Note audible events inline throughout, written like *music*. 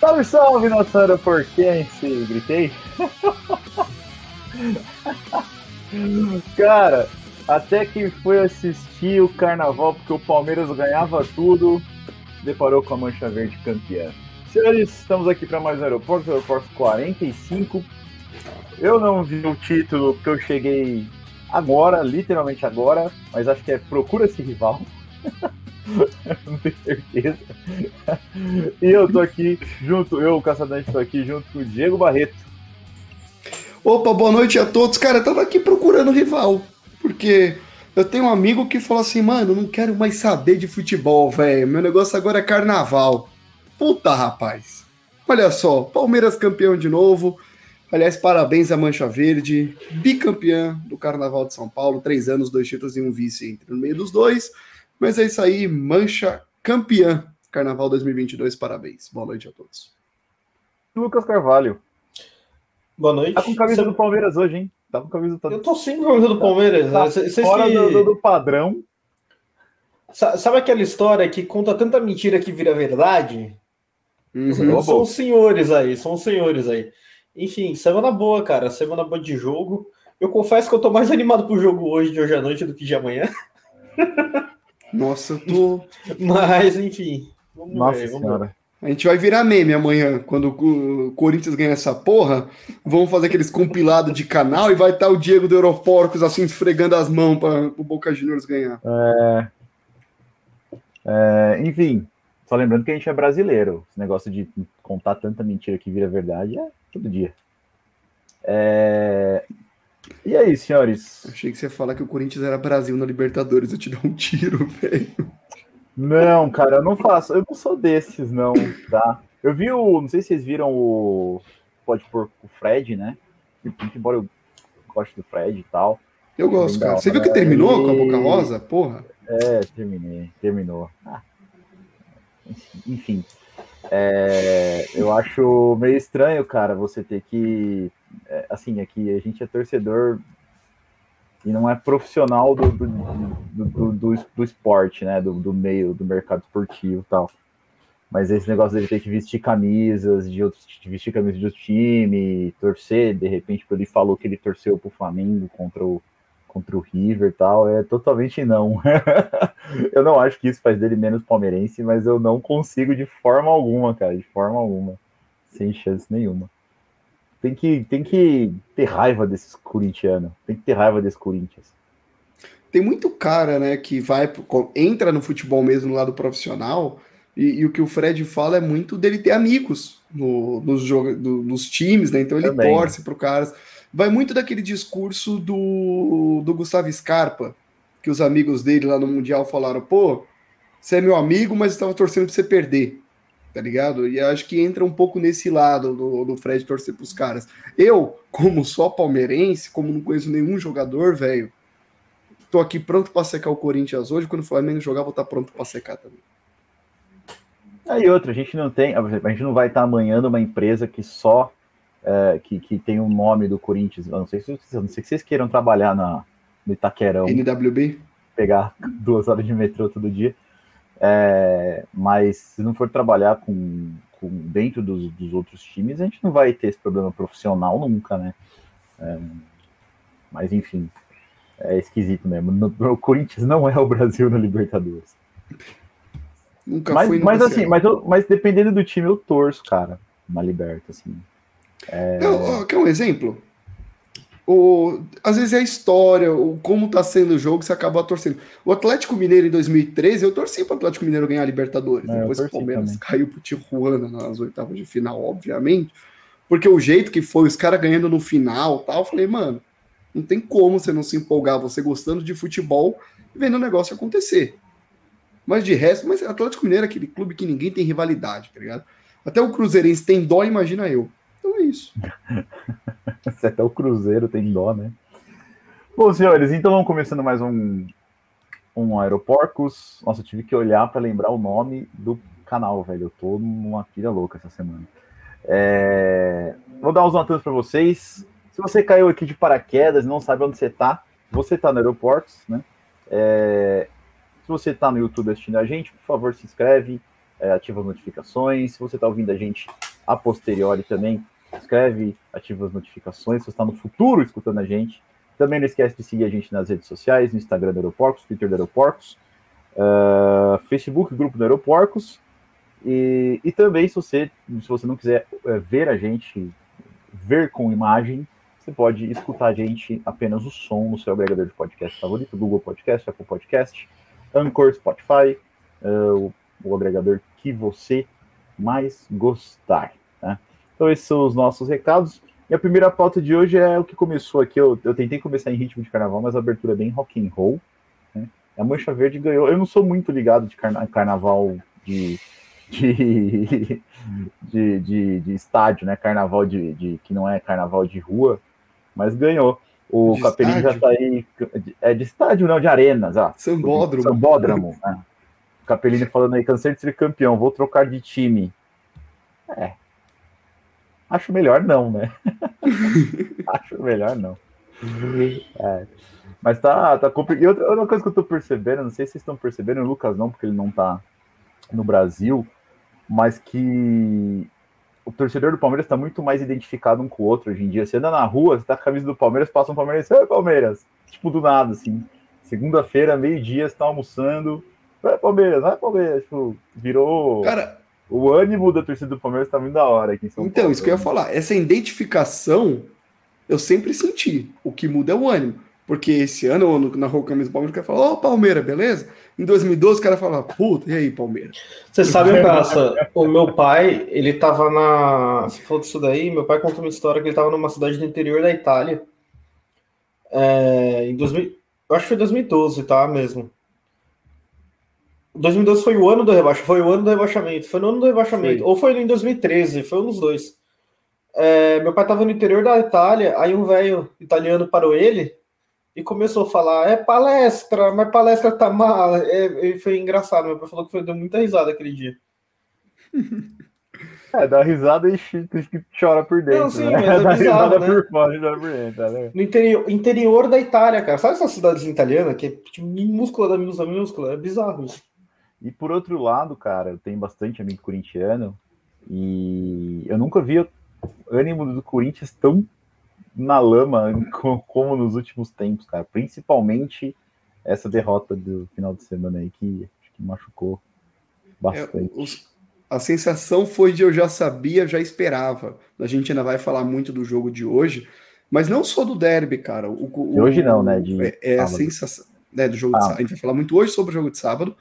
Salve, salve, nossa aeroportense! Gritei. *laughs* Cara, até que foi assistir o carnaval porque o Palmeiras ganhava tudo, deparou com a Mancha Verde campeã. Senhores, estamos aqui para mais um aeroporto, aeroporto 45. Eu não vi o título porque eu cheguei agora, literalmente agora, mas acho que é Procura-se Rival. *laughs* não tenho certeza. e eu tô aqui junto, eu, o Caçadante, tô aqui junto com o Diego Barreto. Opa, boa noite a todos. Cara, eu tava aqui procurando rival, porque eu tenho um amigo que falou assim, mano, não quero mais saber de futebol, velho. Meu negócio agora é carnaval. Puta, rapaz. Olha só, Palmeiras campeão de novo. Aliás, parabéns à Mancha Verde, bicampeã do Carnaval de São Paulo, três anos, dois títulos e um vice entre no meio dos dois. Mas é isso aí, Mancha campeã. Carnaval 2022, parabéns. Boa noite a todos. Lucas Carvalho. Boa noite. Tá com camisa Você... do Palmeiras hoje, hein? Tá com camisa. Eu tô sem camisa do Palmeiras. Tá fora que... do, do, padrão. Sabe aquela história que conta tanta mentira que vira verdade? Uhum. São os senhores aí, são os senhores aí. Enfim, semana boa, cara. Semana boa de jogo. Eu confesso que eu tô mais animado pro jogo hoje, de hoje à noite, do que de amanhã. Nossa, eu tô. *laughs* Mas, enfim. Vamos Nossa ver, vamos ver. A gente vai virar meme amanhã, quando o Corinthians ganhar essa porra. Vamos fazer aqueles compilados de canal e vai estar o Diego do Europorcos assim esfregando as mãos para o Boca Juniors ganhar. É... É, enfim, só lembrando que a gente é brasileiro. Esse negócio de contar tanta mentira que vira verdade é todo dia. É... E aí, senhores? Achei que você ia falar que o Corinthians era Brasil na Libertadores. Eu te dou um tiro, *laughs* velho. Não, cara, eu não faço. Eu não sou desses, não, tá? Eu vi o. Não sei se vocês viram o. Pode pôr o Fred, né? Embora eu goste do Fred e tal. Eu gosto, cara. Você viu que terminou com a Boca Rosa? Porra. É, terminei. Terminou. Ah. Enfim. É, eu acho meio estranho, cara, você ter que. É, assim, aqui a gente é torcedor e não é profissional do, do, do, do, do esporte, né? Do, do meio do mercado esportivo e tal. Mas esse negócio dele ter que vestir camisas de outros, vestir camisas de outro time, torcer, de repente, ele falou que ele torceu pro Flamengo contra o contra o River e tal, é totalmente não. *laughs* eu não acho que isso faz dele menos palmeirense, mas eu não consigo de forma alguma, cara, de forma alguma. Sem chance nenhuma. Tem que, tem que ter raiva desses corintianos. Tem que ter raiva desses Corinthians. Tem muito cara, né, que vai, entra no futebol mesmo no lado profissional, e, e o que o Fred fala é muito dele ter amigos no, nos, jogo, do, nos times, né? Então ele Também. torce pro caras vai muito daquele discurso do, do Gustavo Scarpa, que os amigos dele lá no Mundial falaram, pô, você é meu amigo, mas estava torcendo para você perder, tá ligado? E acho que entra um pouco nesse lado do, do Fred torcer pros caras. Eu, como só palmeirense, como não conheço nenhum jogador, velho, tô aqui pronto para secar o Corinthians hoje, quando o Flamengo jogar, vou estar tá pronto para secar também. Aí outra, a gente não tem, a gente não vai estar tá amanhã numa empresa que só é, que, que tem o um nome do Corinthians. Eu não sei se, não sei se vocês queiram trabalhar na, no Itaquerão. NWB? Pegar *laughs* duas horas de metrô todo dia. É, mas se não for trabalhar com, com dentro dos, dos, outros times, a gente não vai ter esse problema profissional nunca, né? É, mas enfim, é esquisito mesmo. No, o Corinthians não é o Brasil na Libertadores. Nunca mas, fui mas assim, mas, eu, mas dependendo do time, eu torço, cara, na Libertadores, assim. É... Não, quer um exemplo? O, às vezes é a história, o, como tá sendo o jogo, você acaba torcendo. O Atlético Mineiro em 2013, eu torci para o Atlético Mineiro ganhar a Libertadores. É, Depois o Palmeiras também. caiu pro Tijuana nas oitavas de final, obviamente. Porque o jeito que foi, os caras ganhando no final tal, eu falei, mano, não tem como você não se empolgar, você gostando de futebol e vendo o negócio acontecer. Mas de resto, mas Atlético Mineiro é aquele clube que ninguém tem rivalidade, tá ligado? Até o Cruzeirense tem dó, imagina eu. Isso. *laughs* Até o Cruzeiro tem dó, né? Bom, senhores, então vamos começando mais um um Aeroporcos. Nossa, eu tive que olhar para lembrar o nome do canal, velho. Eu tô numa pilha louca essa semana. É... Vou dar uns notas para vocês. Se você caiu aqui de paraquedas não sabe onde você tá, você tá no Aeroportos, né? É... Se você tá no YouTube assistindo a gente, por favor, se inscreve, é, ativa as notificações. Se você tá ouvindo a gente a posteriori também, se inscreve, ativa as notificações. Se está no futuro escutando a gente, também não esquece de seguir a gente nas redes sociais, no Instagram do Aeroporcos, Twitter do Aeroporcos, uh, Facebook, grupo do Aeroporcos. E, e também, se você, se você não quiser uh, ver a gente, ver com imagem, você pode escutar a gente apenas o som no seu agregador de podcast favorito, Google Podcast, Apple Podcast, Anchor, Spotify, uh, o, o, agregador que você mais gostar. Então, esses são os nossos recados. E a primeira pauta de hoje é o que começou aqui. Eu, eu tentei começar em ritmo de carnaval, mas a abertura é bem rock and roll. Né? A Mancha Verde ganhou. Eu não sou muito ligado de carna carnaval de, de, *laughs* de, de, de estádio, né? Carnaval de, de, que não é carnaval de rua, mas ganhou. O de Capelinho já tá aí. É de estádio, não, de arenas. Ah, Sambódromo. Sambódromo. *laughs* né? O Capelini falando aí, cansei de ser campeão, vou trocar de time. É, Acho melhor não, né? *laughs* Acho melhor não. É. Mas tá, tá complicado. Outra coisa que eu tô percebendo, não sei se vocês estão percebendo, o Lucas não, porque ele não tá no Brasil, mas que o torcedor do Palmeiras está muito mais identificado um com o outro hoje em dia. Você anda na rua, você tá com a camisa do Palmeiras, passa um Palmeiras, ei, Palmeiras! Tipo, do nada, assim. Segunda-feira, meio-dia, você tá almoçando, vai Palmeiras, vai Palmeiras. Tipo, virou. Cara, o ânimo da torcida do Palmeiras tá muito da hora aqui em São então, Paulo. Então, isso que eu ia falar. Essa identificação eu sempre senti. O que muda é o ânimo. Porque esse ano, na Rua Camisa do Palmeiras, o cara fala, ô oh, Palmeiras, beleza? Em 2012, o cara fala, puta, e aí, Palmeiras? Você sabe, *laughs* Praça, o meu pai, ele tava na. Você falou disso daí, meu pai contou uma história que ele tava numa cidade do interior da Itália. É, em 2000, eu acho que foi 2012, tá? Mesmo. 2012 foi o ano do rebaixamento, foi o ano do rebaixamento, foi no ano do rebaixamento, foi. ou foi em 2013, foi um dos dois. É, meu pai estava no interior da Itália, aí um velho italiano parou ele e começou a falar: é palestra, mas palestra tá mal. É, e foi engraçado, meu pai falou que foi, deu muita risada aquele dia. *laughs* É, dá risada e chora por dentro. Não, sim, né? mas é *laughs* dá bizarro, risada né? por fora e chora por dentro. Né? No interior, interior da Itália, cara. Sabe essas cidades italianas que é tipo, minúscula da minúscula minúscula? É bizarro isso. E por outro lado, cara, eu tenho bastante amigo corintiano e eu nunca vi o ânimo do Corinthians tão na lama *laughs* como nos últimos tempos, cara. Principalmente essa derrota do final de semana aí que, que machucou bastante. É, os, a sensação foi de eu já sabia, já esperava. A gente ainda vai falar muito do jogo de hoje, mas não só do derby, cara. O, o, de hoje não, né? De é, é a sensação. Né, do jogo ah. de sábado. A gente vai falar muito hoje sobre o jogo de sábado,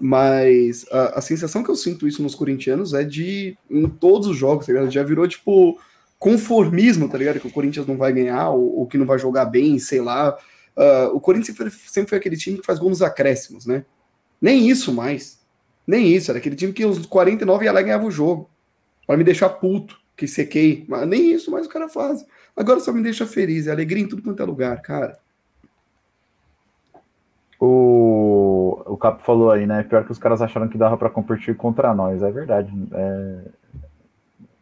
mas a, a, sensação que eu sinto isso nos corintianos é de em todos os jogos, tá ligado? Já virou tipo conformismo, tá ligado? Que o Corinthians não vai ganhar ou, ou que não vai jogar bem, sei lá. Uh, o Corinthians sempre foi, sempre foi, aquele time que faz gols nos acréscimos, né? Nem isso mais. Nem isso. Era aquele time que os 49 ia lá e ganhava o jogo. Para me deixar puto, que sequei. Mas nem isso mais o cara faz. Agora só me deixa feliz. É alegria em tudo quanto é lugar, cara. O, o Capo falou aí, né? Pior que os caras acharam que dava para competir contra nós. É verdade. É...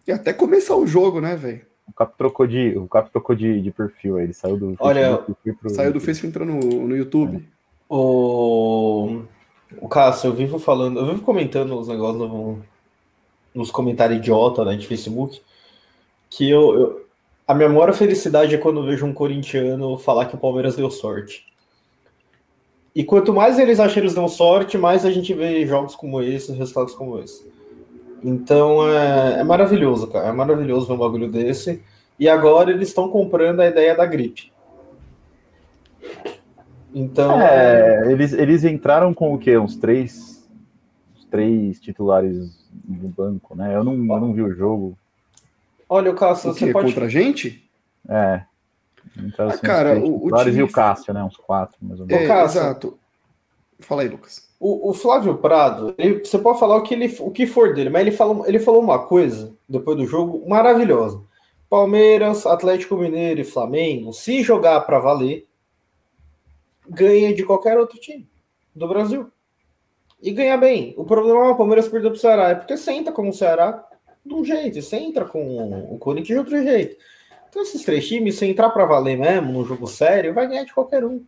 E até começar o jogo, né, velho? O Capo trocou de, o Capo trocou de, de perfil aí. Ele saiu do. Olha, pro... saiu do Facebook entrou no, no YouTube. É. O, o Cássio, eu vivo falando, eu vivo comentando os negócios no, nos comentários idiota né, de Facebook. Que eu, eu, a minha maior felicidade é quando eu vejo um corintiano falar que o Palmeiras deu sorte. E quanto mais eles acham que eles dão sorte, mais a gente vê jogos como esse, resultados como esse. Então é, é maravilhoso, cara. É maravilhoso ver um bagulho desse. E agora eles estão comprando a ideia da gripe. Então. É, eles, eles entraram com o quê? Uns três, uns três titulares no banco, né? Eu não, eu não vi o jogo. Olha, o Cássio, você pode. Contra a gente? É. Então, assim, ah, cara, o, o time... e o Cássio, né? Uns quatro, mais ou menos. É, exato. Fala aí, Lucas. O, o Flávio Prado, ele, você pode falar o que, ele, o que for dele, mas ele falou, ele falou uma coisa depois do jogo maravilhosa. Palmeiras, Atlético Mineiro e Flamengo, se jogar para valer, ganha de qualquer outro time. do Brasil. E ganha bem. O problema é o Palmeiras perder para o Ceará. É porque você entra como o Ceará de um jeito, você entra com o Corinthians de outro jeito. Então, esses três times, se entrar para valer mesmo, num jogo sério, vai ganhar de qualquer um.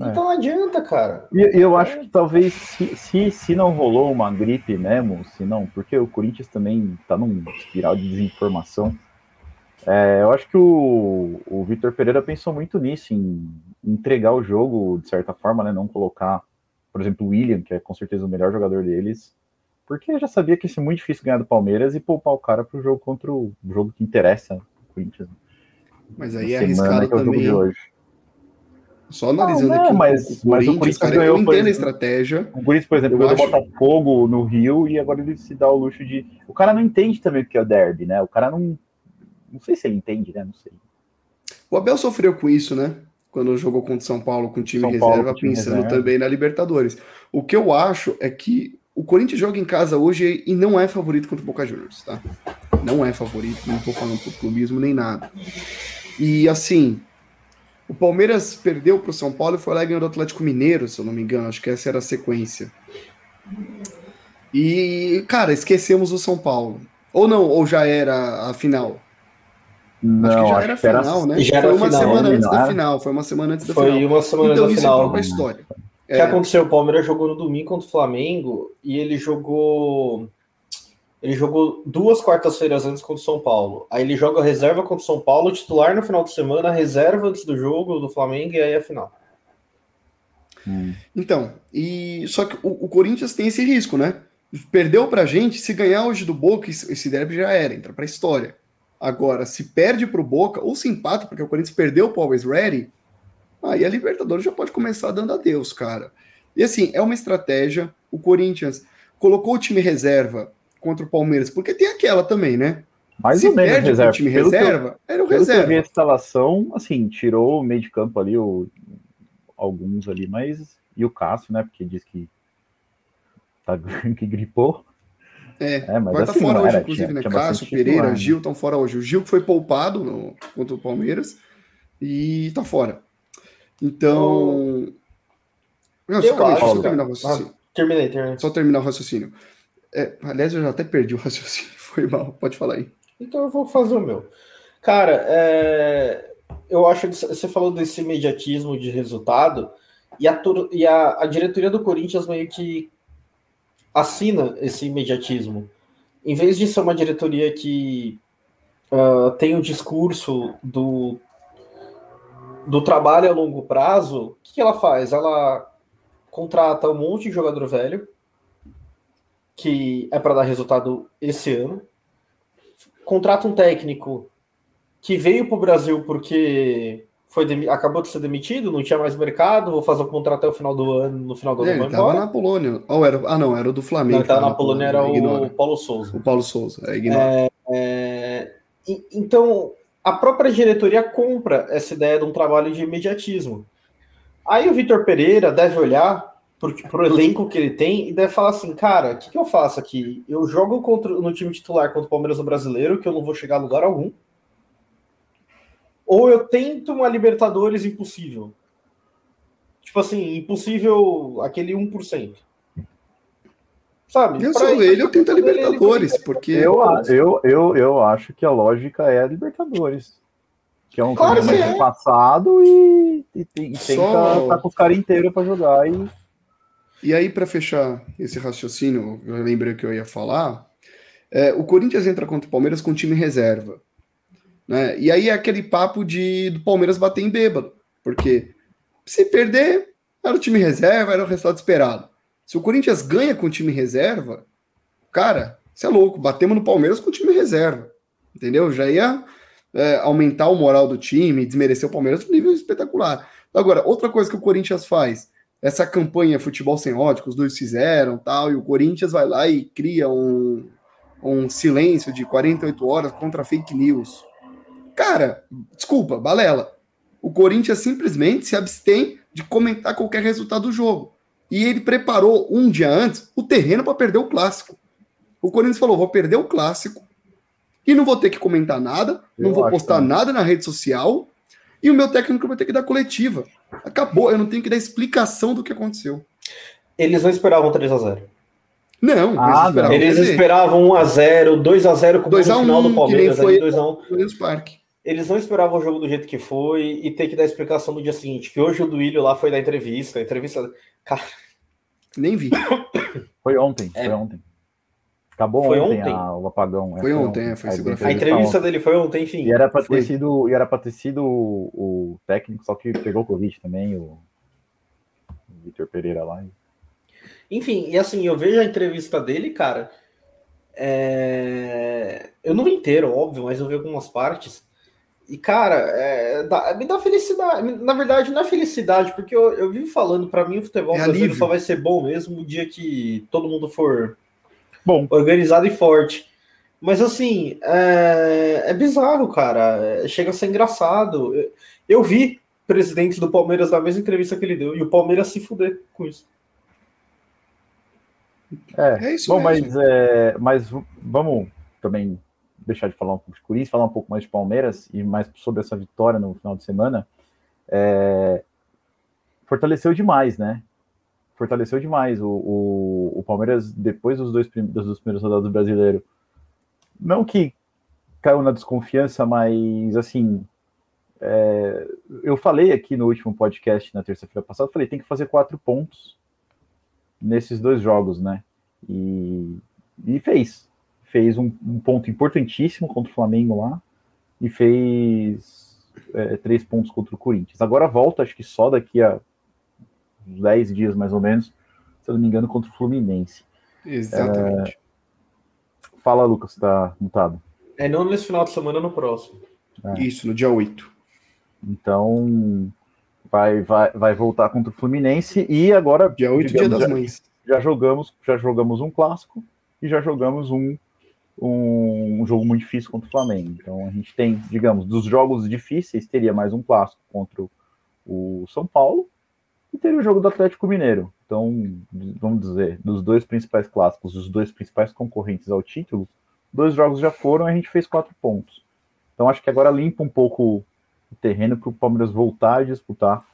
É. Então não adianta, cara. E eu, eu acho que talvez se, se, se, não rolou uma gripe mesmo, se não, porque o Corinthians também tá num espiral de desinformação. É, eu acho que o, o Vitor Pereira pensou muito nisso, em entregar o jogo de certa forma, né? Não colocar, por exemplo, o William, que é com certeza o melhor jogador deles, porque já sabia que ia ser muito difícil ganhar do Palmeiras e poupar o cara para o jogo contra o jogo que interessa o Corinthians. Mas aí é arriscado também. de hoje. Só analisando não, aqui mas, o mas o Corinthians cara, ganhou, eu entendo a estratégia. O Corinthians, por exemplo, ganhou acho... Botafogo no Rio e agora ele se dá o luxo de. O cara não entende também o que é o derby, né? O cara não. Não sei se ele entende, né? Não sei. O Abel sofreu com isso, né? Quando jogou contra São Paulo com o time São reserva, Paulo, time pensando reserva. também na Libertadores. O que eu acho é que o Corinthians joga em casa hoje e não é favorito contra o Boca Juniors, tá? Não é favorito, não tô falando por clubismo nem nada. E assim, o Palmeiras perdeu para o São Paulo e foi lá e ganhou do Atlético Mineiro, se eu não me engano. Acho que essa era a sequência. E, cara, esquecemos o São Paulo. Ou não, ou já era a final? Não, acho que já era a final, né? Já foi uma final, semana antes da final. Foi uma semana antes da foi final. Foi uma semana então, antes da final. Então, isso é história. O que é. aconteceu? O Palmeiras jogou no domingo contra o Flamengo e ele jogou. Ele jogou duas quartas-feiras antes contra o São Paulo. Aí ele joga reserva contra o São Paulo, titular no final de semana, reserva antes do jogo do Flamengo e aí a final. Hum. Então, e só que o, o, Corinthians tem esse risco, né? Perdeu pra gente, se ganhar hoje do Boca, esse derby já era, entra pra história. Agora, se perde pro Boca, ou se empata, porque o Corinthians perdeu o Always Ready, Aí a Libertadores já pode começar dando adeus, cara. E assim, é uma estratégia. O Corinthians colocou o time reserva contra o Palmeiras, porque tem aquela também, né? Mais Se ou menos perde reserva. o time pelo reserva, eu, era o reserva. a instalação, assim, tirou o meio de campo ali, o, alguns ali, mas. E o Cássio, né? Porque diz que. Tá, *laughs* que gripou. É, é mas vai assim, fora hoje, era, inclusive, tinha, né? Cássio, Pereira, né? Gil estão fora hoje. O Gil que foi poupado no, contra o Palmeiras e tá fora. Então. Não, calma, terminar o raciocínio. Ah, terminei, terminei. Só terminar o raciocínio. É, aliás, eu já até perdi o raciocínio. *laughs* Foi mal. Pode falar aí. Então eu vou fazer o meu. Cara, é... eu acho que você falou desse imediatismo de resultado e, a, e a, a diretoria do Corinthians meio que assina esse imediatismo. Em vez de ser uma diretoria que uh, tem o um discurso do do trabalho a longo prazo, o que, ela faz? Ela contrata um monte de jogador velho, que é para dar resultado esse ano, contrata um técnico que veio para o Brasil porque foi acabou de ser demitido, não tinha mais mercado, vou fazer o contrato até o final do ano, no final do é, ano. Ele estava na Polônia. Ou era, ah, não, era o do Flamengo. Não, estava na, na Polônia, era o Paulo Souza. O Paulo Souza, é. É, é, então, a própria diretoria compra essa ideia de um trabalho de imediatismo. Aí o Vitor Pereira deve olhar para o elenco que ele tem e deve falar assim, cara, o que, que, eu faço aqui? Eu jogo contra, no time titular contra o Palmeiras no Brasileiro, que eu não vou chegar a lugar algum. Ou eu tento uma Libertadores impossível. Tipo assim, impossível aquele 1%. Sabe? Eu sou ele, eu tento a Libertadores, ele, porque. Eu, eu, eu, eu acho que a lógica é a Libertadores. Que é um claro que é. passado e, e, e Só... tenta tá com os caras inteiros para jogar. E... e aí, para fechar esse raciocínio, eu lembrei que eu ia falar. É, o Corinthians entra contra o Palmeiras com time reserva. Né? E aí é aquele papo de do Palmeiras bater em bêbado. Porque se perder, era o time reserva, era o resultado esperado. Se o Corinthians ganha com o time reserva, cara, você é louco, batemos no Palmeiras com o time reserva. Entendeu? Já ia é, aumentar o moral do time, desmerecer o Palmeiras um nível espetacular. Agora, outra coisa que o Corinthians faz, essa campanha futebol sem ódio que os dois fizeram tal, e o Corinthians vai lá e cria um, um silêncio de 48 horas contra fake news. Cara, desculpa, balela. O Corinthians simplesmente se abstém de comentar qualquer resultado do jogo. E ele preparou um dia antes o terreno para perder o clássico. O Corinthians falou: vou perder o clássico e não vou ter que comentar nada, não vou postar nada na rede social e o meu técnico vai ter que dar coletiva. Acabou, eu não tenho que dar explicação do que aconteceu. Eles não esperavam 3 a 0 Não, ah, não. eles esperavam 1x0, 2x0 com o final do Palmeiras, foi 2x1. Eles não esperavam o jogo do jeito que foi e ter que dar explicação no dia seguinte, que hoje o Duílio lá foi dar entrevista, a entrevista... Cara... Nem vi. *coughs* Foi ontem, é. foi ontem. Acabou foi ontem, ontem. A, o apagão. É, foi, foi ontem, ontem. É, foi segunda-feira. A entrevista dele foi ontem, enfim. E era para ter sido, e era para ter sido o, o, técnico, só que pegou Covid também, o, o Vitor Pereira lá. Enfim, e assim, eu vejo a entrevista dele, cara. É... Eu não vi inteiro, óbvio, mas eu vi algumas partes. E, cara, é, dá, me dá felicidade. Na verdade, não é felicidade, porque eu, eu vivo falando, para mim, o futebol é brasileiro só vai ser bom mesmo o dia que todo mundo for Bom. Organizado e forte. Mas assim, é, é bizarro, cara. É, chega a ser engraçado. Eu, eu vi presidente do Palmeiras na mesma entrevista que ele deu, e o Palmeiras se fuder com isso. É, é isso bom, mas, é, mas vamos também deixar de falar um pouco de Corinthians, falar um pouco mais de Palmeiras e mais sobre essa vitória no final de semana. É, fortaleceu demais, né? fortaleceu demais o, o, o Palmeiras depois dos dois, dos dois primeiros rodados do brasileiro. Não que caiu na desconfiança, mas assim, é, eu falei aqui no último podcast na terça-feira passada, falei, tem que fazer quatro pontos nesses dois jogos, né? E, e fez. Fez um, um ponto importantíssimo contra o Flamengo lá e fez é, três pontos contra o Corinthians. Agora volta, acho que só daqui a 10 dias mais ou menos, se eu não me engano, contra o Fluminense. Exatamente. É... Fala, Lucas, está mutado. É não nesse final de semana, no próximo. É. Isso, no dia 8. Então, vai, vai, vai voltar contra o Fluminense e agora. Dia 8, digamos, dia das mães. Já jogamos, já jogamos um clássico e já jogamos um, um, jogo muito difícil contra o Flamengo. Então a gente tem, digamos, dos jogos difíceis, teria mais um clássico contra o São Paulo e teria o jogo do Atlético Mineiro. Então, vamos dizer, dos dois principais clássicos, os dois principais concorrentes ao título, dois jogos já foram e a gente fez quatro pontos. Então, acho que agora limpa um pouco o terreno para o Palmeiras voltar a disputar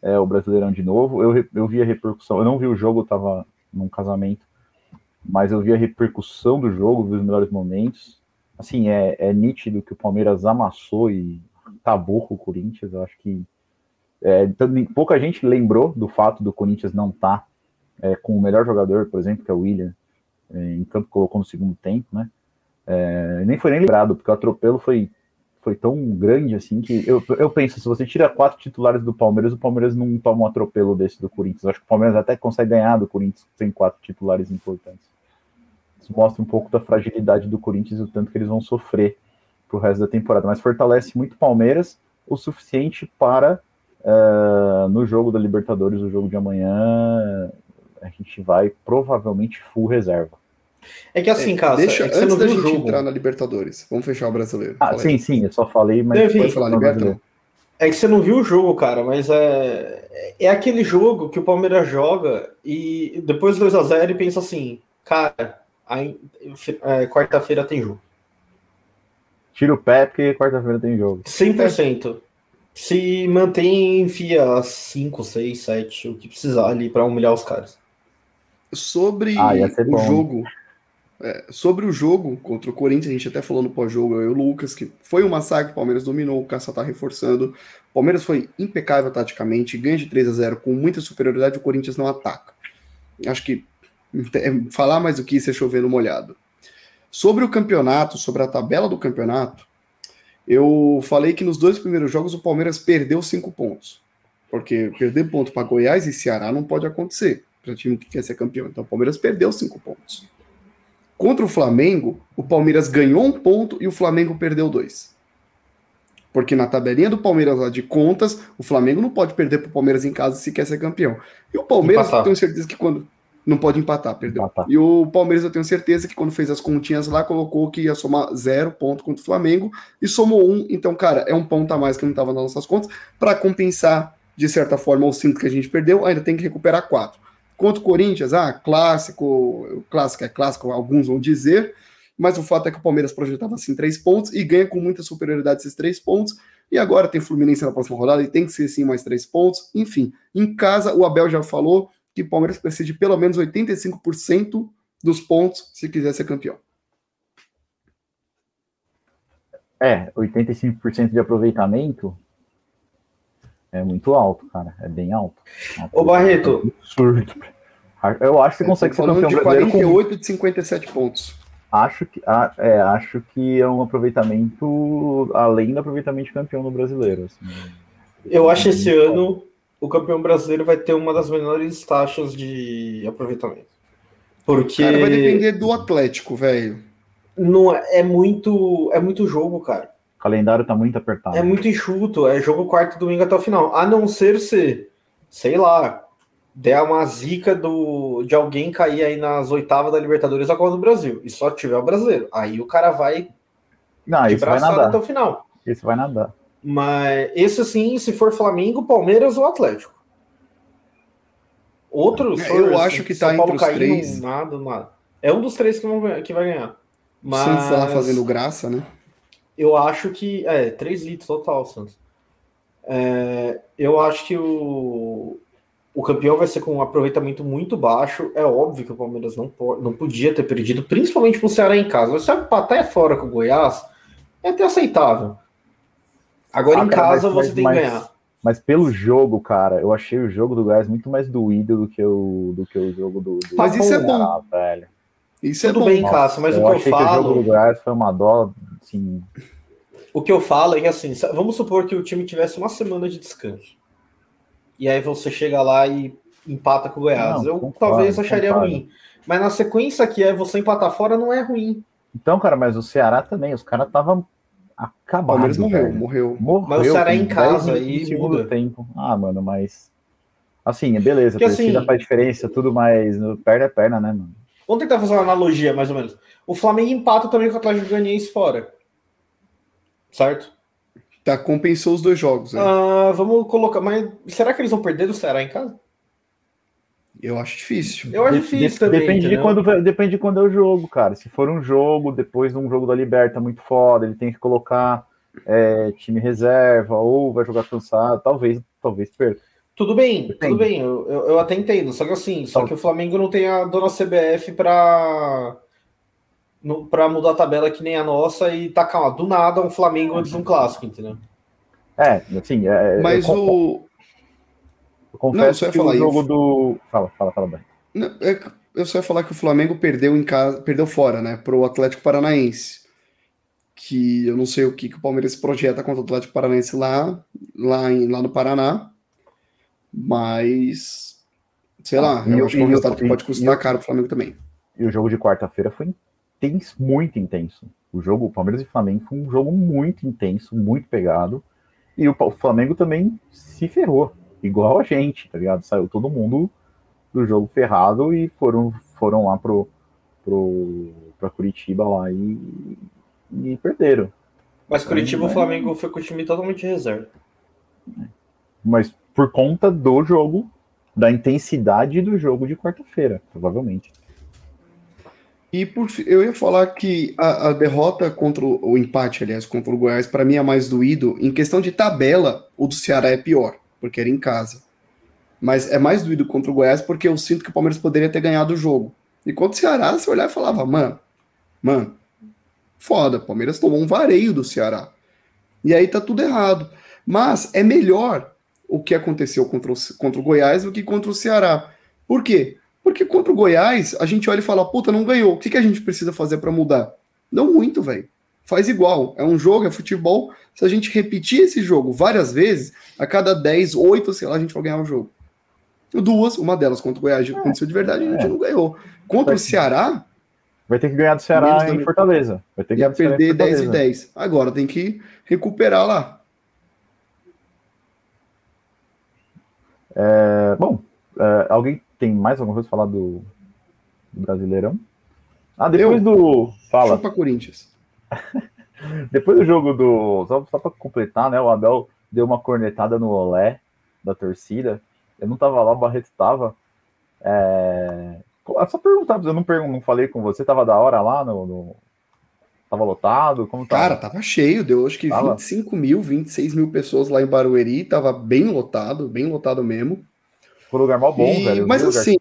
é, o Brasileirão de novo. Eu, eu vi a repercussão, eu não vi o jogo, eu estava num casamento, mas eu vi a repercussão do jogo, vi os melhores momentos. Assim, é, é nítido que o Palmeiras amassou e acabou com o Corinthians. Eu acho que é, pouca gente lembrou do fato do Corinthians não estar tá, é, com o melhor jogador, por exemplo, que é o William, é, em campo colocou no segundo tempo, né? É, nem foi nem lembrado, porque o atropelo foi, foi tão grande assim que eu, eu penso, se você tira quatro titulares do Palmeiras, o Palmeiras não toma um atropelo desse do Corinthians. acho que o Palmeiras até consegue ganhar do Corinthians sem quatro titulares importantes. Isso mostra um pouco da fragilidade do Corinthians e o tanto que eles vão sofrer pro resto da temporada. Mas fortalece muito o Palmeiras o suficiente para Uh, no jogo da Libertadores, o jogo de amanhã, a gente vai provavelmente full reserva. É que assim, cara, deixa, é que antes da gente jogo. entrar na Libertadores, vamos fechar o brasileiro. Ah, sim, sim, eu só falei, mas Deve, pode falar Libertadores. É que você não viu o jogo, cara, mas é, é aquele jogo que o Palmeiras joga e depois 2 a 0 e pensa assim, cara, é, quarta-feira tem jogo. Tira o pé porque quarta-feira tem jogo. 100% se mantém enfia 5, 6, 7, o que precisar ali para humilhar os caras. Sobre ah, o bom. jogo, é, sobre o jogo contra o Corinthians, a gente até falou no pós-jogo, eu e o Lucas, que foi um massacre, o Palmeiras dominou, o Caça tá reforçando. O Palmeiras foi impecável taticamente, ganha de 3 a 0 com muita superioridade, o Corinthians não ataca. Acho que é, falar mais do que isso é chover no molhado. Sobre o campeonato, sobre a tabela do campeonato, eu falei que nos dois primeiros jogos o Palmeiras perdeu cinco pontos. Porque perder ponto para Goiás e Ceará não pode acontecer para time que quer ser campeão. Então o Palmeiras perdeu cinco pontos. Contra o Flamengo, o Palmeiras ganhou um ponto e o Flamengo perdeu dois. Porque na tabelinha do Palmeiras lá de contas, o Flamengo não pode perder para o Palmeiras em casa se quer ser campeão. E o Palmeiras, eu tenho certeza que quando. Não pode empatar, perdeu. Empatar. E o Palmeiras, eu tenho certeza que quando fez as continhas lá, colocou que ia somar zero ponto contra o Flamengo e somou um. Então, cara, é um ponto a mais que não estava nas nossas contas. Para compensar, de certa forma, os cinco que a gente perdeu, ainda tem que recuperar quatro. Contra o Corinthians, ah, clássico, clássico é clássico, alguns vão dizer, mas o fato é que o Palmeiras projetava assim três pontos e ganha com muita superioridade esses três pontos. E agora tem Fluminense na próxima rodada e tem que ser sim mais três pontos. Enfim, em casa, o Abel já falou que o Palmeiras precisa de pelo menos 85% dos pontos se quiser ser campeão. É, 85% de aproveitamento é muito alto, cara. É bem alto. Ô, Barreto. Absurdo. Eu acho que você consegue ser campeão de brasileiro 48 com... de 57 pontos. Acho que, é, acho que é um aproveitamento além do aproveitamento de campeão no brasileiro. Assim. Eu acho esse ano o campeão brasileiro vai ter uma das menores taxas de aproveitamento. Porque. Cara, vai depender do Atlético, velho. Não é, é muito, é muito jogo, cara. O calendário tá muito apertado. É muito enxuto, é jogo quarto domingo até o final. A não ser ser, sei lá, der uma zica do, de alguém cair aí nas oitavas da Libertadores da Copa do Brasil e só tiver o brasileiro. Aí o cara vai não, de vai nadar. até o final. Isso vai nadar. Mas esse assim, se for Flamengo, Palmeiras ou Atlético. Outros, é, eu acho que tá entre os três. Nada, nada. É um dos três que, vão, que vai ganhar. Mas... Santos lá fazendo graça, né? Eu acho que. É, 3 litros total, Santos. É, eu acho que o, o campeão vai ser com um aproveitamento muito baixo. É óbvio que o Palmeiras não, pode, não podia ter perdido, principalmente para o Ceará em casa. Você até fora com o Goiás é até aceitável. Agora ah, em casa mas, você tem que ganhar. Mas pelo jogo, cara, eu achei o jogo do Goiás muito mais doído do que o, do que o jogo do. do mas isso é bom. velho. Isso Tudo é bom. bem, Cássio, mas eu o que eu falo. Que o jogo do Goiás foi uma dó, assim. O que eu falo é que assim, vamos supor que o time tivesse uma semana de descanso e aí você chega lá e empata com o Goiás. Não, eu concordo, talvez acharia concordo. ruim. Mas na sequência que é você empatar fora não é ruim. Então, cara, mas o Ceará também, os caras estavam acabados. morreu, morreu, morreu. Mas o Ceará é em casa e segundo muda. tempo. Ah, mano, mas assim, beleza, Porque, torcida assim, faz diferença, tudo mais, perna é perna, né, mano? Vamos tentar fazer uma analogia, mais ou menos. O Flamengo empata também com o Atlético Goianiense fora. Certo? Tá, compensou os dois jogos. Né? Ah, vamos colocar. Mas será que eles vão perder do Ceará em casa? Eu acho difícil. Eu acho de, difícil de, também. Depende de, quando, depende de quando é o jogo, cara. Se for um jogo, depois de um jogo da Liberta muito foda, ele tem que colocar é, time reserva, ou vai jogar cansado, talvez, talvez perca. Tudo bem, tudo bem, eu, eu, eu, até entendo. Só que assim, só que o Flamengo não tem a dona CBF para para mudar a tabela que nem a nossa e tá calma, do nada um Flamengo antes de um clássico, entendeu? É, assim, é, mas eu o eu confesso não, que o jogo isso. do fala, fala, fala bem. Não, é, eu só ia falar que o Flamengo perdeu em casa, perdeu fora, né, pro Atlético Paranaense. Que eu não sei o que, que o Palmeiras projeta contra o Atlético Paranaense lá, lá, em, lá no Paraná, mas sei ah, lá, eu acho que é um resultado que pode custar caro pro Flamengo também. E o jogo de quarta-feira foi intenso, muito intenso. O jogo, o Palmeiras e Flamengo foi um jogo muito intenso, muito pegado. E o, o Flamengo também se ferrou, igual a gente, tá ligado? Saiu todo mundo do jogo ferrado e foram, foram lá pro, pro, pra Curitiba lá e, e perderam. Mas Curitiba, o Flamengo foi com o time totalmente reserva. Mas por conta do jogo, da intensidade do jogo de quarta-feira, provavelmente. E por, eu ia falar que a, a, derrota contra o, o, empate, aliás, contra o Goiás, para mim é mais doído. Em questão de tabela, o do Ceará é pior, porque era em casa. Mas é mais doído contra o Goiás porque eu sinto que o Palmeiras poderia ter ganhado o jogo. E contra o Ceará, você olhar e falava, mano, mano, foda, o Palmeiras tomou um vareio do Ceará. E aí tá tudo errado. Mas é melhor o que aconteceu contra o, contra o Goiás do que contra o Ceará. Por quê? Porque contra o Goiás, a gente olha e fala, puta, não ganhou. O que, que a gente precisa fazer para mudar? Não muito, velho. Faz igual. É um jogo, é futebol. Se a gente repetir esse jogo várias vezes, a cada 10, 8, sei lá, a gente vai ganhar o jogo. Duas, uma delas contra o Goiás é, aconteceu de verdade, a gente é. não ganhou. Contra o Ceará. Vai ter que ganhar do Ceará em Fortaleza. Vai ter que ia perder 10 e 10. Agora tem que recuperar lá. É, bom, é, alguém tem mais alguma coisa a falar do, do Brasileirão? Ah, depois Eu, do. Fala. Chupa Corinthians. *laughs* depois do jogo do. Só, só para completar, né? O Abel deu uma cornetada no olé da torcida. Eu não tava lá, o Barreto tava. É... Só perguntar, eu não, pergun não falei com você, tava da hora lá no, no, Tava lotado? Como tava? Cara, tava cheio, deu acho que tava. 25 mil, 26 mil pessoas lá em Barueri, tava bem lotado, bem lotado mesmo. Foi um lugar mal bom, e, velho. Mas assim,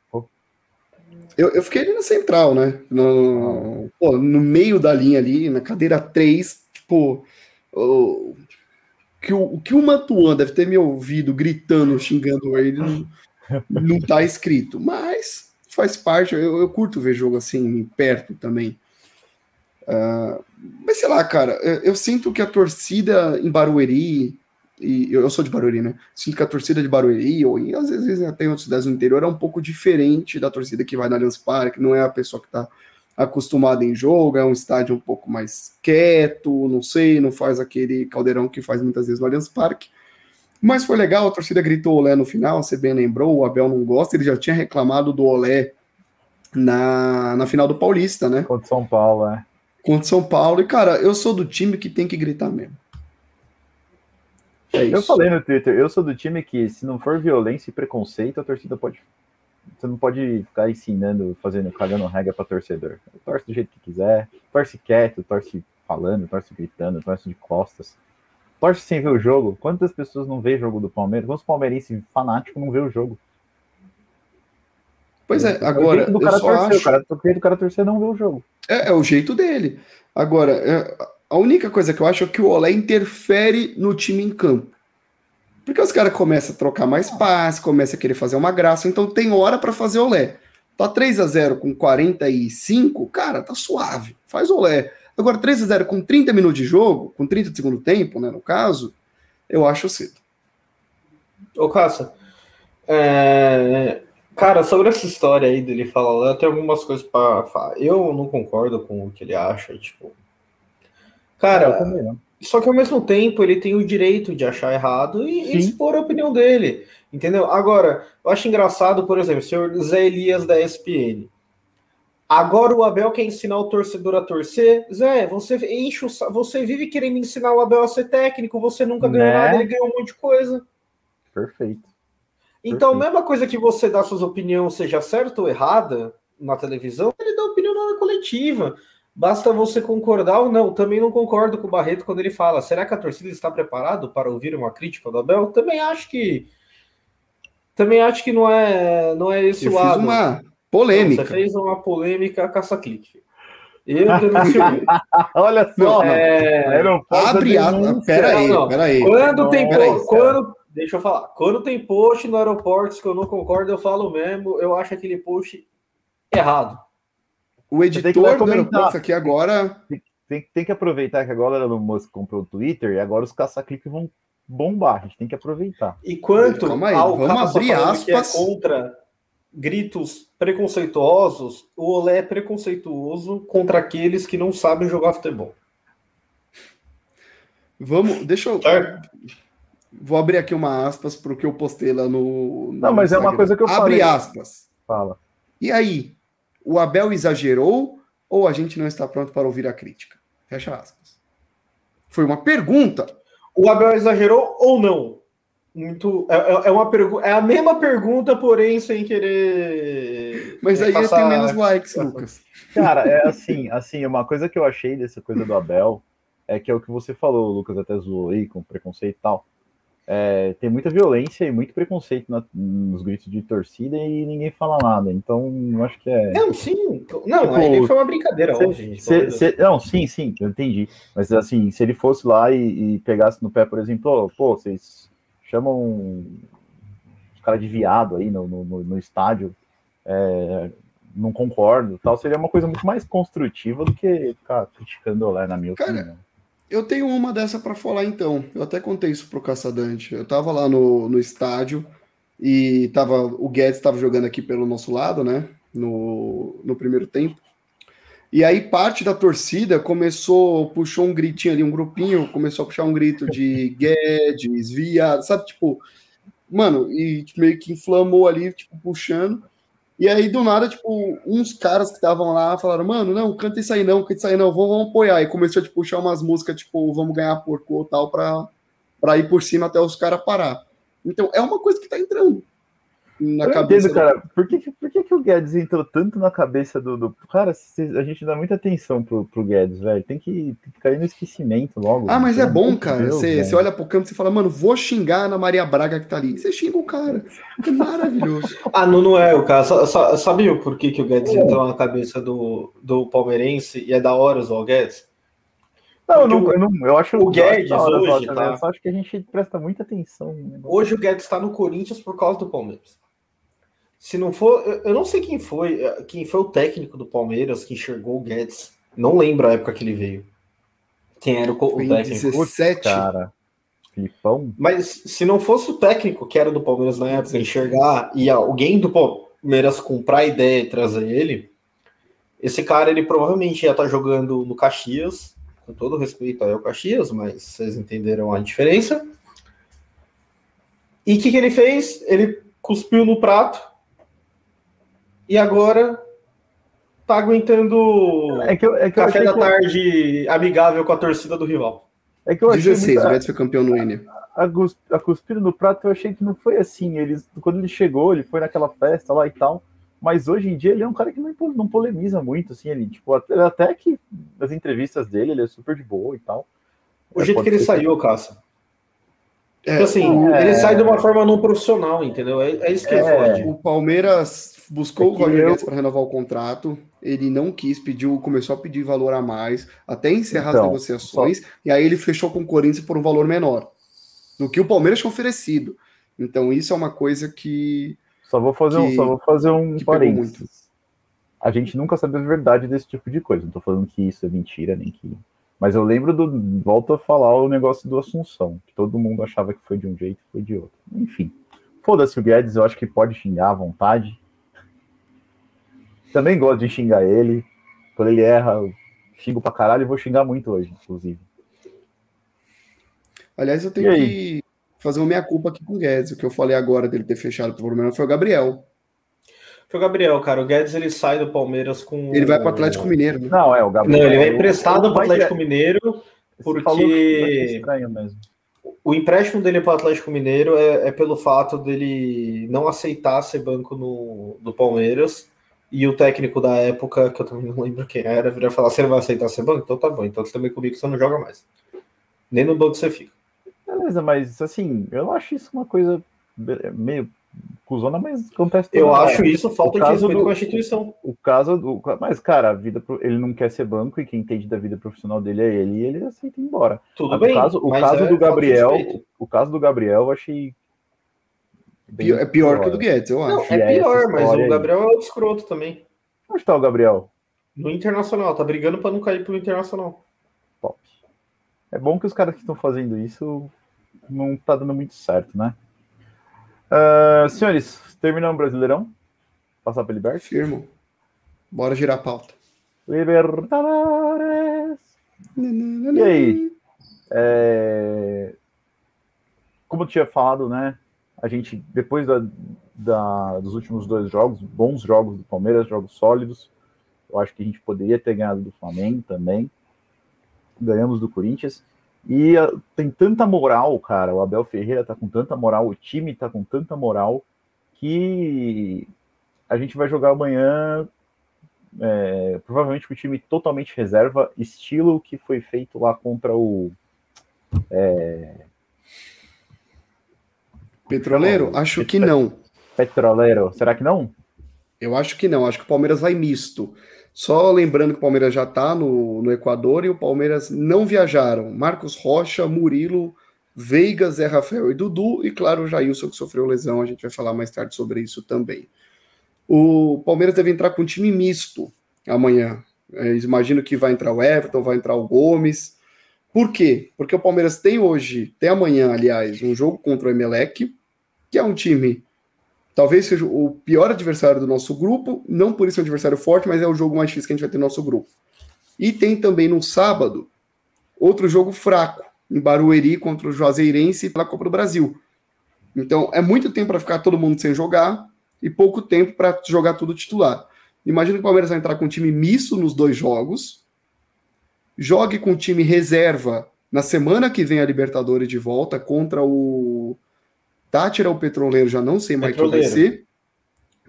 eu, eu fiquei ali na central, né? No, pô, no meio da linha ali, na cadeira 3, tipo, o, que o, o que o Matuan deve ter me ouvido gritando, xingando ele, não, não tá escrito. Mas faz parte, eu, eu curto ver jogo assim, perto também. Uh, mas sei lá, cara, eu, sinto que a torcida em Barueri, e eu, eu sou de Barueri, né? Sinto que a torcida de Barueri, ou e às vezes até em outras cidades do interior, é um pouco diferente da torcida que vai na Allianz Parque, não é a pessoa que tá acostumada em jogo, é um estádio um pouco mais quieto, não sei, não faz aquele caldeirão que faz muitas vezes no Allianz Parque. Mas foi legal, a torcida gritou Olé no final, você bem lembrou, o Abel não gosta, ele já tinha reclamado do Olé na, na final do Paulista, né? Contra São Paulo, é. Contra São Paulo, e cara, eu sou do time que tem que gritar mesmo. É eu falei no Twitter, eu sou do time que, se não for violência e preconceito, a torcida pode. Você não pode ficar ensinando, fazendo, cagando regra para torcedor. Torce do jeito que quiser, torce quieto, torce falando, torce gritando, torce de costas. Torce sem ver o jogo. Quantas pessoas não vê o jogo do Palmeiras? Quantos palmeirenses fanáticos não vê o jogo? Pois é, agora. Do cara torcer, acho... o cara, o do cara torcer não vê o jogo. É, é o jeito dele. Agora, é, a única coisa que eu acho é que o Olé interfere no time em campo. Porque os caras começam a trocar mais passe, começam a querer fazer uma graça, então tem hora para fazer Olé. Tá 3 a 0 com 45, cara, tá suave. Faz Olé. Agora 3 a 0 com 30 minutos de jogo, com 30 de segundo tempo, né, no caso, eu acho cedo. Ô, Caça, é... cara, sobre essa história aí dele falar, tenho algumas coisas para falar. Eu não concordo com o que ele acha, tipo, Cara, só que ao mesmo tempo ele tem o direito de achar errado e, expor a opinião dele. Entendeu? Agora, eu acho engraçado, por exemplo, o senhor Zé Elias da ESPN. Agora o Abel quer ensinar o torcedor a torcer. Zé, você enche o, você vive querendo ensinar o Abel a ser técnico, você nunca ganhou né? nada, ele ganhou um monte de coisa. Perfeito. Então, Perfeito. mesma coisa que você dá suas opiniões, seja certa ou errada, na televisão, ele dá opinião na coletiva. Basta você concordar ou não. Também não concordo com o Barreto quando ele fala: será que a torcida está preparado para ouvir uma crítica do Abel? Também acho que também acho que não é não é esse Eu lado. Fiz uma polêmica. Você fez uma polêmica caça-clique. Eu *laughs* Olha só, é... abre a. Pera aí, pera aí. Quando tem aí, quando deixa eu falar, quando tem post no aeroporto que eu não concordo, eu falo mesmo. Eu acho aquele post errado. O editor do aeroporto aqui agora. Tem, tem, que aproveitar que agora o Musk comprou o Twitter e agora os caça-cliques vão bombar. A gente tem que aproveitar. E quanto Calma aí, ao vamos abrir aspas. Que é contra gritos preconceituosos, o Olé é preconceituoso contra aqueles que não sabem jogar futebol. Vamos, deixa eu. Vou abrir aqui uma aspas para o que eu postei lá no. no não, mas Instagram. é uma coisa que eu Abre falei. aspas. Fala. E aí, o Abel exagerou ou a gente não está pronto para ouvir a crítica? Fecha aspas. Foi uma pergunta. O Abel exagerou ou não? Muito. É, é, é uma pergunta. É a mesma pergunta, porém sem querer. Mas aí passar... tem menos likes, Lucas. Cara, é assim, assim, uma coisa que eu achei dessa coisa do Abel é que é o que você falou, o Lucas até zoou aí com preconceito e tal é, tem muita violência e muito preconceito na, nos gritos de torcida e ninguém fala nada. Então, eu acho que é. Não, sim. Não, tipo, ele foi uma brincadeira se, hoje. Se, se, não, sim, sim, eu entendi. Mas assim, se ele fosse lá e, e pegasse no pé, por exemplo, pô, vocês chamam os caras de viado aí no, no, no estádio, é, não concordo, tal, seria uma coisa muito mais construtiva do que ficar criticando lá, na minha cara, opinião. Eu tenho uma dessa para falar então. Eu até contei isso pro Caçadante. Eu tava lá no, no estádio e tava, o Guedes estava jogando aqui pelo nosso lado, né? No, no primeiro tempo. E aí parte da torcida começou, puxou um gritinho ali, um grupinho, começou a puxar um grito de Guedes, viado, sabe? Tipo, mano, e meio que inflamou ali, tipo, puxando. E aí, do nada, tipo, uns caras que estavam lá falaram, mano, não, canta isso aí não, canta isso aí não, vamos, vamos apoiar. E começou a tipo, puxar umas músicas, tipo, vamos ganhar porco ou tal, pra, pra ir por cima até os caras parar. Então, é uma coisa que tá entrando. Na eu cabeça. Entendo, cara. Por que, por que, que o Guedes entrou tanto na cabeça do. do... Cara, a gente dá muita atenção pro, pro Guedes, velho. Tem que, tem que cair no esquecimento logo. Ah, mas é bom, cara. você, você olha pro campo e fala, mano, vou xingar na Maria Braga que tá ali. Você xinga o cara. Que maravilhoso. *laughs* ah, não, não é o cara. Sabe por que, que o Guedes é. entrou na cabeça do, do palmeirense e é da hora o Guedes? Não, eu, não, eu, não, eu acho o Guedes hoje. Tá... Eu só acho que a gente presta muita atenção. Hoje o Guedes está no Corinthians por causa do Palmeiras. Se não for, eu não sei quem foi, quem foi o técnico do Palmeiras que enxergou o Guedes. Não lembro a época que ele veio. Quem era o, o técnico? 17. Cara. Filipão. Mas se não fosse o técnico que era do Palmeiras na época enxergar e alguém do Palmeiras comprar a ideia e trazer ele, esse cara ele provavelmente ia estar jogando no Caxias com todo respeito ao Caxias, mas vocês entenderam a diferença. E o que, que ele fez? Ele cuspiu no prato e agora tá aguentando é que eu, é que café da tarde amigável com a torcida do rival. É que eu 16, muita... o Betis foi campeão no N. A, a cuspida no prato eu achei que não foi assim. Ele, quando ele chegou, ele foi naquela festa lá e tal. Mas hoje em dia ele é um cara que não, não polemiza muito, assim, ele, tipo, até, até que nas entrevistas dele ele é super de boa e tal. O é, jeito que ele saiu, que... Cássio. É, tipo assim, é... ele sai de uma forma não profissional, entendeu? É, é isso que é, fode. O Palmeiras buscou o Roger eu... para renovar o contrato, ele não quis, pediu, começou a pedir valor a mais, até encerrar então, as negociações, só... e aí ele fechou com o Corinthians por um valor menor do que o Palmeiras tinha oferecido. Então isso é uma coisa que só vou fazer que, um, só vou fazer um parênteses. A gente nunca sabe a verdade desse tipo de coisa. Não tô falando que isso é mentira, nem que. Mas eu lembro do. Volto a falar o negócio do Assunção, que todo mundo achava que foi de um jeito e foi de outro. Enfim. Foda-se o Guedes, eu acho que pode xingar à vontade. Também gosto de xingar ele. Quando ele erra, eu xingo pra caralho e vou xingar muito hoje, inclusive. Aliás, eu tenho que fazer uma minha-culpa aqui com o Guedes. O que eu falei agora dele ter fechado o Palmeiras foi o Gabriel. Foi o Gabriel, cara. O Guedes ele sai do Palmeiras com. Ele vai para o Atlético Mineiro. Né? Não, é o Gabriel. Não, ele vai emprestado para o Atlético Mineiro porque. O empréstimo dele para o Atlético Mineiro é, é, pelo fato dele não aceitar ser banco no, do Palmeiras. E o técnico da época, que eu também não lembro quem era, viria falar: você não vai aceitar ser banco? Então tá bom. Então você também comigo você não joga mais. Nem no banco você fica. Beleza, mas assim, eu não acho isso uma coisa meio cuzona, mas acontece. Eu acho isso falta de respeito do, com a instituição. O, o caso do. Mas, cara, a vida, ele não quer ser banco e quem entende da vida profissional dele é ele e ele aceita ir embora. Tudo mas bem. O caso, o caso é do Gabriel, o caso do Gabriel, eu achei. Pior, é pior que o do Guedes, eu acho. Não, é pior, mas o Gabriel é o escroto também. Onde tá o Gabriel? No Internacional, tá brigando para não cair pro Internacional. Top. É bom que os caras que estão fazendo isso não tá dando muito certo, né? Uh, senhores, terminamos o Brasileirão? Passar para Libertadores? Firmo. Bora girar a pauta. Libertadores! E aí? É... Como eu tinha falado, né? A gente, depois da, da, dos últimos dois jogos, bons jogos do Palmeiras, jogos sólidos, eu acho que a gente poderia ter ganhado do Flamengo também. Ganhamos do Corinthians. E uh, tem tanta moral, cara. O Abel Ferreira tá com tanta moral, o time tá com tanta moral que a gente vai jogar amanhã é, provavelmente com o time totalmente reserva, estilo que foi feito lá contra o. É... Petroleiro? Acho que não. Petroleiro, será que não? Eu acho que não, acho que o Palmeiras vai misto. Só lembrando que o Palmeiras já está no, no Equador e o Palmeiras não viajaram. Marcos Rocha, Murilo, Veiga, Zé Rafael e Dudu, e claro, o Jailson que sofreu lesão, a gente vai falar mais tarde sobre isso também. O Palmeiras deve entrar com um time misto amanhã. É, imagino que vai entrar o Everton, vai entrar o Gomes. Por quê? Porque o Palmeiras tem hoje, tem amanhã, aliás, um jogo contra o Emelec, que é um time Talvez seja o pior adversário do nosso grupo, não por isso é um adversário forte, mas é o jogo mais difícil que a gente vai ter no nosso grupo. E tem também no sábado outro jogo fraco, em Barueri contra o Juazeirense pela Copa do Brasil. Então é muito tempo para ficar todo mundo sem jogar e pouco tempo para jogar tudo titular. Imagina que o Palmeiras vai entrar com um time misto nos dois jogos, jogue com o time reserva na semana que vem a Libertadores de volta contra o Tátira ou Petroleiro, já não sei mais quem vai ser.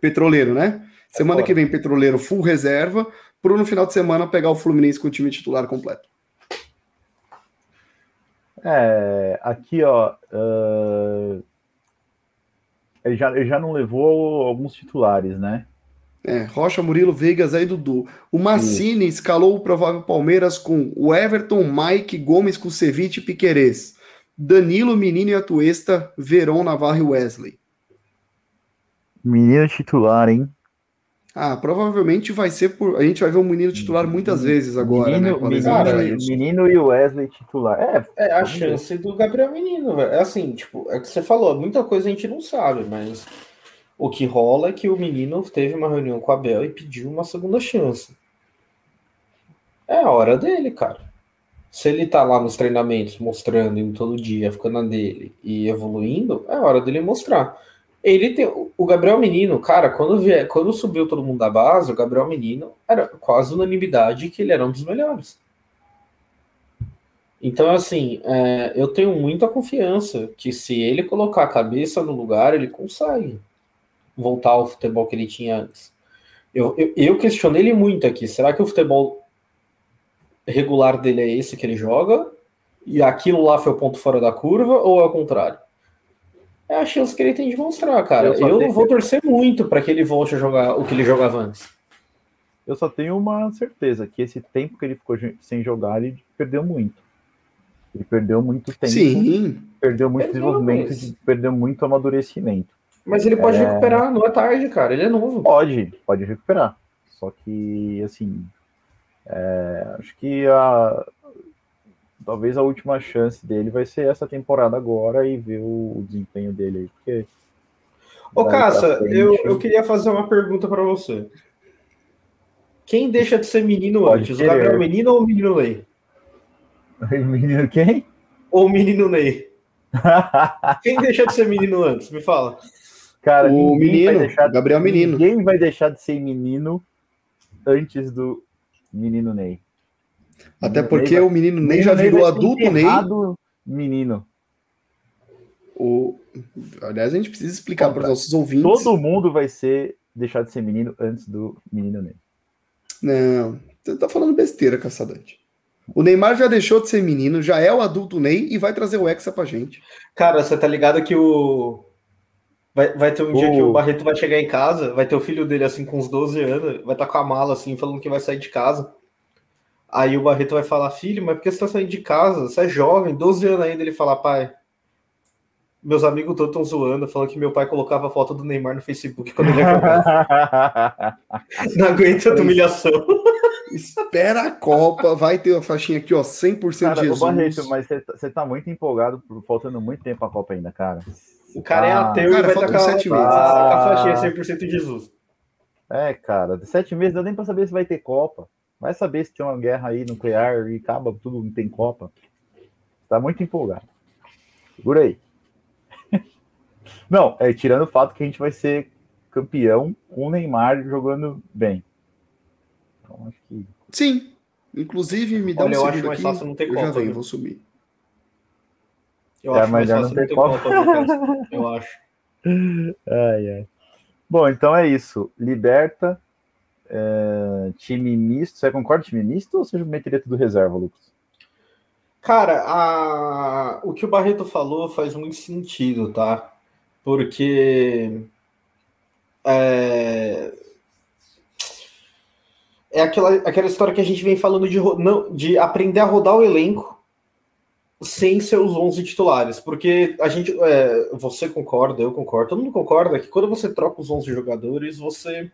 Petroleiro, né? É semana que vem, Petroleiro full reserva, para no final de semana pegar o Fluminense com o time titular completo. É, aqui, ó. Uh, ele, já, ele já não levou alguns titulares, né? É, Rocha, Murilo, Vegas, aí Dudu. O Massini Sim. escalou o provável Palmeiras com o Everton, Mike, Gomes, Kusevich e Piquerez. Danilo, Menino e Atuesta, Veron, Navarro e Wesley. Menino titular, hein? Ah, provavelmente vai ser por. A gente vai ver o menino titular muitas vezes agora, menino, né? Menino, menino, e o Wesley titular. É, é a chance do Gabriel Menino, velho. É assim, tipo, é que você falou, muita coisa a gente não sabe, mas o que rola é que o menino teve uma reunião com a Bel e pediu uma segunda chance. É a hora dele, cara. Se ele tá lá nos treinamentos mostrando, todo dia, ficando na dele e evoluindo, é hora dele mostrar. Ele tem. O Gabriel Menino, cara, quando, vier, quando subiu todo mundo da base, o Gabriel Menino era quase unanimidade que ele era um dos melhores. Então, assim, é, eu tenho muita confiança que se ele colocar a cabeça no lugar, ele consegue voltar ao futebol que ele tinha antes. Eu, eu, eu questionei ele muito aqui. Será que o futebol regular dele é esse que ele joga? E aquilo lá foi o ponto fora da curva? Ou é o contrário? é a chance que ele tem de mostrar, cara. Eu, eu não vou torcer muito para que ele volte a jogar o que ele jogava antes. Eu só tenho uma certeza que esse tempo que ele ficou sem jogar, ele perdeu muito. Ele perdeu muito tempo. Sim. Perdeu muito perdeu, desenvolvimento, mas... perdeu muito amadurecimento. Mas ele pode é... recuperar, não é tarde, cara. Ele é novo. Pode, pode recuperar. Só que, assim, é... acho que a, talvez a última chance dele vai ser essa temporada agora e ver o, desempenho dele aí, porque. Ô, Caça, eu, eu queria fazer uma pergunta para você. Quem deixa de ser menino Pode antes? Querer. O Gabriel Menino ou o menino Ney? *laughs* menino quem? Ou o menino Ney? *laughs* quem deixa de ser menino antes? Me fala. Cara, o menino, Gabriel Menino. Ninguém vai deixar de ser menino antes do menino Ney. Até porque o menino Ney já virou adulto Ney. Menino. O... Aliás, a gente precisa explicar para os nossos ouvintes. Todo mundo vai ser deixar de ser menino antes do menino Ney. Não, você tá falando besteira, caçadante. O Neymar já deixou de ser menino, já é o adulto Ney e vai trazer o Hexa pra gente. Cara, você tá ligado que o. Vai, vai ter um o... dia que o Barreto vai chegar em casa, vai ter o filho dele assim com uns 12 anos, vai estar tá com a mala assim, falando que vai sair de casa. Aí o Barreto vai falar, filho, mas por que você tá saindo de casa? Você é jovem, 12 anos ainda. Ele fala, pai, meus amigos todos estão zoando, falando que meu pai colocava a foto do Neymar no Facebook quando ele ia jogar. *laughs* Não aguenta a humilhação. *laughs* Espera a Copa, vai ter a faixinha aqui, ó, 100% cara, Jesus. Barreto, mas você tá muito empolgado, faltando muito tempo a Copa ainda, cara. O cara é ah, ateu cara, e vai tacar sete meses. a faixinha 100% Jesus. É, cara, sete meses não dá nem pra saber se vai ter Copa. Vai saber se tem uma guerra aí nuclear e acaba tudo, não tem Copa. Tá muito empolgado. Segura aí. *laughs* Não, é tirando o fato que a gente vai ser campeão com o Neymar jogando bem. Então, acho que... Sim. Inclusive, me dá Olha, um eu acho mais fácil não ter Copa. Eu já venho, vou subir. Eu é, acho fácil não ter. Copa eu acho. *laughs* Ai, ai. Bom, então é isso. Liberta é, time misto. Você concorda time misto ou você meteria tudo reserva, Lucas? Cara, a... o que o Barreto falou faz muito sentido, tá? Porque é, é aquela, aquela história que a gente vem falando de, não, de aprender a rodar o elenco sem seus 11 titulares, porque a gente, é, você concorda, eu concordo, todo mundo concorda que quando você troca os 11 jogadores, você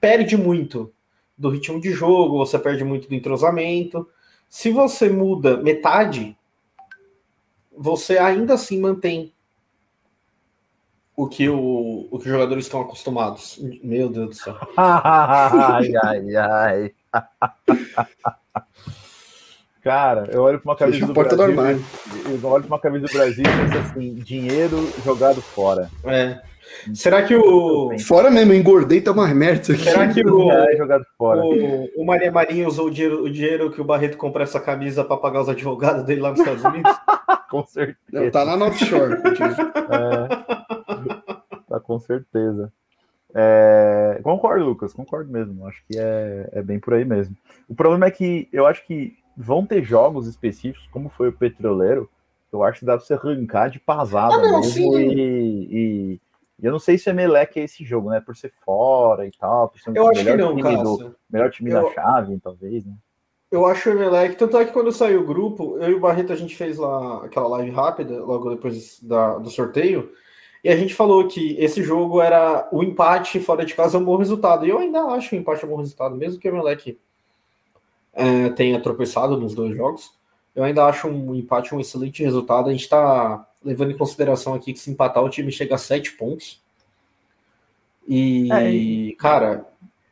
perde muito do ritmo de jogo, você perde muito do entrosamento. Se você muda metade, você ainda assim mantém o que, o, o que os jogadores estão acostumados. Meu Deus do céu. *laughs* ai, ai, ai. *laughs* Cara, eu olho para uma camisa do Brasil. Do eu olho para uma camisa do Brasil e penso assim: dinheiro jogado fora. É. Será que o. Fora mesmo, engordei, tá mais merda aqui. Será que o. É jogado fora. O, o Maria Marinho usou o dinheiro, o dinheiro que o Barreto comprou essa camisa para pagar os advogados dele lá nos Estados Unidos? *laughs* com certeza. Não, tá lá no offshore. é, tá com certeza. É, concordo, Lucas, concordo mesmo. Acho que é, é bem por aí mesmo. O problema é que eu acho que vão ter jogos específicos, como foi o Petroleiro, eu acho que dá pra você arrancar de pasada ah, não, mesmo e, e, e, eu não sei se é Meleque é esse jogo, né? Por ser fora e tal. Por ser eu acho que não, cara. Melhor time eu, da chave, talvez, né? Eu acho o Emelec, tanto é que quando saiu o grupo, eu e o Barreto a gente fez lá aquela live rápida, logo depois da, do sorteio, e a gente falou que esse jogo era o empate fora de casa é um bom resultado. E eu ainda acho o empate um bom resultado, mesmo que o Emelec é, tenha tropeçado nos dois jogos. Eu ainda acho um empate um excelente resultado. A gente está levando em consideração aqui que se empatar o time chega a sete pontos. E, é, e cara,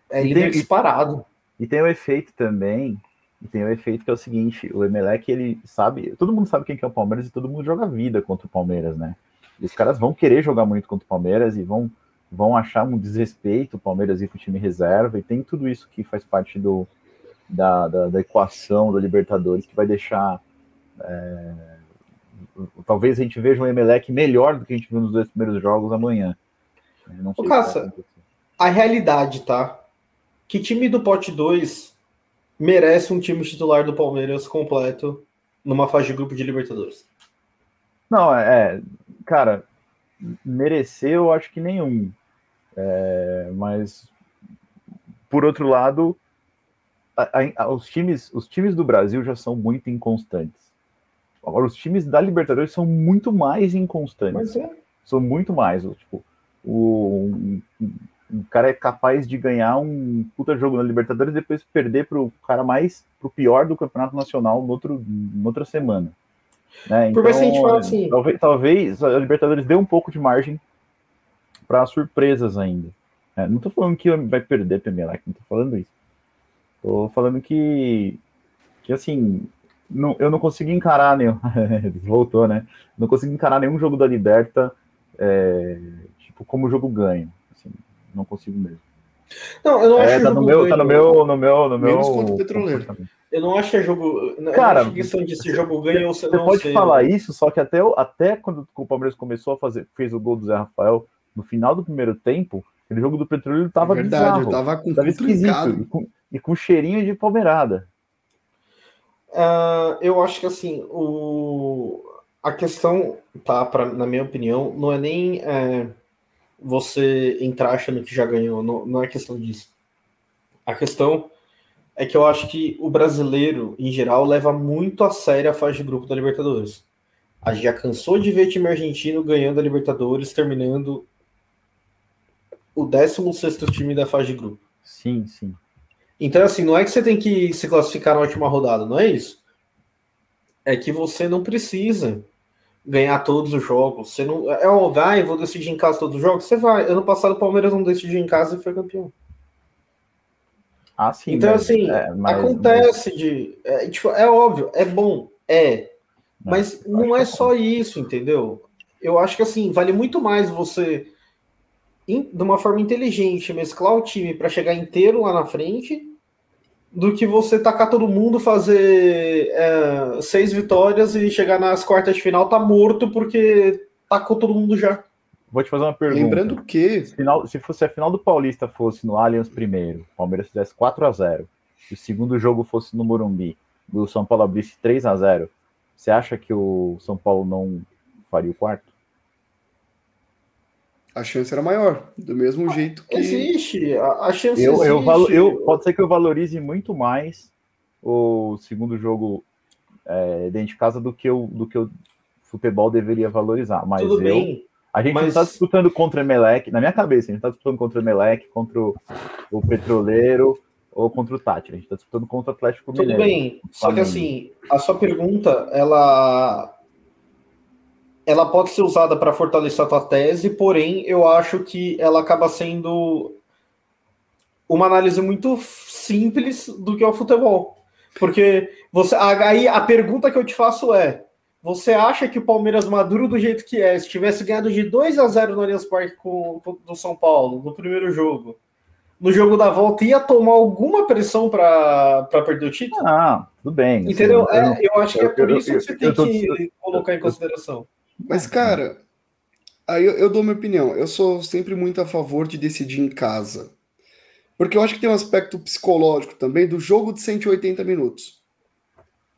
é líder disparado. E tem o efeito também e tem o efeito que é o seguinte, o Emelec, ele sabe, todo mundo sabe quem que é o Palmeiras e todo mundo joga vida contra o Palmeiras, né? E os caras vão querer jogar muito contra o Palmeiras e vão, vão achar um desrespeito o Palmeiras ir com o time reserva, e tem tudo isso que faz parte do, da, da, da equação da Libertadores, que vai deixar. É, talvez a gente veja um Emelec melhor do que a gente viu nos dois primeiros jogos amanhã. Não sei Ô, Caça, a realidade, tá? Que time do pote 2 merece um time titular do Palmeiras completo numa fase de grupo de Libertadores? Não, é, é cara, merecer eu acho que nenhum. É, mas por outro lado, a, a, os times, os times do Brasil já são muito inconstantes. Agora os times da Libertadores são muito mais inconstantes. É. São muito mais, tipo, o, um cara é capaz de ganhar um puta jogo na Libertadores e depois perder pro cara mais pro pior do campeonato nacional no outro, noutra semana. Né? Então, assim. talvez, talvez a Libertadores dê um pouco de margem para surpresas ainda. É, não tô falando que vai perder pro Emelec, não tô falando isso. Tô falando que, que assim, não, eu não consigo encarar nenhum. *laughs* Voltou, né? Não consigo encarar nenhum jogo da Liberta é, tipo, como jogo ganho não consigo mesmo. Não, eu não é, acho tá no meu, tá no meu, no meu, no meu. contra o petroleiro. Eu não acho que é jogo. Cara, não questão de se jogo ganha ou se não. Você pode falar isso, só que até, até quando o Palmeiras começou a fazer, fez o gol do Zé Rafael no final do primeiro tempo, aquele jogo do petroleiro tava é Verdade, bizarro, tava com tava esquisito com, e com cheirinho de palmeirada. Uh, eu acho que assim, o... a questão, tá, pra, na minha opinião, não é nem. É você entrar achando que já ganhou. Não, não é questão disso. A questão é que eu acho que o brasileiro, em geral, leva muito a sério a fase de grupo da Libertadores. A gente já cansou de ver time argentino ganhando a Libertadores, terminando o 16 time da fase de grupo. Sim, sim. Então, assim, não é que você tem que se classificar na última rodada, não é isso. É que você não precisa ganhar todos os jogos. Você não é ó, vai, vou decidir em casa todos os jogos. Você vai. Ano passado o Palmeiras não decidiu em casa e foi campeão. Ah, sim. Então mas, assim, é, mas, acontece mas... de, é, tipo, é óbvio, é bom, é, mas não é, é só isso, entendeu? Eu acho que assim vale muito mais você de uma forma inteligente mesclar o time para chegar inteiro lá na frente do que você tacar todo mundo, fazer é, seis vitórias e chegar nas quartas de final, tá morto porque tacou todo mundo já. Vou te fazer uma pergunta. Lembrando que. Se, final, se fosse a final do Paulista fosse no Allianz primeiro, o Palmeiras fizesse 4 a 0 e o segundo jogo fosse no Morumbi, o São Paulo abrisse 3 a 0 você acha que o São Paulo não faria o quarto? A chance era maior, do mesmo jeito que. Existe, a, a chance eu, existe. Eu, eu, pode ser que eu valorize muito mais o segundo jogo é, dentro de casa do que, o, do que o futebol deveria valorizar. Mas Tudo eu, bem, a gente mas... não está disputando contra o Emelec, na minha cabeça, a gente está disputando contra o Emelec, contra o, o Petroleiro ou contra o Tati. A gente está disputando contra o Atlético Tudo Mineiro. Tudo bem, só que assim, a sua pergunta, ela ela pode ser usada para fortalecer a tua tese, porém eu acho que ela acaba sendo uma análise muito simples do que é o futebol. Porque você aí a pergunta que eu te faço é: você acha que o Palmeiras maduro do jeito que é, se tivesse ganhado de 2 a 0 no Allianz Parque com, com do São Paulo no primeiro jogo, no jogo da volta ia tomar alguma pressão para perder o título? Ah, tudo bem. Entendeu? Assim, eu, é, eu acho que é por isso que você tem que colocar em consideração. Mas, cara, Aí eu, eu dou minha opinião. Eu sou sempre muito a favor de decidir em casa. Porque eu acho que tem um aspecto psicológico também do jogo de 180 minutos.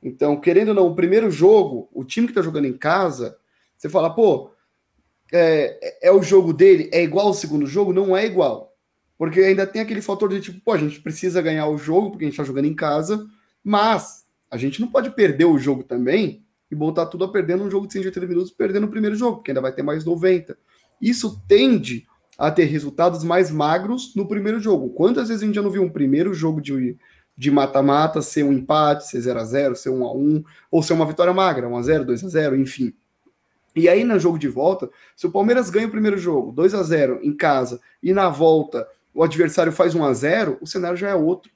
Então, querendo ou não, o primeiro jogo, o time que tá jogando em casa, você fala, pô, é, é o jogo dele, é igual ao segundo jogo? Não é igual. Porque ainda tem aquele fator de tipo, pô, a gente precisa ganhar o jogo, porque a gente tá jogando em casa, mas a gente não pode perder o jogo também e botar tudo a perder num jogo de 180 minutos, perdendo o primeiro jogo, porque ainda vai ter mais 90. Isso tende a ter resultados mais magros no primeiro jogo. Quantas vezes a gente já não viu um primeiro jogo de de mata-mata ser um empate, ser 0 a 0 ser 1 a 1 ou ser uma vitória magra, 1 a 0 2 a 0 enfim. E aí, no jogo de volta, se o Palmeiras ganha o primeiro jogo, 2 a 0 em casa, e na volta o adversário faz 1 a 0 o cenário já é outro.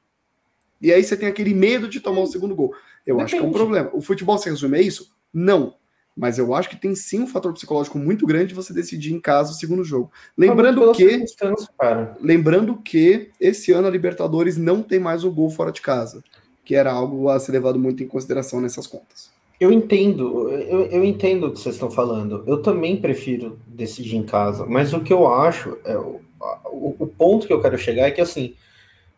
E aí você tem aquele medo de tomar o segundo gol. Eu Depende. acho que é um problema. O futebol se resume a isso? Não. Mas eu acho que tem sim um fator psicológico muito grande você decidir em casa o segundo jogo. Lembrando que. Lembrando que esse ano a Libertadores não tem mais o gol fora de casa, que era algo a ser levado muito em consideração nessas contas. Eu entendo, eu, eu entendo o que vocês estão falando. Eu também prefiro decidir em casa, mas o que eu acho, é, o, o, o ponto que eu quero chegar é que assim,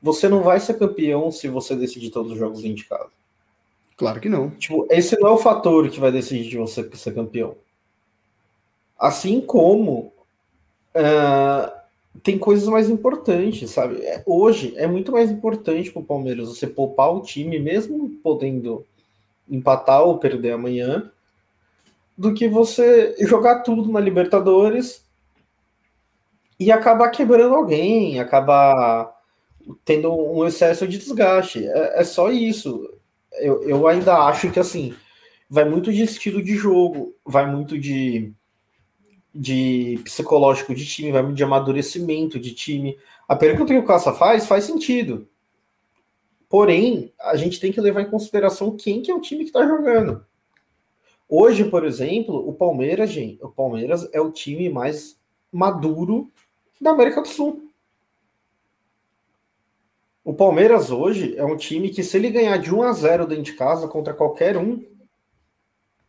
você não vai ser campeão se você decidir todos os jogos dentro de casa. Claro que não. Tipo, esse não é o fator que vai decidir de você ser campeão. Assim como uh, tem coisas mais importantes, sabe? É, hoje é muito mais importante para o Palmeiras você poupar o time, mesmo podendo empatar ou perder amanhã, do que você jogar tudo na Libertadores e acabar quebrando alguém, acabar tendo um excesso de desgaste. É, é só isso eu, eu ainda acho que assim vai muito de estilo de jogo, vai muito de, de psicológico de time, vai muito de amadurecimento de time. A pergunta que o Caça faz faz sentido. Porém, a gente tem que levar em consideração quem que é o time que está jogando. Hoje, por exemplo, o Palmeiras, gente, o Palmeiras é o time mais maduro da América do Sul. O Palmeiras hoje é um time que, se ele ganhar de 1 a 0 dentro de casa contra qualquer um,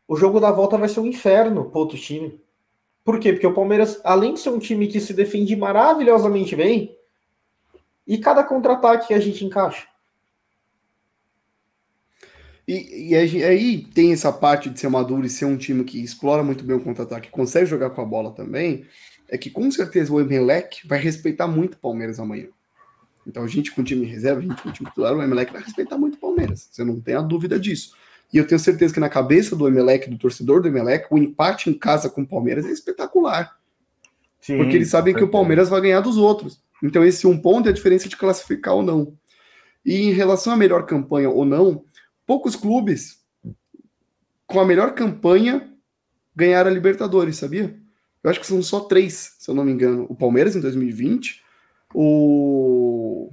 o jogo da volta vai ser um inferno para outro time. Por quê? Porque o Palmeiras, além de ser um time que se defende maravilhosamente bem, e cada contra-ataque que a gente encaixa. E, e, aí tem essa parte de ser maduro e ser um time que explora muito bem o contra-ataque, consegue jogar com a bola também, é que com certeza o Emelec vai respeitar muito o Palmeiras amanhã. Então a gente com o time reserva, a gente com o time titular, o Emelec vai respeitar muito o Palmeiras. Você não tem a dúvida disso. E eu tenho certeza que na cabeça do Emelec, do torcedor do Emelec, o empate em casa com o Palmeiras é espetacular. Sim, porque eles sabem que o Palmeiras vai ganhar dos outros. Então esse um ponto é a diferença de classificar ou não. E em relação à melhor campanha ou não, poucos clubes com a melhor campanha ganharam a Libertadores, sabia? Eu acho que são só três, se eu não me engano. O Palmeiras em 2020, o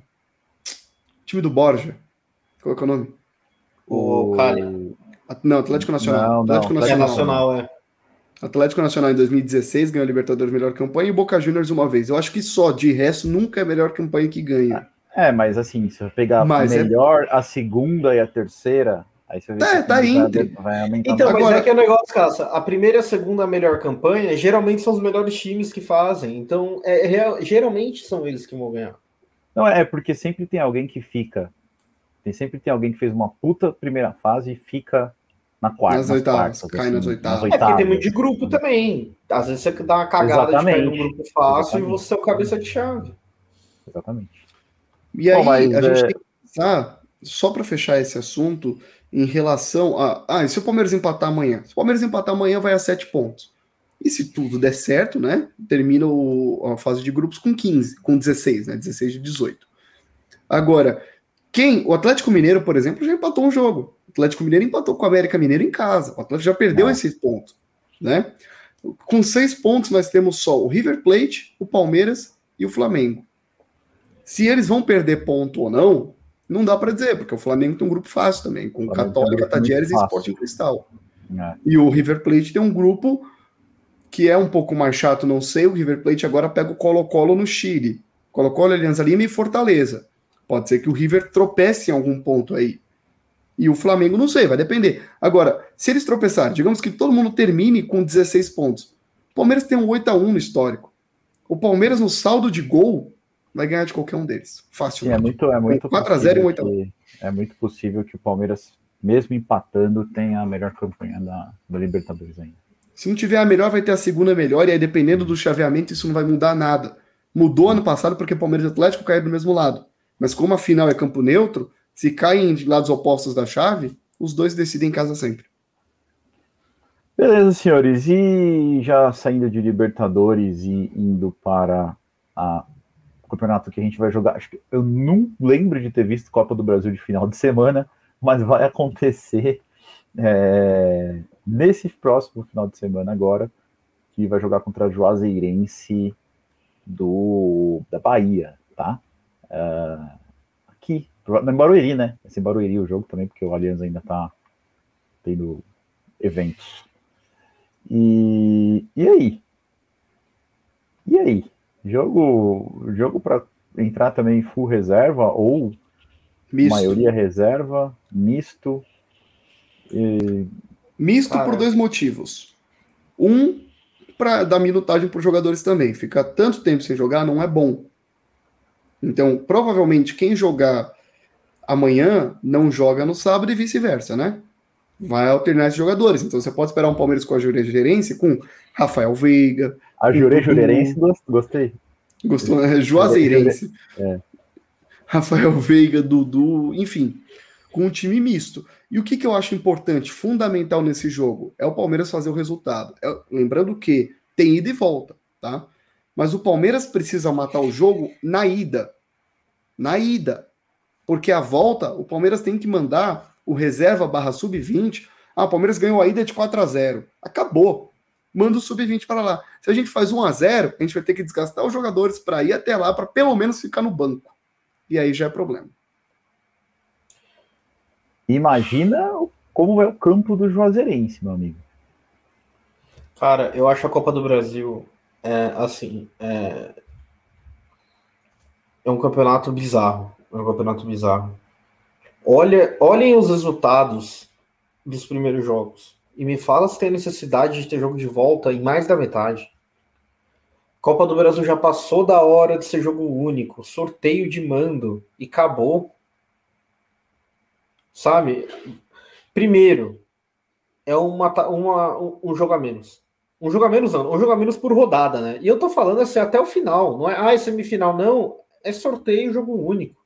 time do Borja. Qual é, é o nome? O, Cali. Não, Atlético Nacional. Não, Atlético não, Nacional. Nacional é. Atlético Nacional em 2016 ganhou a Libertadores melhor campanha e Boca Juniors uma vez. Eu acho que só de resto nunca é a melhor campanha que ganha. É, mas assim, se eu pegar mas a é melhor, é... a segunda e a terceira, Aí você vê é, tá entre. Vai então, mas Agora... é que é o negócio, Caça. A primeira e a segunda melhor campanha geralmente são os melhores times que fazem. Então, é, é, geralmente são eles que vão ganhar. Não, é porque sempre tem alguém que fica. Tem, sempre tem alguém que fez uma puta primeira fase e fica na quarta. Nas, nas oitavas, quartas, cai assim, nas oitavas. Nas oitavas. É porque tem muito de grupo também. Às vezes você dá uma cagada Exatamente. de cair num grupo fácil Exatamente. e você é o cabeça de chave. Exatamente. E aí, Bom, a gente é... tem que pensar, só para fechar esse assunto, em relação a. Ah, e se o Palmeiras empatar amanhã? Se o Palmeiras empatar amanhã, vai a sete pontos. E se tudo der certo, né? Termina o, a fase de grupos com 15, com 16, né? 16 de 18. Agora, quem? O Atlético Mineiro, por exemplo, já empatou um jogo. O Atlético Mineiro empatou com o América Mineiro em casa. O Atlético já perdeu Não. esses pontos, né? Com seis pontos, nós temos só o River Plate, o Palmeiras e o Flamengo. Se eles vão perder ponto ou não, não dá para dizer, porque o Flamengo tem um grupo fácil também, com Católica, Tadieres e Sporting Cristal. É. E o River Plate tem um grupo que é um pouco mais chato, não sei. O River Plate agora pega o Colo-Colo no Chile. Colo-Colo, Alianza Lima e Fortaleza. Pode ser que o River tropece em algum ponto aí. E o Flamengo, não sei, vai depender. Agora, se eles tropeçarem, digamos que todo mundo termine com 16 pontos. O Palmeiras tem um 8 a 1 no histórico. O Palmeiras, no saldo de gol, vai ganhar de qualquer um deles. Fácil. é muito, é muito 4 a 0 e 8 a 1. É muito possível que o Palmeiras, mesmo empatando, tenha a melhor campanha da, da Libertadores ainda. Se não tiver a melhor, vai ter a segunda melhor, e aí, dependendo do chaveamento, isso não vai mudar nada. Mudou ano passado porque Palmeiras e Atlético caíram do mesmo lado. Mas como a final é campo neutro, se caem de lados opostos da chave, os dois decidem em casa sempre. Beleza, senhores. E já saindo de Libertadores e indo para a campeonato que a gente vai jogar. Acho que eu não lembro de ter visto Copa do Brasil de final de semana, mas vai acontecer é, nesse próximo final de semana agora, que vai jogar contra a Juazeirense do, da Bahia, tá? Uh, aqui, em Barueri, né? Esse Barueri o jogo também, porque o Allianz ainda tá tendo eventos. E, e aí? E aí? Jogo, jogo para entrar também full reserva ou misto. maioria reserva, misto. E... Misto por dois motivos. Um, para dar minutagem para os jogadores também. Ficar tanto tempo sem jogar não é bom. Então, provavelmente, quem jogar amanhã não joga no sábado e vice-versa, né? Vai alternar esses jogadores. Então você pode esperar um Palmeiras com a Jureirense, com Rafael Veiga. A Jureirense, gostei. Gostou, né? Juazeirense. É. Rafael Veiga, Dudu, enfim, com um time misto. E o que, que eu acho importante, fundamental nesse jogo? É o Palmeiras fazer o resultado. É, lembrando que tem ida e volta, tá? Mas o Palmeiras precisa matar o jogo na ida. Na ida. Porque a volta, o Palmeiras tem que mandar o reserva barra sub-20. Ah, o Palmeiras ganhou a ida de 4 a 0 Acabou. Manda o sub-20 para lá. Se a gente faz 1 a 0 a gente vai ter que desgastar os jogadores para ir até lá, para pelo menos ficar no banco. E aí já é problema. Imagina como é o campo do Juazeirense, meu amigo. Cara, eu acho a Copa do Brasil é, assim. É, é um campeonato bizarro. É um campeonato bizarro. Olha, olhem os resultados dos primeiros jogos e me fala se tem necessidade de ter jogo de volta em mais da metade. Copa do Brasil já passou da hora de ser jogo único, sorteio de mando e acabou. Sabe? Primeiro, é uma, uma, um jogo a menos. Um jogo a menos não, um jogo a menos por rodada, né? E eu tô falando assim até o final, não é, ah, é semifinal, não, é sorteio, jogo único.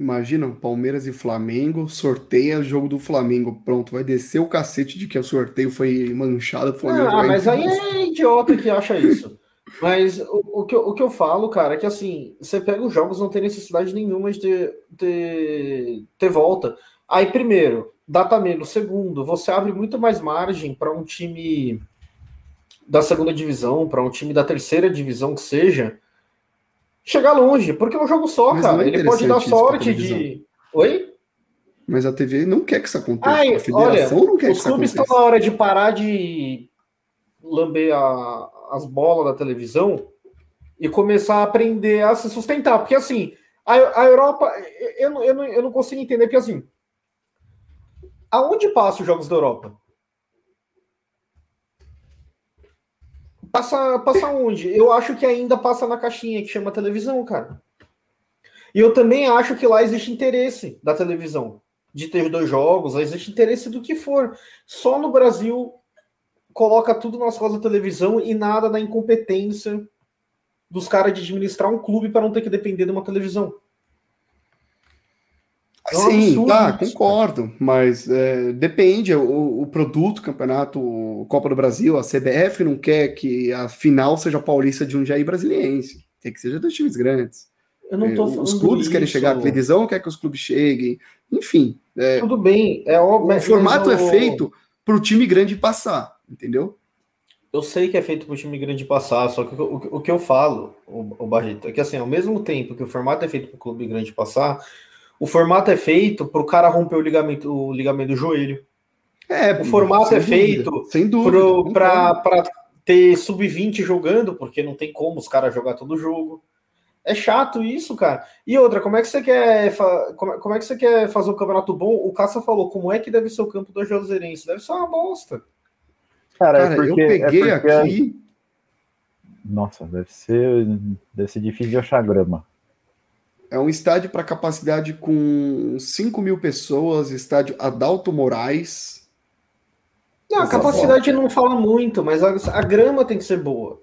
Imagina, Palmeiras e Flamengo, sorteia o jogo do Flamengo. Pronto, vai descer o cacete de que o sorteio foi manchado. Flamengo ah, mas aí é idiota que acha isso. Mas o, o, que eu, o que eu falo, cara, é que assim, você pega os jogos, não tem necessidade nenhuma de ter, ter, ter volta. Aí, primeiro, data menos. Segundo, você abre muito mais margem para um time da segunda divisão, para um time da terceira divisão que seja, chegar longe, porque é um jogo só, Mas cara. É Ele pode dar sorte de. Oi? Mas a TV não quer que isso aconteça. Ai, a federação olha, não quer que isso clubes estão na hora de parar de lamber a, as bolas da televisão e começar a aprender a se sustentar. Porque assim, a, a Europa, eu, eu, eu, não, eu não consigo entender, porque assim, aonde passam os jogos da Europa? Passa, passa onde? Eu acho que ainda passa na caixinha que chama televisão, cara. E eu também acho que lá existe interesse da televisão de ter dois jogos, existe interesse do que for. Só no Brasil coloca tudo nas costas da televisão e nada na incompetência dos caras de administrar um clube para não ter que depender de uma televisão. É um Sim, tá, isso, concordo, cara. mas é, depende, o, o, produto, campeonato Copa do Brasil, a CBF não quer que a final seja paulista de um Jair brasiliense, tem que ser dos times grandes. Eu não tô é, os clubes isso. querem chegar, a televisão quer que os clubes cheguem, enfim. É, Tudo bem, é óbvio. O formato é feito para o time grande passar, entendeu? Eu sei que é feito para o time grande passar, só que o, o, que eu falo, o, o Barreto, é que assim, ao mesmo tempo que o formato é feito para o clube grande passar, o formato é feito para o cara romper o ligamento, o ligamento do joelho. É, o formato é dúvida, feito para ter sub-20 jogando, porque não tem como os caras jogar todo jogo. É chato isso, cara. E outra, como é que você quer como, como é que você quer fazer um campeonato bom? O Caça falou, como é que deve ser o campo do Juazeirense? Deve ser uma bosta. Cara, Cara porque, eu peguei é aqui. Nossa, deve ser, deve ser difícil de achar grama. É um estádio para capacidade com 5 mil pessoas, estádio Adalto Moraes. Não, a capacidade não fala muito, mas a, a grama tem que ser boa.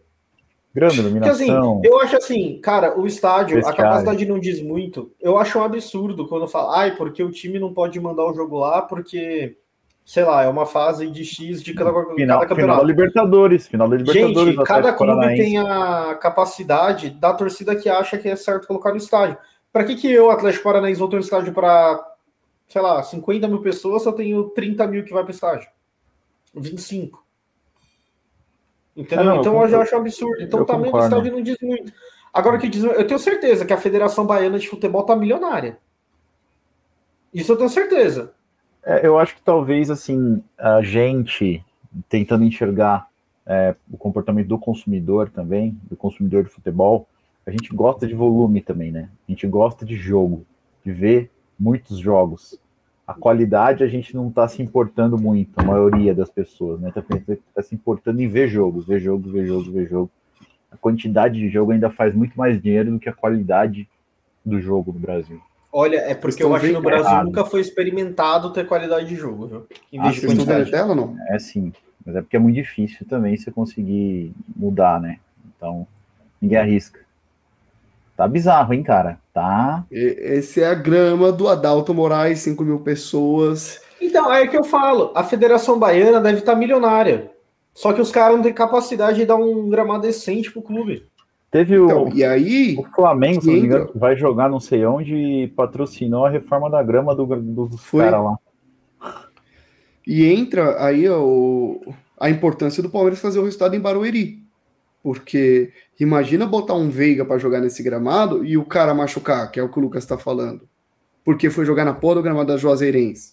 Grama, iluminação. Porque, assim, eu acho assim, cara, o estádio, a capacidade não diz muito. Eu acho um absurdo quando fala, ai, porque o time não pode mandar o jogo lá, porque sei lá, é uma fase de X de cada, final, cada campeonato. Final da Libertadores, final da Libertadores. Gente, cada clube tem a capacidade da torcida que acha que é certo colocar no estádio. Para que, que eu, Atlético Paranaense, vou ter um estádio para, sei lá, 50 mil pessoas, eu tenho 30 mil que vai para o estádio? 25. Entendeu? Ah, não, então eu já acho absurdo. Então o tamanho do estádio não diz muito. Agora que diz, eu tenho certeza que a Federação Baiana de Futebol tá milionária. Isso eu tenho certeza. É, eu acho que talvez assim a gente tentando enxergar é, o comportamento do consumidor também, do consumidor de futebol, a gente gosta de volume também, né? A gente gosta de jogo, de ver muitos jogos. A qualidade a gente não está se importando muito, a maioria das pessoas, né? Está tá se importando em ver jogo, ver jogo, ver jogo, ver jogo. A quantidade de jogo ainda faz muito mais dinheiro do que a qualidade do jogo no Brasil. Olha, é porque eu acho que no Brasil errado. nunca foi experimentado ter qualidade de jogo, viu? Em vez ah, de quantidade. Tela, não? É sim, mas é porque é muito difícil também você conseguir mudar, né? Então, ninguém arrisca. Tá bizarro, hein, cara? Tá. Esse é a grama do Adalto Moraes, 5 mil pessoas. Então, é que eu falo. A Federação Baiana deve estar tá milionária. Só que os caras não têm capacidade de dar um gramado decente pro clube. Teve então, o, e aí, o Flamengo, se não me engano, vai jogar não sei onde e patrocinou a reforma da grama do, dos caras lá. E entra aí o, a importância do Palmeiras fazer o resultado em Barueri. Porque imagina botar um Veiga para jogar nesse gramado e o cara machucar, que é o que o Lucas está falando. Porque foi jogar na porra do gramado da Juazeirense.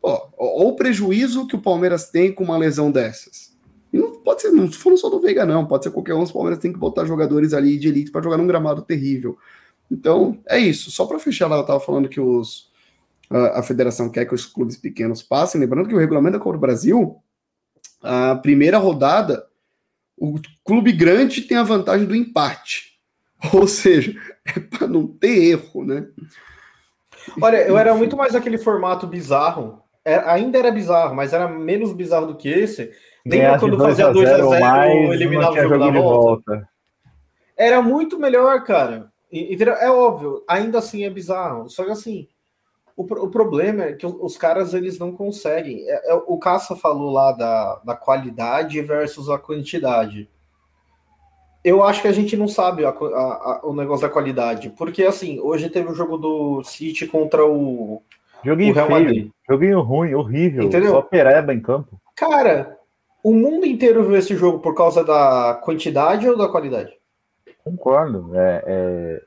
Ó, ó, o prejuízo que o Palmeiras tem com uma lesão dessas. E não pode ser, não falando só do Veiga, não. Pode ser qualquer um. Os Palmeiras tem que botar jogadores ali de elite para jogar num gramado terrível. Então, é isso. Só para fechar lá, eu estava falando que os, a, a, federação quer que os clubes pequenos passem. Lembrando que o regulamento da Copa do Brasil, a primeira rodada o clube grande tem a vantagem do empate. Ou seja, é para não ter erro, né? Olha, eu era muito mais aquele formato bizarro. É, ainda era bizarro, mas era menos bizarro do que esse. Lembra quando fazia 2x0 ou eliminava o jogo da volta? volta? Era muito melhor, cara. É óbvio, ainda assim é bizarro. Só que assim, o, o problema é que os caras eles não conseguem. É, é, o Caça falou lá da, da qualidade versus a quantidade. Eu acho que a gente não sabe a, a, o negócio da qualidade. Porque, assim, hoje teve o um jogo do City contra o, Joguinho o Real feio, Madrid. Joguinho ruim, horrível. Entendeu? Só pereba em campo. Cara, o mundo inteiro viu esse jogo por causa da quantidade ou da qualidade? Concordo. É, é,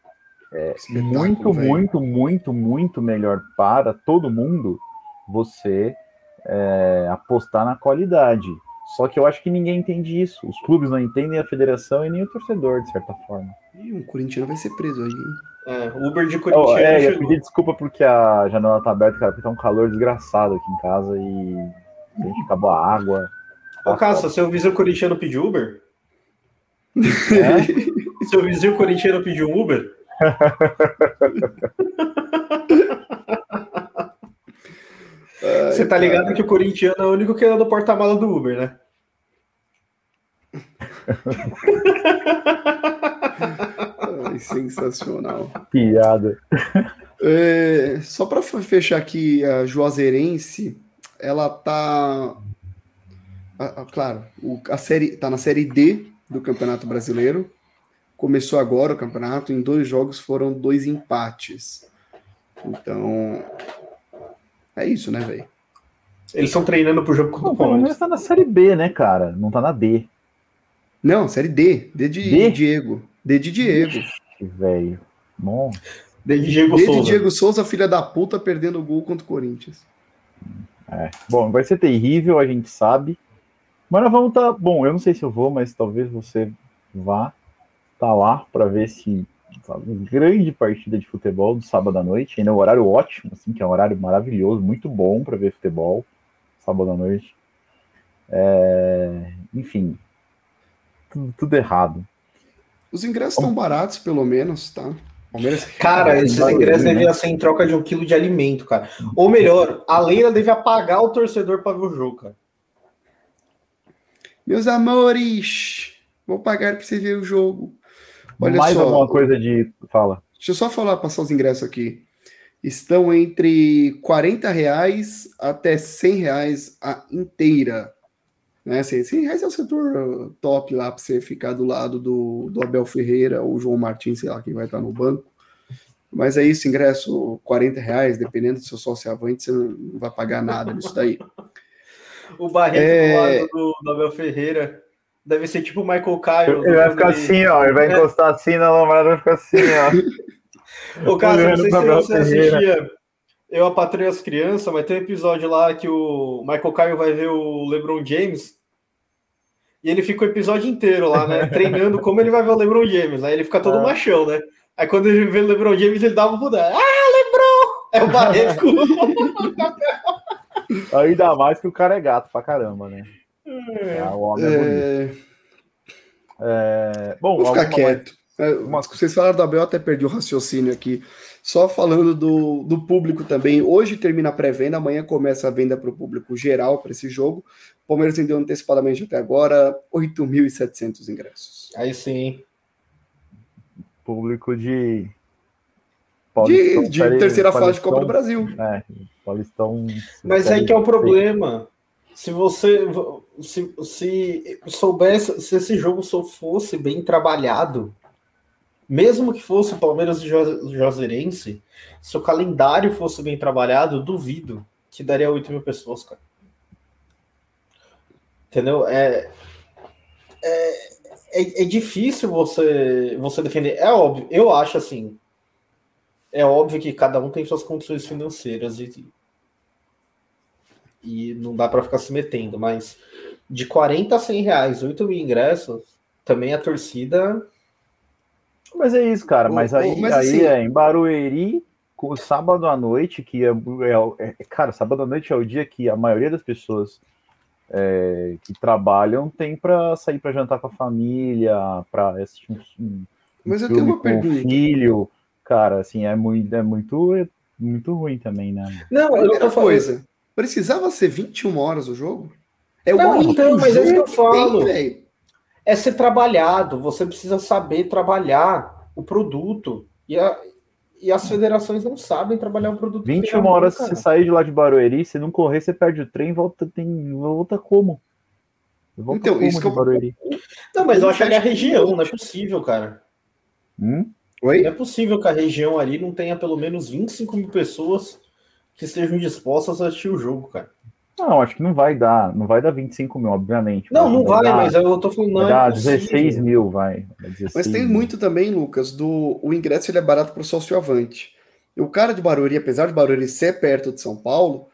é muito, véio. muito, muito, muito melhor para todo mundo você é, apostar na qualidade. Só que eu acho que ninguém entende isso. Os clubes não entendem a federação e nem o torcedor, de certa forma. E o Corinthians vai ser preso aí. É, Uber de Corinthians. Oh, é, eu pedi desculpa porque a janela tá aberta, cara, porque tá um calor desgraçado aqui em casa e a gente acabou a água. Ô, Caça, seu vizinho corintiano pediu Uber? *laughs* É? seu vizinho corintiano pediu Uber? Você tá ligado cara. que o corintiano é o único que anda no porta-mala do Uber, né? *laughs* Ai, sensacional. Piada. É, só para fechar aqui, a Juazeirense, ela tá. A, a, claro, o, a série tá na série D do Campeonato Brasileiro. Começou agora o campeonato, em dois jogos foram dois empates. Então, é isso, né, velho? Eles estão treinando pro jogo contra o Palmeiras. tá na série B, né, cara? Não tá na D. Não, série D. D de D? Diego. D de Diego. Velho. D de Diego D Souza. de Diego Souza, filha da puta, perdendo o gol contra o Corinthians. É. Bom, vai ser terrível, a gente sabe. Mas nós vamos tá. Bom, eu não sei se eu vou, mas talvez você vá tá lá para ver se sabe, uma grande partida de futebol do sábado à noite, ainda é um horário ótimo, assim, que é um horário maravilhoso, muito bom para ver futebol sábado à noite. É, enfim, tudo, tudo, errado. Os ingressos estão baratos, pelo menos, tá? Palmeiras... Cara, esses ingressos né? deviam ser em troca de um quilo de alimento, cara. Ou melhor, a Leila deve apagar o torcedor para ver o jogo, cara. Meus amores, vou pagar para você ver o jogo. Olha Mais só, alguma coisa de. Fala. Deixa eu só falar, passar os ingressos aqui. Estão entre 40 reais até 100 reais a inteira. Né? 100 reais é o setor top lá para você ficar do lado do, do Abel Ferreira ou João Martins, sei lá quem vai estar no banco. Mas é isso, ingresso 40 reais, dependendo do seu sócio avante, você não vai pagar nada nisso daí. o Barreto é... do lado do, do Abel Ferreira Deve ser tipo o Michael Caio. Ele vai ficar assim, ó. Ele vai é. encostar assim na lombrada vai ficar assim, ó. *laughs* Ô, caso, não sei se você assistia. Eu apatrei as crianças, mas tem um episódio lá que o Michael Caio vai ver o LeBron James. E ele fica o episódio inteiro lá, né? *laughs* Treinando como ele vai ver o LeBron James. Aí ele fica todo é. machão, né? Aí quando ele vê o LeBron James, ele dá uma mudada. Ah, LeBron! É o Barreto *laughs* Ainda mais que o cara é gato pra caramba, né? É, o homem é, é... é... Bom, Vou ficar quieto. Mais... Uma... Vocês falaram da Abel, até perdi o raciocínio aqui. Só falando do, do público também. Hoje termina a pré-venda, amanhã começa a venda para o público geral para esse jogo. O Palmeiras vendeu antecipadamente até agora 8.700 ingressos. Aí sim. Público de. de, de terceira fase de Copa do Brasil. É, Paulistão. Mas aí que é o problema. Se você se, se soubesse, se esse jogo só fosse bem trabalhado, mesmo que fosse Palmeiras e Juazeirense, se o calendário fosse bem trabalhado, duvido que daria 8 mil pessoas, cara. Entendeu? É, é, é, é, difícil você, você defender. É óbvio, eu acho assim. É óbvio que cada um tem suas condições financeiras e e não dá para ficar se metendo, mas de 40 a 100 reais, 8 mil ingressos, também a torcida. Mas é isso, cara. Mas aí, mas, aí assim... é em Barueri, sábado à noite, que é, é, é, Cara, sábado à noite é o dia que a maioria das pessoas é, que trabalham tem para sair para jantar com a família, para assistir um, um mas eu tenho uma pergunta. filho. Cara, assim, é muito, é muito, é muito ruim também, né? Não, outra coisa. Precisava ser 21 horas o jogo? É não, então, mas é isso que eu falo. Tem, é ser trabalhado. Você precisa saber trabalhar o produto. E, a, e as federações não sabem trabalhar o produto. 21 horas, se sair de lá de Barueri, se não correr, você perde o trem, volta, tem, volta como? Volta então, como isso que eu... Barueri? Não, mas eu acho que é a região, não é possível, cara. Hum? Oi? Não é possível que a região ali não tenha pelo menos 25 mil pessoas que estejam dispostas a assistir o jogo, cara. Não, acho que não vai dar, não vai dar 25 mil, obviamente. Não, não vai, dar, mas eu tô falando. Vai dar é 16 mil, vai. 16 mas tem mil. muito também, Lucas, do o ingresso ele é barato para o sócio avante. E o cara de Barueri, apesar de Barueri ser perto de São Paulo,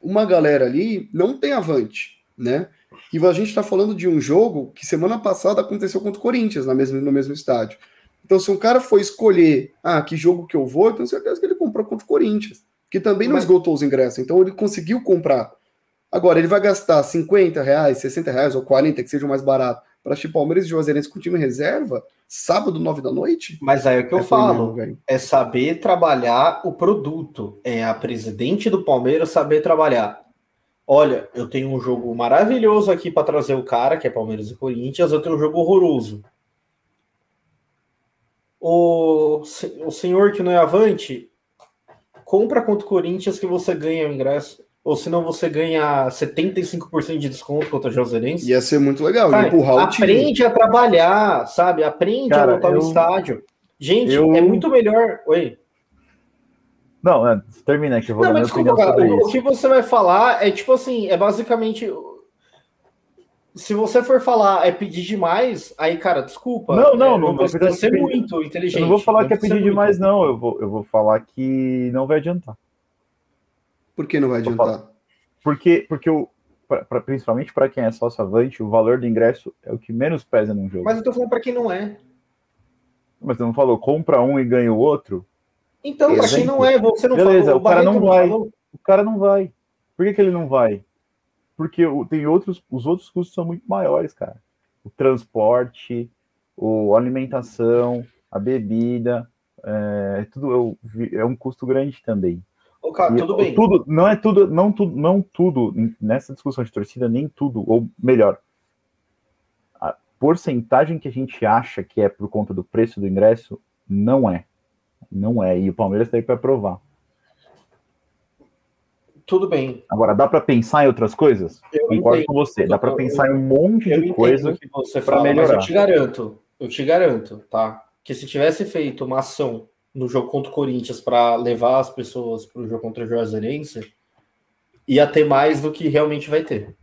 uma galera ali não tem avante, né? E a gente está falando de um jogo que semana passada aconteceu contra o Corinthians, na mesma, no mesmo estádio. Então, se um cara for escolher, ah, que jogo que eu vou, eu tenho certeza que ele comprou contra o Corinthians que também não Mas... esgotou os ingressos. Então ele conseguiu comprar. Agora, ele vai gastar 50 reais, 60 reais ou 40, que seja o mais barato, para assistir Palmeiras e Juazeirense com time reserva, sábado, 9 da noite? Mas aí é o que eu é falo, é saber trabalhar o produto. É a presidente do Palmeiras saber trabalhar. Olha, eu tenho um jogo maravilhoso aqui para trazer o cara, que é Palmeiras e Corinthians, eu tenho um jogo horroroso. O, o senhor que não é avante, compra contra o Corinthians que você ganha o ingresso. Ou senão você ganha 75% de desconto contra o Joserense. Ia ser muito legal, sabe? empurrar o Aprende time. a trabalhar, sabe? Aprende Cara, a voltar eu... estádio. Gente, eu... é muito melhor. Oi. Não, é, termina aqui. Eu vou não, mas desculpa, cara, o, o que você vai falar é tipo assim, é basicamente se você for falar é pedir demais, aí, cara, desculpa. Não, não, é, não, não precisa ser pedir... muito inteligente. Eu não vou falar não que é pedir demais, não. Eu vou, eu vou falar que não vai adiantar. Por que não vai adiantar? Porque, porque o, pra, pra, principalmente para quem é sócio avante, o valor do ingresso é o que menos pesa num jogo. Mas eu tô falando para quem não é. Mas você não falou, compra um e ganha o outro? Então, para quem não é, você não Beleza, falou, o cara não vai. Falou. O cara não vai. Por que, que ele não vai? porque tem outros, os outros custos são muito maiores, cara. O transporte, o, a alimentação, a bebida, é, tudo é um custo grande também. Cara, tudo bem. Tudo, não é tudo, não tudo, não tudo nessa discussão de torcida, nem tudo, ou melhor, a porcentagem que a gente acha que é por conta do preço do ingresso não é. Não é. E o Palmeiras tem para provar. Tudo bem. Agora, dá para pensar em outras coisas? Eu Concordo entendo. com você. Dá para pensar eu, em um monte de coisa para melhorar. Mas eu te garanto, eu te garanto, tá? Que se tivesse feito uma ação no jogo contra o Corinthians para levar as pessoas para o jogo contra o Juazeirense, ia ter mais do que realmente vai ter.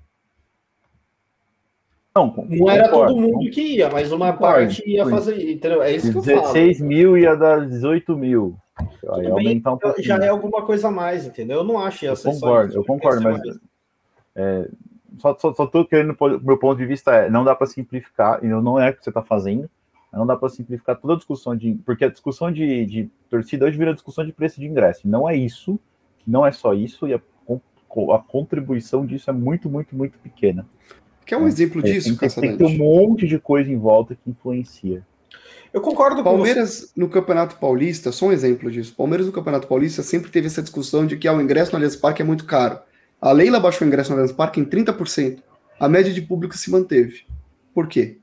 Não, não era todo mundo que ia, mas uma concordo, parte ia fazer, entendeu? É isso que eu falo. 16 mil ia dar 18 mil. Aí aumentar um pouquinho. Já é alguma coisa a mais, entendeu? Eu não acho eu concordo, Eu concordo, mas é, só, só, só tô querendo, meu ponto de vista é, não dá para simplificar, e não é o que você está fazendo, não dá para simplificar toda a discussão de. Porque a discussão de, de torcida hoje vira discussão de preço de ingresso. Não é isso, não é só isso, e a, a contribuição disso é muito, muito, muito pequena. Quer um é, exemplo disso, tem, tem, tem um monte de coisa em volta que influencia. Eu concordo com Palmeiras no Campeonato Paulista, só um exemplo disso. Palmeiras no Campeonato Paulista sempre teve essa discussão de que ah, o ingresso no Allianz Parque é muito caro. A Leila baixou o ingresso no Allianz Parque em 30%. A média de público se manteve. Por quê?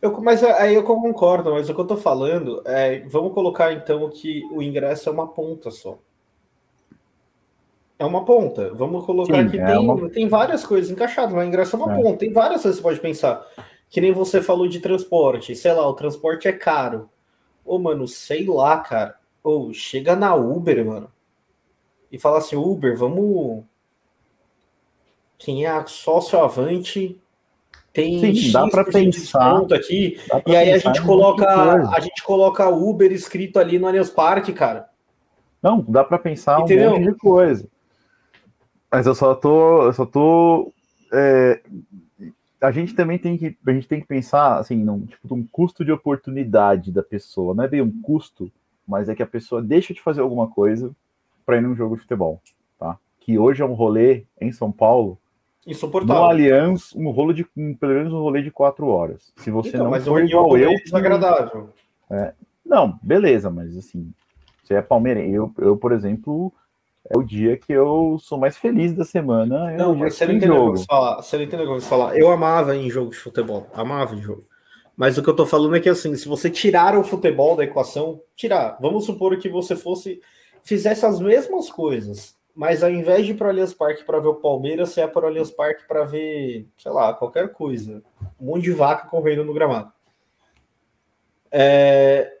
Eu, mas aí eu concordo, mas o que eu tô falando é. Vamos colocar então que o ingresso é uma ponta só. É uma ponta. Vamos colocar Sim, que é tem, uma... tem várias coisas encaixadas, mas o ingresso é uma é. ponta. Tem várias coisas que você pode pensar. Que nem você falou de transporte. Sei lá, o transporte é caro. Ô, mano, sei lá, cara. Ou chega na Uber, mano. E fala assim, Uber, vamos. Quem é sócio avante tem Sim, dá para pensar aqui e aí a gente coloca a gente coloca Uber escrito ali no Allianz Parque, cara. Não, dá para pensar Entendeu? um monte de coisa. Mas eu só tô, eu só tô é, a gente também tem que a gente tem que pensar assim, num tipo um custo de oportunidade da pessoa. Não é bem um custo, mas é que a pessoa deixa de fazer alguma coisa para ir num jogo de futebol, tá? Que hoje é um rolê em São Paulo Insuportável. No Allianz, um rolo de um, pelo menos um rolê de quatro horas. Se você então, não mas for igual eu, desagradável. É, não, beleza, mas assim, você é palmeirense. Eu, eu, por exemplo, é o dia que eu sou mais feliz da semana. É não, mas você não entendeu o que eu falar. Você não entendeu o que eu falar. Eu amava em jogo de futebol, amava em jogo. Mas o que eu tô falando é que assim, se você tirar o futebol da equação, tirar, vamos supor que você fosse fizesse as mesmas coisas, mas ao invés de ir para o Allianz Parque para ver o Palmeiras, você é para o Allianz Parque para ver, sei lá, qualquer coisa. Um monte de vaca correndo no gramado. É...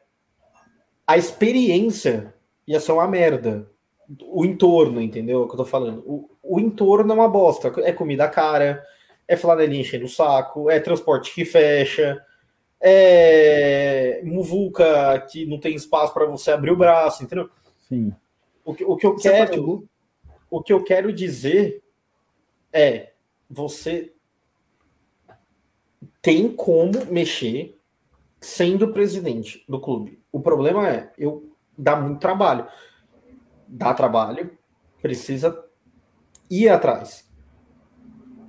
A experiência ia ser uma merda. O entorno, entendeu? É o que eu tô falando. O, o entorno é uma bosta. É comida cara, é flanelinha enchendo o saco, é transporte que fecha, é muvuca que não tem espaço para você abrir o braço, entendeu? Sim. O que, o que eu quero. O que eu quero dizer é: você tem como mexer sendo presidente do clube. O problema é, eu dá muito trabalho. Dá trabalho, precisa ir atrás.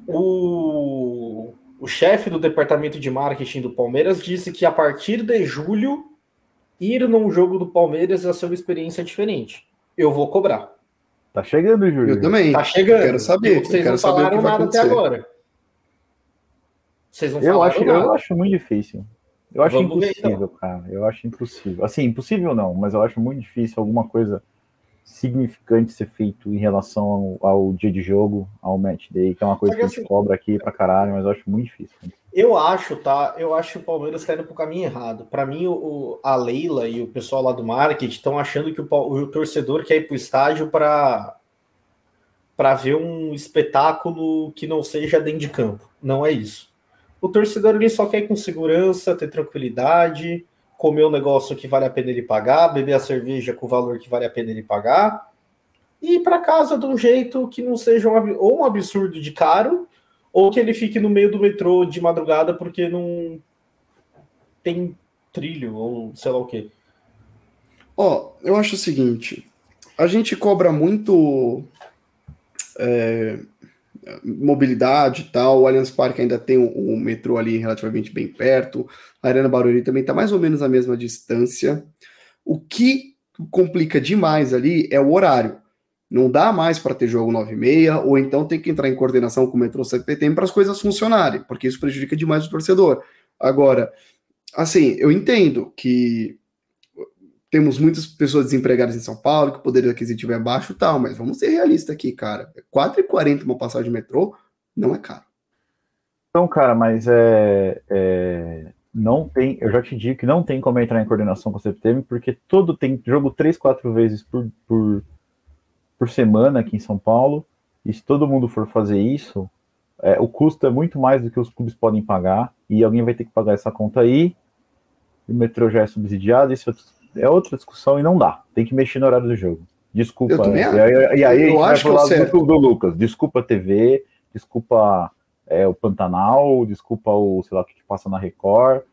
O, o chefe do departamento de marketing do Palmeiras disse que a partir de julho, ir num jogo do Palmeiras ia ser uma experiência diferente. Eu vou cobrar. Tá chegando, Júlio. Eu também. Tá chegando. Quero saber. Vocês quero não falaram nada até agora. Vocês não eu acho, nada. Eu acho muito difícil. Eu acho Vamos impossível, ver, então. cara. Eu acho impossível. Assim, impossível não, mas eu acho muito difícil alguma coisa significante ser feito em relação ao, ao dia de jogo, ao match day, que é uma coisa que, que a gente assim, cobra aqui pra caralho, mas eu acho muito difícil. Eu acho, tá? Eu acho que o Palmeiras está indo pro caminho errado. Para mim, o, a Leila e o pessoal lá do marketing estão achando que o, o torcedor quer ir pro estádio para para ver um espetáculo que não seja dentro de campo. Não é isso. O torcedor ele só quer ir com segurança, ter tranquilidade, comer um negócio que vale a pena ele pagar, beber a cerveja com o valor que vale a pena ele pagar, e ir para casa de um jeito que não seja um, ou um absurdo de caro, ou que ele fique no meio do metrô de madrugada porque não tem trilho ou sei lá o quê. Ó, oh, eu acho o seguinte, a gente cobra muito é, mobilidade e tal. O Allianz Parque ainda tem o, o, metrô ali relativamente bem perto. A Arena Barueri também está mais ou menos a mesma distância. O que complica demais ali é o horário. Não dá mais para ter jogo 9 e meia, ou então tem que entrar em coordenação com o metrô CPTM para as coisas funcionarem, porque isso prejudica demais o torcedor. Agora, assim, eu entendo que temos muitas pessoas desempregadas em São Paulo, que o poder aquisitivo é baixo e tal, mas vamos ser realistas aqui, cara. 4,40 uma passagem de metrô não é caro. Então, cara, mas é, é, não tem, eu já te digo que não tem como entrar em coordenação com o CPTM, porque todo tem jogo três, quatro vezes por, por, por semana aqui em São Paulo, e se todo mundo for fazer isso, é, o custo é muito mais do que os clubes podem pagar, e alguém vai ter que pagar essa conta aí, o metrô já é subsidiado, isso é outra discussão e não dá. Tem que mexer no horário do jogo. Desculpa. E, aí, eu a gente vai falar do, do, Lucas. Desculpa a TV, desculpa é, o Pantanal, desculpa o, sei lá, o que, que passa na Record,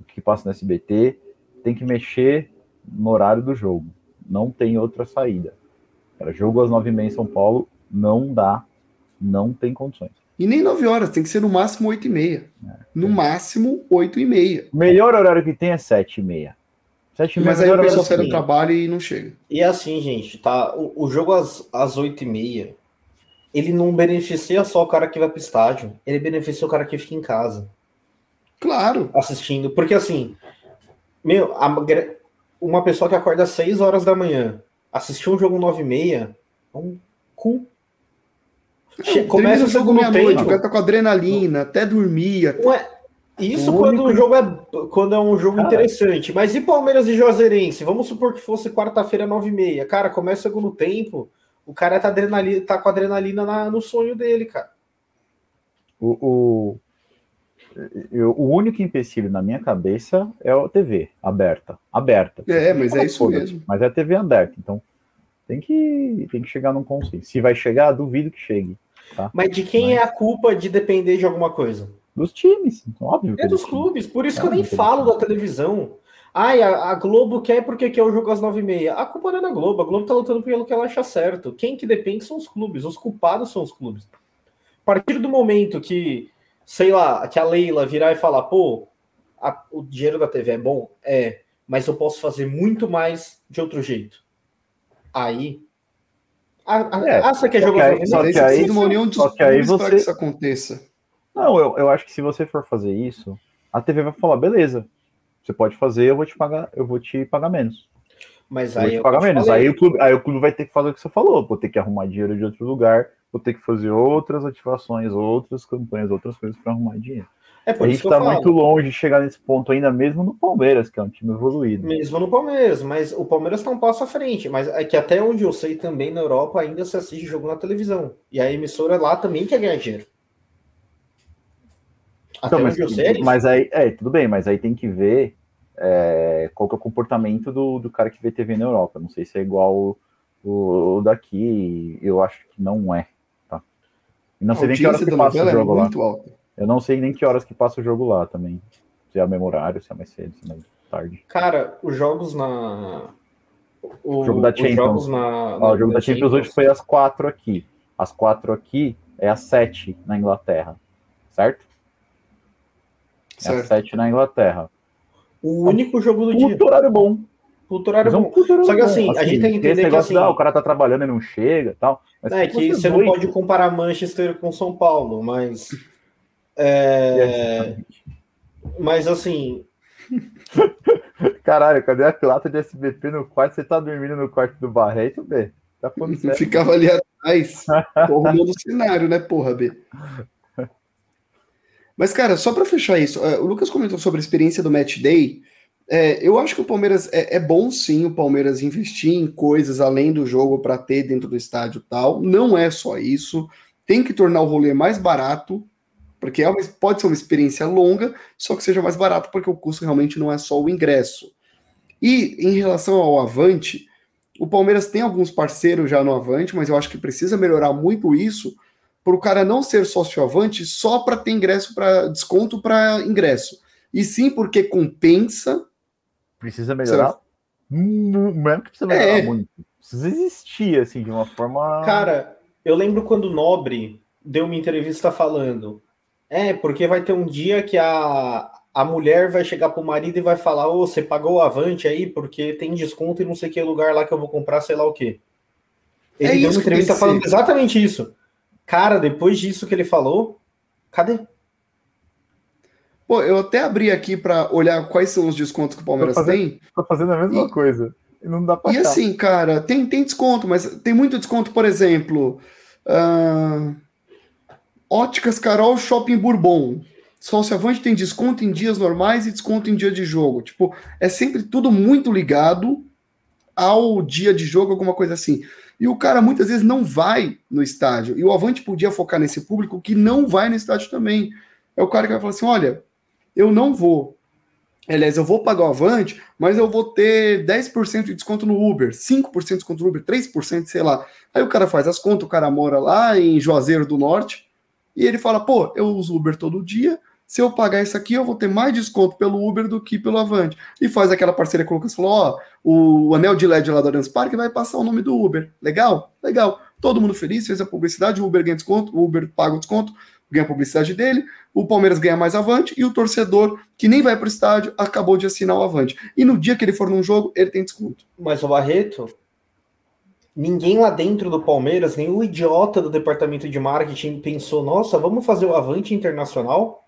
o que, que passa no SBT. Tem que mexer no horário do jogo. Não tem outra saída. Cara, jogo às nove e meia em São Paulo não dá. Não tem condições. E nem 9 horas, tem que ser no máximo 8 e meia. É, no é. máximo 8 e meia. O melhor horário que tem é 7 e meia. Sete Mas aí o pessoal sai do trabalho e não chega. E é assim, gente, tá? O, o jogo às, às 8h30, ele não beneficia só o cara que vai pro estádio, ele beneficia o cara que fica em casa. Claro. Assistindo. Porque assim, meu, a, uma pessoa que acorda às 6 horas da manhã, assistir um jogo 9h30, é um cu. começa o jogo no tempo. Noite, o cara tá com adrenalina, até dormir. Até... Ué, isso o quando único... o jogo é quando é um jogo cara, interessante. Mas e Palmeiras e Juazeirense? Vamos supor que fosse quarta-feira, nove e meia. Cara, começa o segundo tempo. O cara tá, adrenalina, tá com adrenalina na, no sonho dele, cara. O, o, eu, o único empecilho na minha cabeça é a TV aberta. Aberta. É, mas é isso mesmo. Mas é a TV aberta. Então tem que, tem que chegar num consenso. Se vai chegar, duvido que chegue. Tá? Mas de quem mas... é a culpa de depender de alguma coisa? Dos times, óbvio. É dos clubes, por isso é, que eu nem falo da televisão. Ai, a, a, Globo quer porque quer o jogo às nove e meia. A culpa não é da Globo, a Globo tá lutando pelo que ela acha certo. Quem que depende são os clubes, os culpados são os clubes. A partir do momento que, sei lá, que a Leila virar e falar, pô, a, o dinheiro da TV é bom? É, mas eu posso fazer muito mais de outro jeito. Aí. A, a, é, ah, você quer jogar aí, só que aí, dos que aí você... para que isso aconteça. Não, eu, eu acho que se você for fazer isso, a TV vai falar, beleza, você pode fazer, eu vou te pagar, eu vou te pagar menos. Mas aí eu vou te pagar menos. Aí o, clube, aí o clube vai ter que fazer o que você falou, vou ter que arrumar dinheiro de outro lugar, vou ter que fazer outras ativações, outras campanhas, outras coisas para arrumar dinheiro. É por a gente está muito longe de chegar nesse ponto ainda, mesmo no Palmeiras, que é um time evoluído. Mesmo no Palmeiras, mas o Palmeiras está um passo à frente. Mas é que até onde eu sei também na Europa ainda se assiste jogo na televisão. E a emissora lá também quer ganhar dinheiro. Então, mas, mas aí, é, tudo bem, mas aí tem que ver é, qual que é o comportamento do, do cara que vê TV na Europa. Não sei se é igual o, o daqui, eu acho que não é. E não sei nem que horas que passa o é jogo é lá. Alto. Eu não sei nem que horas que passa o jogo lá também. Se é o mesmo horário, se é mais cedo, se é mais tarde. Cara, os jogos na. O jogo da Champions. Na, na, o jogo da, da Champions, Champions hoje foi às quatro aqui. Às quatro aqui é às sete na Inglaterra. Certo? É às 7 na Inglaterra. O único jogo do dia. horário bom. Puto horário bom. Horário Só que assim, assim, a gente tem que entender que assim, ah, o cara tá trabalhando e não chega tal. Mas é que você não pode comparar Manchester com São Paulo, mas. É... Mas assim. *laughs* Caralho, cadê a lata de SBP no quarto? Você tá dormindo no quarto do Barreto, B? Tá Ficava ali atrás, *laughs* porra, do cenário, né, porra, B? Mas, cara, só para fechar isso, uh, o Lucas comentou sobre a experiência do Match Day. É, eu acho que o Palmeiras é, é, bom sim o Palmeiras investir em coisas além do jogo para ter dentro do estádio tal. Não é só isso. Tem que tornar o rolê mais barato, porque é uma, pode ser uma experiência longa, só que seja mais barato, porque o custo realmente não é só o ingresso. E em relação ao Avante, o Palmeiras tem alguns parceiros já no Avante, mas eu acho que precisa melhorar muito isso, para o cara não ser sócio-avante só para ter ingresso para desconto para ingresso. E sim porque compensa. Precisa melhorar. Não é que precisa melhorar é. muito. Precisa existir, assim, de uma forma. Cara, eu lembro quando o Nobre deu uma entrevista falando: é, porque vai ter um dia que a, a mulher vai chegar pro marido e vai falar: Ô, você pagou o Avante aí porque tem desconto e não sei que lugar lá que eu vou comprar, sei lá o quê. Ele é deu uma entrevista falando exatamente isso. Cara, depois disso que ele falou, cadê? Pô, eu até abri aqui para olhar quais são os descontos que o Palmeiras fazendo, tem. Tô fazendo a mesma e, coisa. E não dá pra E achar. assim, cara, tem, tem desconto, mas tem muito desconto, por exemplo. Uh, Óticas Carol Shopping Bourbon. Sócio Avante tem desconto em dias normais e desconto em dia de jogo. Tipo, é sempre tudo muito ligado ao dia de jogo, alguma coisa assim. E o cara muitas vezes não vai no estádio. E o Avante podia focar nesse público que não vai no estádio também. É o cara que vai falar assim: olha, eu não vou. Aliás, eu vou pagar o Avante, mas eu vou ter 10% de desconto no Uber, 5% de desconto no Uber, 3%, sei lá. Aí o cara faz as contas, o cara mora lá em Juazeiro do Norte, e ele fala: pô, eu uso Uber todo dia, se eu pagar isso aqui, eu vou ter mais desconto pelo Uber do que pelo Avante. E faz aquela parceria com o Lucas falou: ó, o anel de LED lá do Arans Park vai passar o nome do Uber. Legal? Legal. Todo mundo feliz, fez a publicidade, o Uber ganha desconto, o Uber paga o desconto, ganha a publicidade dele, o Palmeiras ganha mais Avante e o torcedor que nem vai para o estádio acabou de assinar o Avante. E no dia que ele for num jogo, ele tem desconto. Mas o Barreto, ninguém lá dentro do Palmeiras, o idiota do departamento de marketing pensou: nossa, vamos fazer o Avante internacional?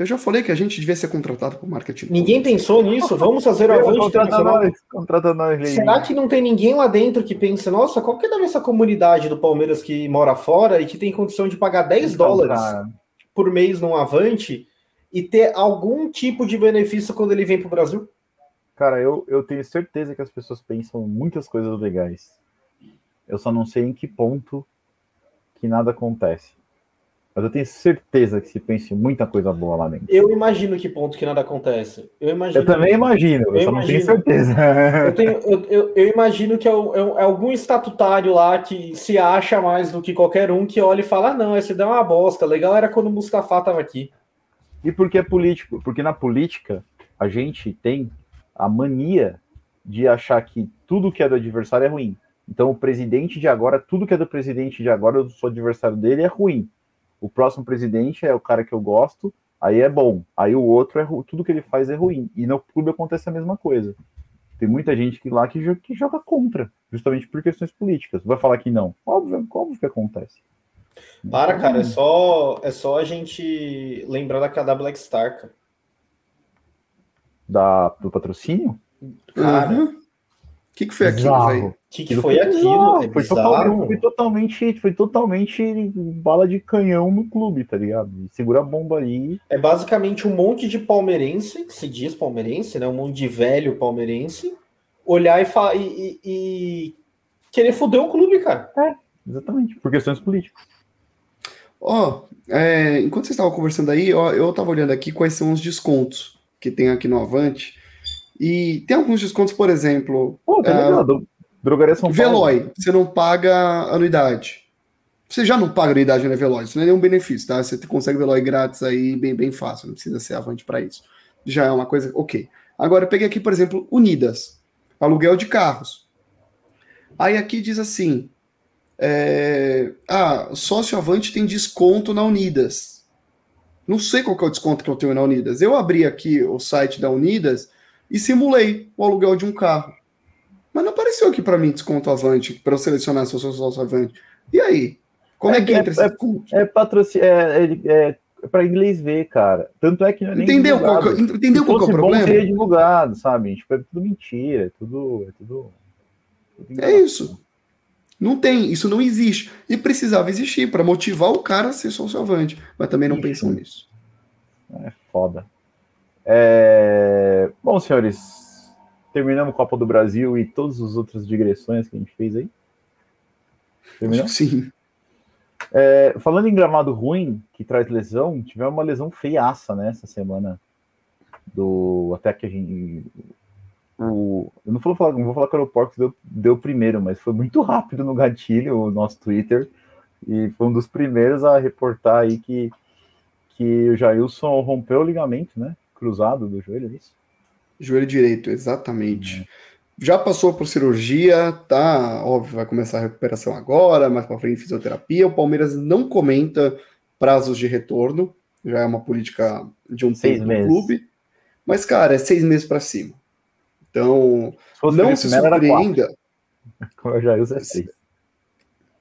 Eu já falei que a gente devia ser contratado por marketing. Ninguém pensou nisso. Vamos fazer o Avante Internacional. Nós, contrata nós, Será que não tem ninguém lá dentro que pensa, nossa, qual que é da nossa comunidade do Palmeiras que mora fora e que tem condição de pagar 10 então, dólares cara. por mês num Avante e ter algum tipo de benefício quando ele vem para o Brasil? Cara, eu, eu tenho certeza que as pessoas pensam muitas coisas legais. Eu só não sei em que ponto que nada acontece. Mas eu tenho certeza que se pense muita coisa boa lá dentro. Eu imagino que ponto que nada acontece. Eu, imagino eu também imagino, eu, eu só imagino. não tenho certeza. Eu, tenho, eu, eu, imagino que é, é, algum estatutário lá que se acha mais do que qualquer um que olha e fala: ah, não, esse dá uma bosta. Legal era quando o Mustafa tava aqui. E porque é político? Porque na política a gente tem a mania de achar que tudo que é do adversário é ruim. Então o presidente de agora, tudo que é do presidente de agora, eu sou adversário dele, é ruim o próximo presidente é o cara que eu gosto, aí é bom. Aí o outro é tudo que ele faz é ruim. E no clube acontece a mesma coisa. Tem muita gente que lá que joga, que joga contra, justamente por questões políticas. Vai falar que não. Óbvio, óbvio que acontece. Para, cara, é só, é só a gente lembrar daquela da Black Star, cara. Da, do patrocínio? Cara, uhum que, que foi aquilo, velho? O que, que foi aquilo? É foi, totalmente, foi, totalmente, foi totalmente bala de canhão no clube, tá ligado? Segura a bomba aí. É basicamente um monte de palmeirense, que se diz palmeirense, né? Um monte de velho palmeirense, olhar e, e, e, e querer foder o clube, cara. É, exatamente, por questões políticas. Ó, oh, é, enquanto vocês estavam conversando aí, ó, eu tava olhando aqui quais são os descontos que tem aqui no Avante. E tem alguns descontos, por exemplo. Pô, tá ligado. Drogaria São Paulo. Veloy, você não paga anuidade. Você já não paga anuidade na Veloy, isso não é nenhum benefício, tá? Você consegue Veloy grátis aí bem, bem fácil, não precisa ser avante para isso. Já é uma coisa, ok. Agora eu peguei aqui, por exemplo, Unidas, aluguel de carros. Aí aqui diz assim: é, ah, sócio avante tem desconto na Unidas. Não sei qual é o desconto que eu tenho na Unidas. Eu abri aqui o site da Unidas e simulei o aluguel de um carro. Mas não apareceu aqui para mim desconto avante, para eu selecionar se eu sou sócio avante. E aí? Como é, é que entra é, esse desconto? É, patrocínio, é, é, é para inglês ver, cara. Tanto é que não é Entendeu qual, entendeu qual é o problema? seria divulgado, sabe? Tipo, é tudo mentira, é tudo. É, tudo, tudo é isso. Não tem, isso não existe. E precisava existir para motivar o cara a ser sócio avante. Mas também não Ixi. pensam nisso. É foda. É... Bom, senhores, terminamos Copa do Brasil e todas as outras digressões que a gente fez aí. Terminou? Sim. É, falando em gramado ruim, que traz lesão, tivemos uma lesão feiaça né, essa semana. Do até que a gente. O, eu não vou falar, não vou falar que o Aeroportos deu, deu primeiro, mas foi muito rápido no gatilho o nosso Twitter. E foi um dos primeiros a reportar aí que, que o Jailson rompeu o ligamento, né? Cruzado do joelho, é isso? Joelho direito, exatamente. Uhum. já passou por cirurgia, tá? Óbvio, vai começar a recuperação agora, mais para frente fisioterapia. O Palmeiras não comenta prazos de retorno, já é uma política de um seis tempo meses. do clube. Mas, cara, é seis meses para cima. Então, não se surpreenda. *laughs* Como eu já uso é seis.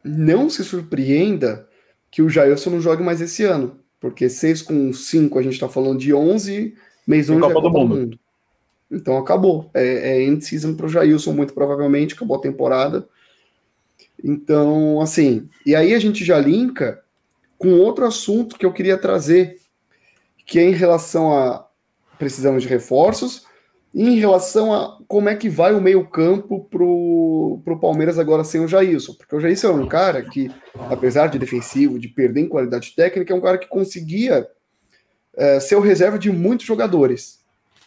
Não se surpreenda que o Jailson não jogue mais esse ano. Porque 6 com 5 a gente está falando de 11, mês 1 já é Copa do mundo. mundo. Então acabou. É, é end season para o Jailson, muito provavelmente, acabou a temporada. Então, assim, e aí a gente já linka com outro assunto que eu queria trazer, que é em relação a precisamos de reforços, em relação a como é que vai o meio-campo pro, pro Palmeiras agora sem o Jailson. Porque o Jailson é um cara que, apesar de defensivo, de perder em qualidade técnica, é um cara que conseguia é, ser o reserva de muitos jogadores.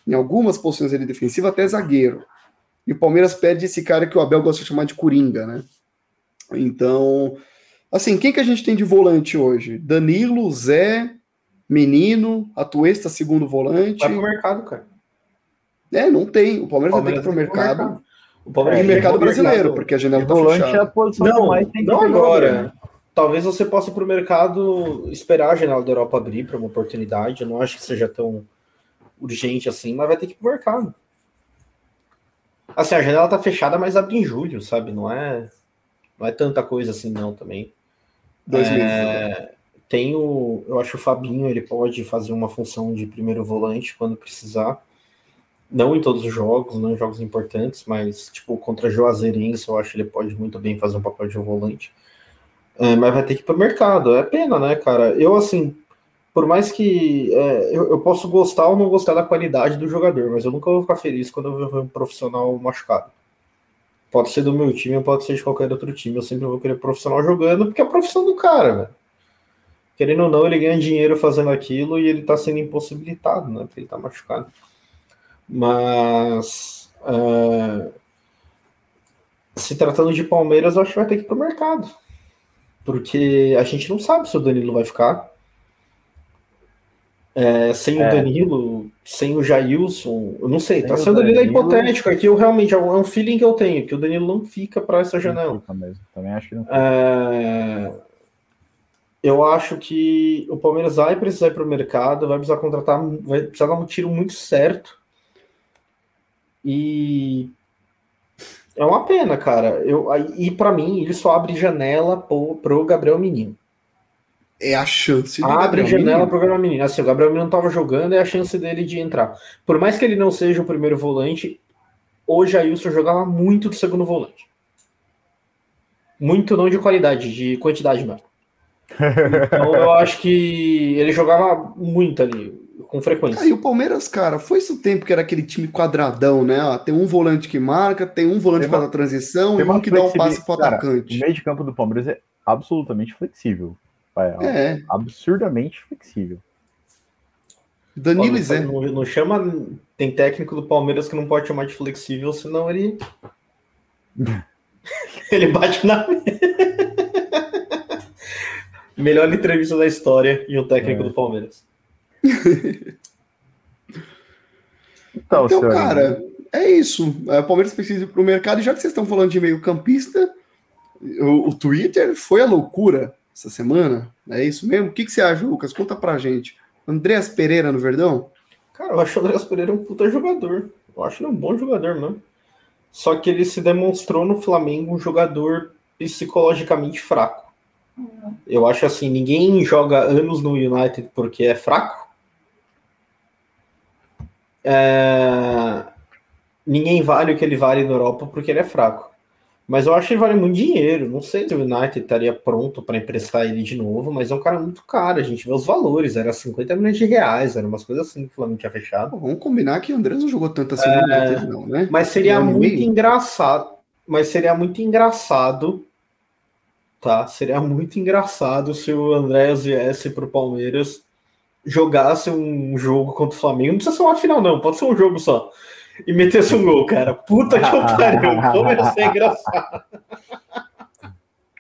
Em algumas posições ele defensivo, até zagueiro. E o Palmeiras perde esse cara que o Abel gosta de chamar de Coringa, né? Então, assim, quem que a gente tem de volante hoje? Danilo, Zé, Menino, Atuesta, segundo volante. Vai pro mercado, cara. É, não tem. O Palmeiras, vai ter que ir pro mercado. mercado. O Palmeiras é, mercado brasileiro, porque a janela tá volante é a posição não, mais tem não agora. Talvez você possa ir pro mercado esperar a janela da Europa abrir para uma oportunidade. Eu não acho que seja tão urgente assim, mas vai ter que ir pro mercado. Assim, a janela tá fechada, mas abre em julho, sabe? Não é, não é tanta coisa assim, não, também. Dois é, meses. Né? Tem o, eu acho o Fabinho, ele pode fazer uma função de primeiro volante quando precisar. Não em todos os jogos, não em jogos importantes, mas tipo contra Juazeirense, eu acho que ele pode muito bem fazer um papel de volante. É, mas vai ter que ir para o mercado. É pena, né, cara? Eu, assim, por mais que é, eu, eu, posso gostar ou não gostar da qualidade do jogador, mas eu nunca vou ficar feliz quando eu ver um profissional machucado. Pode ser do meu time, pode ser de qualquer outro time. Eu sempre vou querer profissional jogando, porque é a profissão do cara. Querendo ou não, ele ganha dinheiro fazendo aquilo e ele tá sendo impossibilitado, né? Porque ele tá machucado. Mas é, se tratando de Palmeiras, eu acho que vai ter que ir pro mercado. Porque a gente não sabe se o Danilo vai ficar. É, sem é. o Danilo, sem o Jailson, eu não sei, sem tá sendo Danilo é hipotético, aqui eu realmente é um feeling que eu tenho, que o Danilo não fica para essa janela. Também acho que não é, eu acho que o Palmeiras vai precisar ir para o mercado, vai precisar contratar, vai precisar dar um tiro muito certo e é uma pena, cara. Eu, e para mim, ele só abre janela pro, pro Gabriel Menino. É a chance do Abre Gabriel janela Menino. pro Gabriel Menino. Assim, o Gabriel Menino tava jogando, é a chance dele de entrar. Por mais que ele não seja o primeiro volante, hoje a Wilson jogava muito do segundo volante. Muito não de qualidade, de quantidade mesmo. *laughs* Então eu acho que ele jogava muito ali com frequência. e o Palmeiras, cara, foi isso o tempo que era aquele time quadradão, né? Ah, tem um volante que marca, tem um volante para a transição e um que dá um passe para o atacante. O meio de campo do Palmeiras é absolutamente flexível. É, é. absurdamente flexível. Danilo Zé. Não, não, chama. Tem técnico do Palmeiras que não pode chamar de flexível, senão ele. *laughs* ele bate na. *laughs* Melhor entrevista da história e o técnico é. do Palmeiras. Então, então cara, é isso. É, o Palmeiras precisa ir para o mercado. E já que vocês estão falando de meio-campista, o, o, Twitter foi a loucura essa semana. É isso mesmo? O que, que você acha, Lucas? Conta pra gente. Andréas Pereira no Verdão? Cara, eu acho o Andréas Pereira um puta jogador. Eu acho ele um bom jogador, mano. Só que ele se demonstrou no Flamengo um jogador psicologicamente fraco. Eu acho assim, ninguém joga anos no United porque é fraco. É... Ninguém vale o que ele vale na Europa porque ele é fraco. Mas eu acho que ele vale muito dinheiro. Não sei se o United estaria pronto para emprestar ele de novo, mas é um cara muito caro. A gente vê os valores, era 50 milhões de reais, era umas coisas assim que o Flamengo tinha fechado. vamos combinar que o André não jogou tanto assim é... no United, não, né? Mas seria muito engraçado. Mas seria muito engraçado tá? Seria muito engraçado se o Andréas viesse para o Palmeiras, jogasse um jogo contra o Flamengo. Não precisa ser uma final, não, pode ser um jogo só. E metesse um gol, cara. Puta que pariu, como ia ser engraçado. *laughs*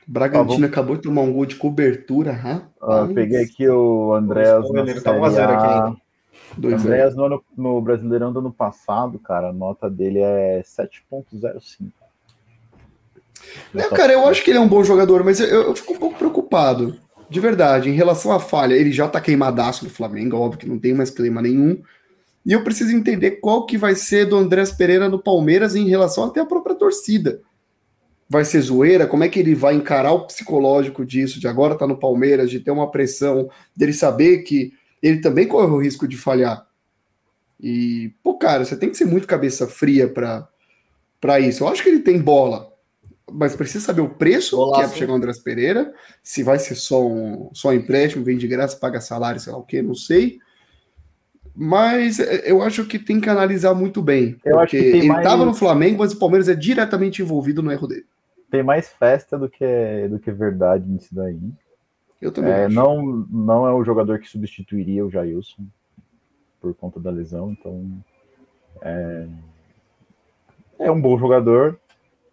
Bragantino ah, acabou de tomar um gol de cobertura, ah, peguei aqui o Andréas. Tá 1x0 aqui ainda. Dois Andréas no, ano, no Brasileirão do ano passado, cara, a nota dele é 7.05. Não, cara, eu acho que ele é um bom jogador, mas eu, eu fico um pouco preocupado. De verdade, em relação à falha, ele já tá queimadaço no Flamengo, óbvio que não tem mais clima nenhum. E eu preciso entender qual que vai ser do Andrés Pereira no Palmeiras em relação até à própria torcida. Vai ser zoeira? Como é que ele vai encarar o psicológico disso, de agora tá no Palmeiras, de ter uma pressão, dele saber que ele também corre o risco de falhar. E, pô, cara, você tem que ser muito cabeça fria para isso. Eu acho que ele tem bola mas precisa saber o preço Olá, que é para chegar o Andrés Pereira, se vai ser só um, só empréstimo, vem de graça, paga salário, sei lá o que, não sei. Mas é, eu acho que tem que analisar muito bem. Eu porque ele estava mais... no Flamengo, mas o Palmeiras é diretamente envolvido no erro dele. Tem mais festa do que, do que verdade nisso daí. Eu também é, Não, não é o jogador que substituiria o Jailson por conta da lesão, então é, é um bom jogador,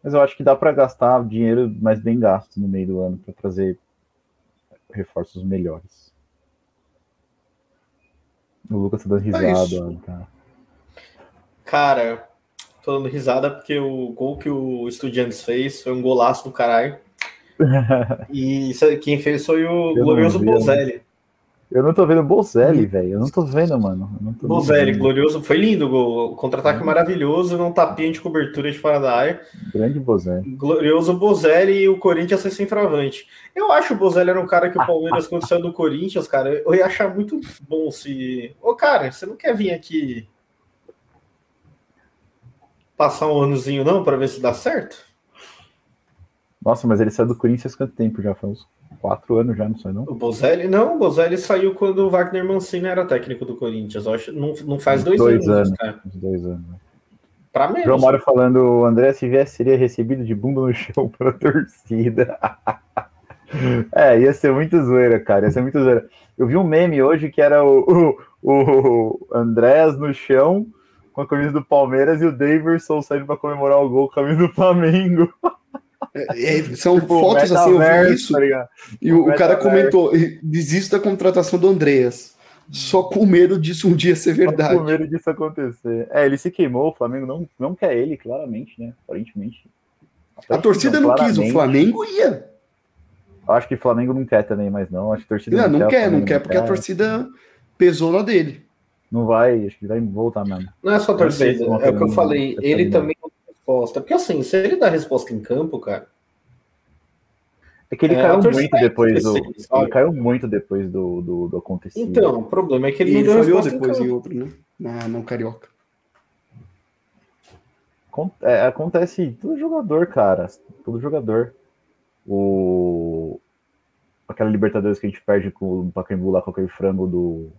mas eu acho que dá para gastar dinheiro mais bem gasto no meio do ano para trazer reforços melhores. O Lucas tá dando é risada. É tá. Cara, tô dando risada porque o gol que o Estudiantes fez foi um golaço do caralho. *laughs* e quem fez foi o glorioso Bozelli. Eu não tô vendo o Bozelli, velho. Eu não tô vendo, mano. Bozelli, glorioso. Foi lindo o gol. Contra-ataque maravilhoso, não tapinha de cobertura de fora da área. Grande Bozelli. Glorioso Bozelli e o Corinthians ser centroavante. Eu acho o Bozelli era um cara que o Palmeiras, quando saiu do Corinthians, cara, eu ia achar muito bom se. Ô, cara, você não quer vir aqui passar um anozinho, não, para ver se dá certo? Nossa, mas ele saiu do Corinthians quanto tempo já? Uns quatro anos já, não sei não. O Bozelli, não, o Bozelli saiu quando o Wagner Mancini era técnico do Corinthians. Acho, não, não faz dois, dois anos, anos cara. Dois anos. Pra menos. João Mário falando, o André se viesse seria recebido de bunda no chão *laughs* pela torcida. *laughs* é, ia ser muito zoeira, cara. Ia ser muito zoeira. Eu vi um meme hoje que era o, o, o Andrés no chão com a camisa do Palmeiras e o Daverson saindo para comemorar o gol com a camisa do Flamengo. *laughs* É, é, são tipo, fotos assim, eu vi isso. Tá e o, o cara comentou: desista da contratação do Andreas. Só com medo disso um dia ser verdade. Só com medo disso acontecer. É, ele se queimou, o Flamengo não, não quer ele, claramente, né? Aparentemente. A torcida não, não quis, o Flamengo ia. Eu acho que o Flamengo não quer também, mas não. Acho que a torcida não, não, não quer, não quer, porque quer. a torcida pesou na dele. Não vai, acho que vai voltar mesmo. Não é só a torcida, é o que eu falei. Ele também resposta. Porque assim, se ele dá resposta em campo, cara. É que ele é, caiu muito depois do. Ele caiu muito depois do, do, do acontecido. Então, o problema é que ele, e não ele deu depois em, em outro, né? Na, não carioca. É, acontece todo jogador, cara. Todo jogador. O. Aquela Libertadores que a gente perde com o Pacaembu lá com aquele frango do.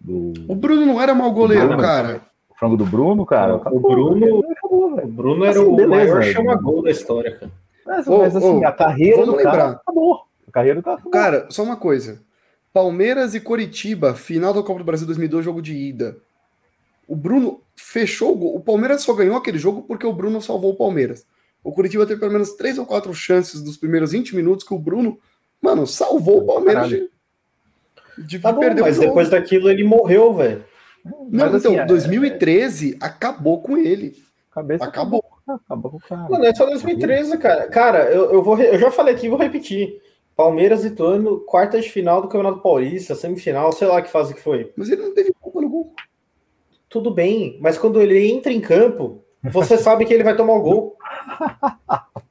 do... O Bruno não era mau goleiro, cara frango do Bruno, cara. o Bruno, acabou, o Bruno era assim, o beleza, maior chama-gol da história, cara. Mas, oh, mas assim, oh, a carreira do lembrar. cara acabou. A carreira do cara acabou. Cara, só uma coisa. Palmeiras e Coritiba, final da Copa do Brasil 2002, jogo de ida. O Bruno fechou o gol. O Palmeiras só ganhou aquele jogo porque o Bruno salvou o Palmeiras. O Curitiba teve pelo menos três ou quatro chances dos primeiros 20 minutos que o Bruno, mano, salvou o Palmeiras de, de tá bom, perder mas depois daquilo ele morreu, velho. Não, Mas, então, 2013 é... acabou com ele. Cabeça acabou. Acabou com o cara. Não, não é só 2013, cara. Cara, eu, eu, vou, eu já falei aqui, vou repetir. Palmeiras e Tuano, quartas de final do Campeonato Paulista, semifinal, sei lá que fase que foi. Mas ele não teve culpa no gol. Tudo bem, mas quando ele entra em campo, você *laughs* sabe que ele vai tomar o gol.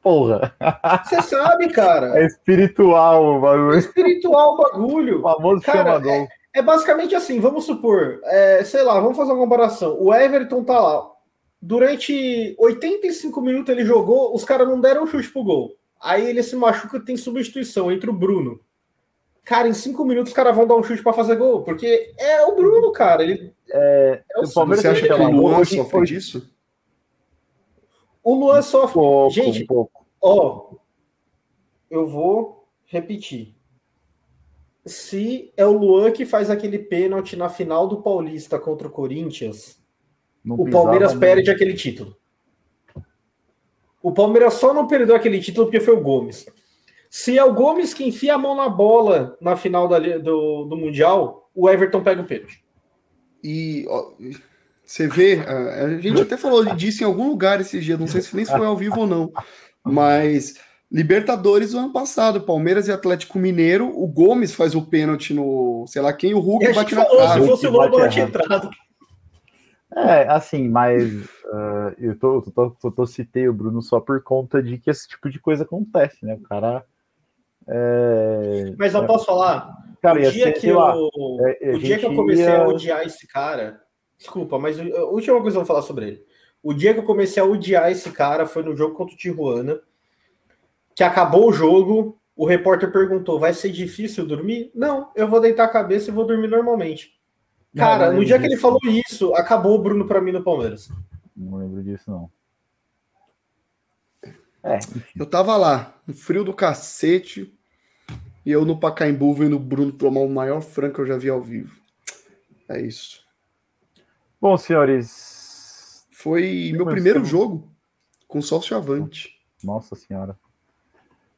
Porra. Você sabe, cara. É espiritual o bagulho. É espiritual o bagulho. O famoso cara, chamador. É, é basicamente assim, vamos supor, é, sei lá, vamos fazer uma comparação. O Everton tá lá. Durante 85 minutos ele jogou, os caras não deram chute pro gol. Aí ele se machuca tem substituição entre o Bruno. Cara, em cinco minutos os caras vão dar um chute para fazer gol, porque é o Bruno, cara. Ele é, é o, Palmeiras Você acha que o Luan sofre disso? O Luan sofre. Pouco, Gente, um pouco. ó, eu vou repetir se é o Luan que faz aquele pênalti na final do Paulista contra o Corinthians, não o Palmeiras perde aquele título. O Palmeiras só não perdeu aquele título porque foi o Gomes. Se é o Gomes que enfia a mão na bola na final da, do, do Mundial, o Everton pega o pênalti. E ó, você vê, a gente até falou disso em algum lugar esses dias, não sei se nem se foi ao vivo ou não, mas Libertadores do ano passado, Palmeiras e Atlético Mineiro, o Gomes faz o pênalti no, sei lá quem, o Hulk bate na cara. Se fosse o Hulk, bate entrado. É, assim, mas uh, eu, tô, tô, tô, tô, citei o Bruno só por conta de que esse tipo de coisa acontece, né? O cara. É, mas eu posso falar? Cara, o dia, ser, que, eu, lá, é, o dia que eu comecei ia... a odiar esse cara. Desculpa, mas a última coisa que eu vou falar sobre ele. O dia que eu comecei a odiar esse cara foi no jogo contra o Tijuana, que acabou o jogo, o repórter perguntou: vai ser difícil dormir? Não, eu vou deitar a cabeça e vou dormir normalmente. Cara, no dia disso. que ele falou isso, acabou o Bruno para mim no Palmeiras. Não lembro disso, não. É. Eu tava lá, no frio do cacete, e eu no Pacaembu vendo o Bruno tomar o maior franco que eu já vi ao vivo. É isso. Bom, senhores. Foi meu primeiro jogo com sócio avante. Nossa senhora.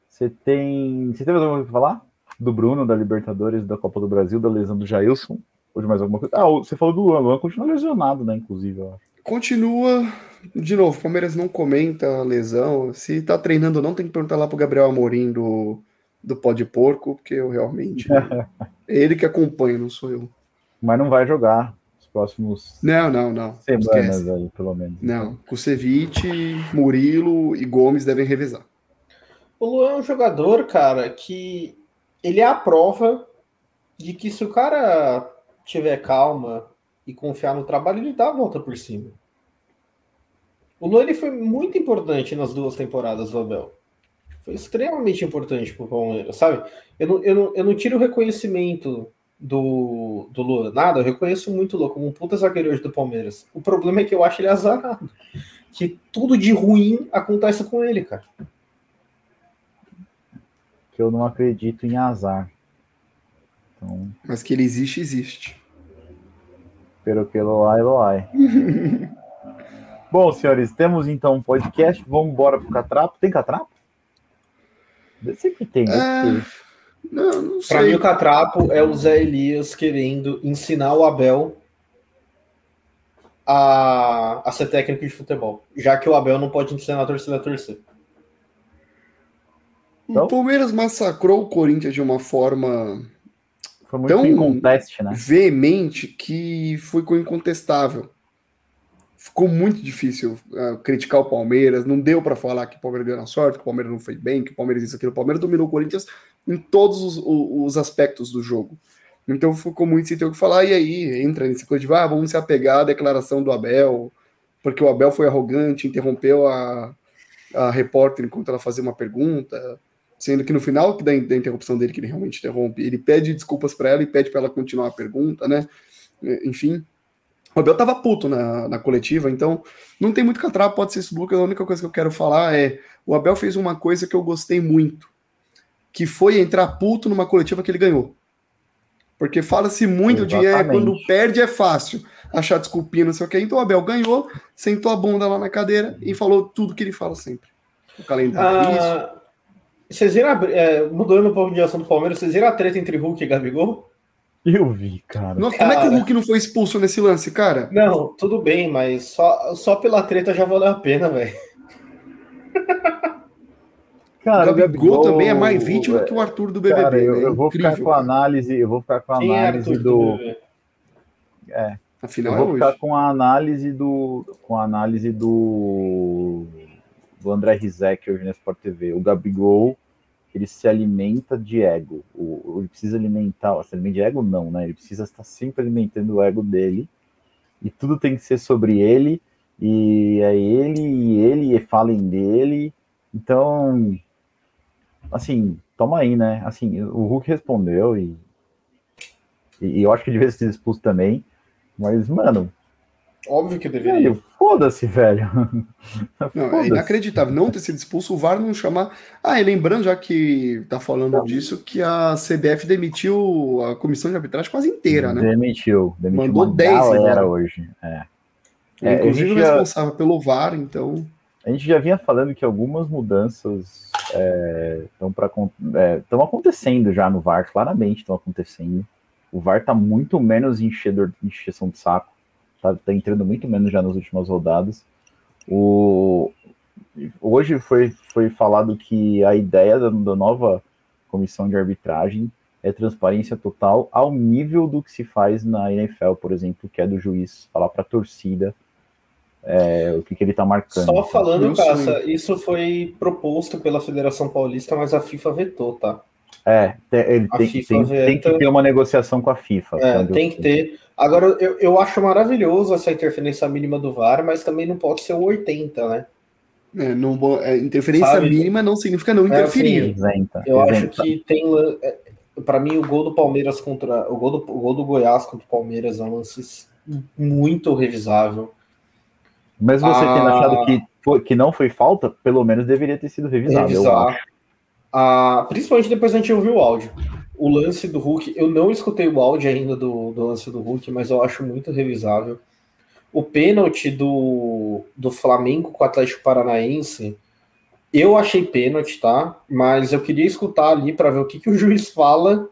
Você tem. Você tem mais alguma coisa pra falar? Do Bruno, da Libertadores, da Copa do Brasil, da lesão do Jailson? Ou de mais alguma coisa? Ah, você falou do Luan. O Luan continua lesionado, né? Inclusive, eu acho. Continua. De novo, o Palmeiras não comenta a lesão. Se tá treinando ou não, tem que perguntar lá pro Gabriel Amorim do, do Pó de Porco, porque eu realmente. é *laughs* ele que acompanha, não sou eu. Mas não vai jogar os próximos. Não, não, não. Semanas aí, pelo menos. Não. Kusevich, Murilo e Gomes devem revezar. O Luan é um jogador, cara, que ele é a prova de que se o cara tiver calma e confiar no trabalho, ele dá a volta por cima. O Luan ele foi muito importante nas duas temporadas do Abel. Foi extremamente importante pro Palmeiras, sabe? Eu não, eu não, eu não tiro o reconhecimento do, do Luan, nada, eu reconheço muito o Luan como um puta zagueiro hoje do Palmeiras. O problema é que eu acho ele azarado. Que tudo de ruim acontece com ele, cara que eu não acredito em azar. Então, Mas que ele existe, existe. Pero que Eloai, Eloai. *laughs* Bom, senhores, temos então um podcast. Vamos embora pro Catrapo. Tem Catrapo? Sempre tem. É... Não, não sei. Pra mim, o Catrapo é o Zé Elias querendo ensinar o Abel a, a ser técnico de futebol. Já que o Abel não pode ensinar a torcida a torcer. Então, o Palmeiras massacrou o Corinthians de uma forma foi muito tão inconteste, né? veemente que foi incontestável. Ficou muito difícil uh, criticar o Palmeiras. Não deu para falar que o Palmeiras ganhou na sorte, que o Palmeiras não foi bem, que o Palmeiras isso aquilo. O Palmeiras dominou o Corinthians em todos os, os aspectos do jogo. Então ficou muito sem ter o que falar. E aí entra nesse coisa de ah, vamos se apegar à declaração do Abel, porque o Abel foi arrogante, interrompeu a, a repórter enquanto ela fazia uma pergunta sendo que no final da, da interrupção dele, que ele realmente interrompe, ele pede desculpas para ela e pede para ela continuar a pergunta, né? Enfim, o Abel tava puto na, na coletiva, então não tem muito catrapo, pode ser isso, Lucas. A única coisa que eu quero falar é: o Abel fez uma coisa que eu gostei muito, que foi entrar puto numa coletiva que ele ganhou. Porque fala-se muito Exatamente. de é, quando perde é fácil achar desculpinha, não sei o que. Então o Abel ganhou, sentou a bunda lá na cadeira e falou tudo que ele fala sempre. O calendário, ah, isso. Vocês viram, a, é, mudando um pouco de ação do Palmeiras, vocês viram a treta entre Hulk e Gabigol? Eu vi, cara. Nossa, cara. como é que o Hulk não foi expulso nesse lance, cara? Não, tudo bem, mas só, só pela treta já valeu a pena, velho. *laughs* Cara, o Gabigol, Gabigol também é mais vítima é, que o Arthur do BBB. Cara, eu, né? eu vou Incrível, ficar com a análise, eu vou ficar com a análise é do. do é. Afinal, eu vou é ficar hoje. com a análise do, com a análise do do André Rizek hoje na Sport TV. O Gabigol, ele se alimenta de ego. O, ele precisa alimentar, se alimenta de ego não, né? Ele precisa estar sempre alimentando o ego dele. E tudo tem que ser sobre ele, e é ele, e ele, e falem dele. Então, assim, toma aí, né? Assim, o Hulk respondeu e, e, eu acho que devia ser expulso também. Mas, mano, Óbvio que deveria. Foda-se, velho. *laughs* Não, é inacreditável não ter sido expulso, o VAR não chamar. Ah, e lembrando, já que tá falando não. disso, que a CBF demitiu a comissão de arbitragem quase inteira, né? Demitiu. demitiu Mandou 10 era hoje. É. É, Inclusive responsável já... pelo VAR, então. A gente já vinha falando que algumas mudanças estão é, estão acontecendo já no VAR, claramente estão acontecendo. O VAR tá muito menos enchedor, encheção de saco, tá, tá entrando muito menos já nas últimas rodadas. O, hoje foi, foi falado que a ideia da, da nova comissão de arbitragem é transparência total ao nível do que se faz na NFL, por exemplo, que é do juiz falar para a torcida é, o que, que ele está marcando. Só falando, Caça, isso foi proposto pela Federação Paulista, mas a FIFA vetou, tá? É, ele tem, tem, tem, que ter uma negociação com a FIFA. É, tem que ter. Agora, eu, eu acho maravilhoso essa interferência mínima do VAR, mas também não pode ser o 80, né? É, não, é, interferência Sabe? mínima não significa não é, interferir. Assim, eu acho que tem. É, Para mim, o gol do Palmeiras contra. O gol do, o gol do Goiás contra o Palmeiras é um lance muito revisável. Mas você ah, tendo achado que, foi, que não foi falta, pelo menos deveria ter sido revisado. Revisar. Principalmente depois a gente ouviu o áudio. O lance do Hulk, eu não escutei o áudio ainda do, do lance do Hulk, mas eu acho muito revisável. O pênalti do, do Flamengo com o Atlético Paranaense, eu achei pênalti, tá? Mas eu queria escutar ali para ver o que, que o juiz fala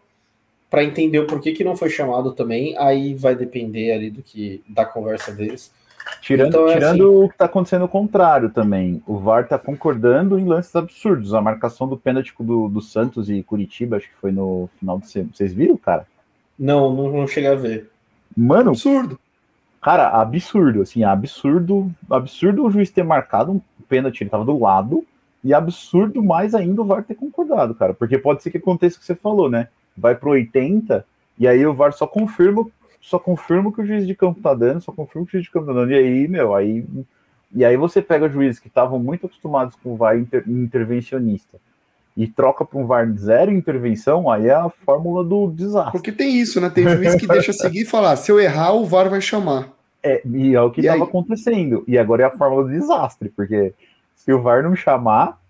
para entender o porquê que não foi chamado também. Aí vai depender ali do que da conversa deles. Tirando, então, é tirando assim, o que está acontecendo o contrário também. O VAR está concordando em lances absurdos. A marcação do pênalti do, do Santos e Curitiba, acho que foi no final de semana. Vocês viram, cara? Não, não, não cheguei a ver. Mano, absurdo. Cara, absurdo, assim, absurdo, absurdo o juiz ter marcado um pênalti, ele tava do lado, e absurdo mais ainda o VAR ter concordado, cara, porque pode ser que aconteça o que você falou, né? Vai pro 80, e aí o VAR só confirma só confirma que o juiz de campo tá dando, só confirma que o juiz de campo tá dando. E aí, meu, aí. E aí você pega juízes que estavam muito acostumados com o VAR inter, intervencionista e troca para um VAR zero intervenção, aí é a fórmula do desastre. Porque tem isso, né? Tem juiz que deixa seguir e falar: se eu errar, o VAR vai chamar. É, e é o que estava acontecendo. E agora é a fórmula do desastre, porque se o VAR não chamar,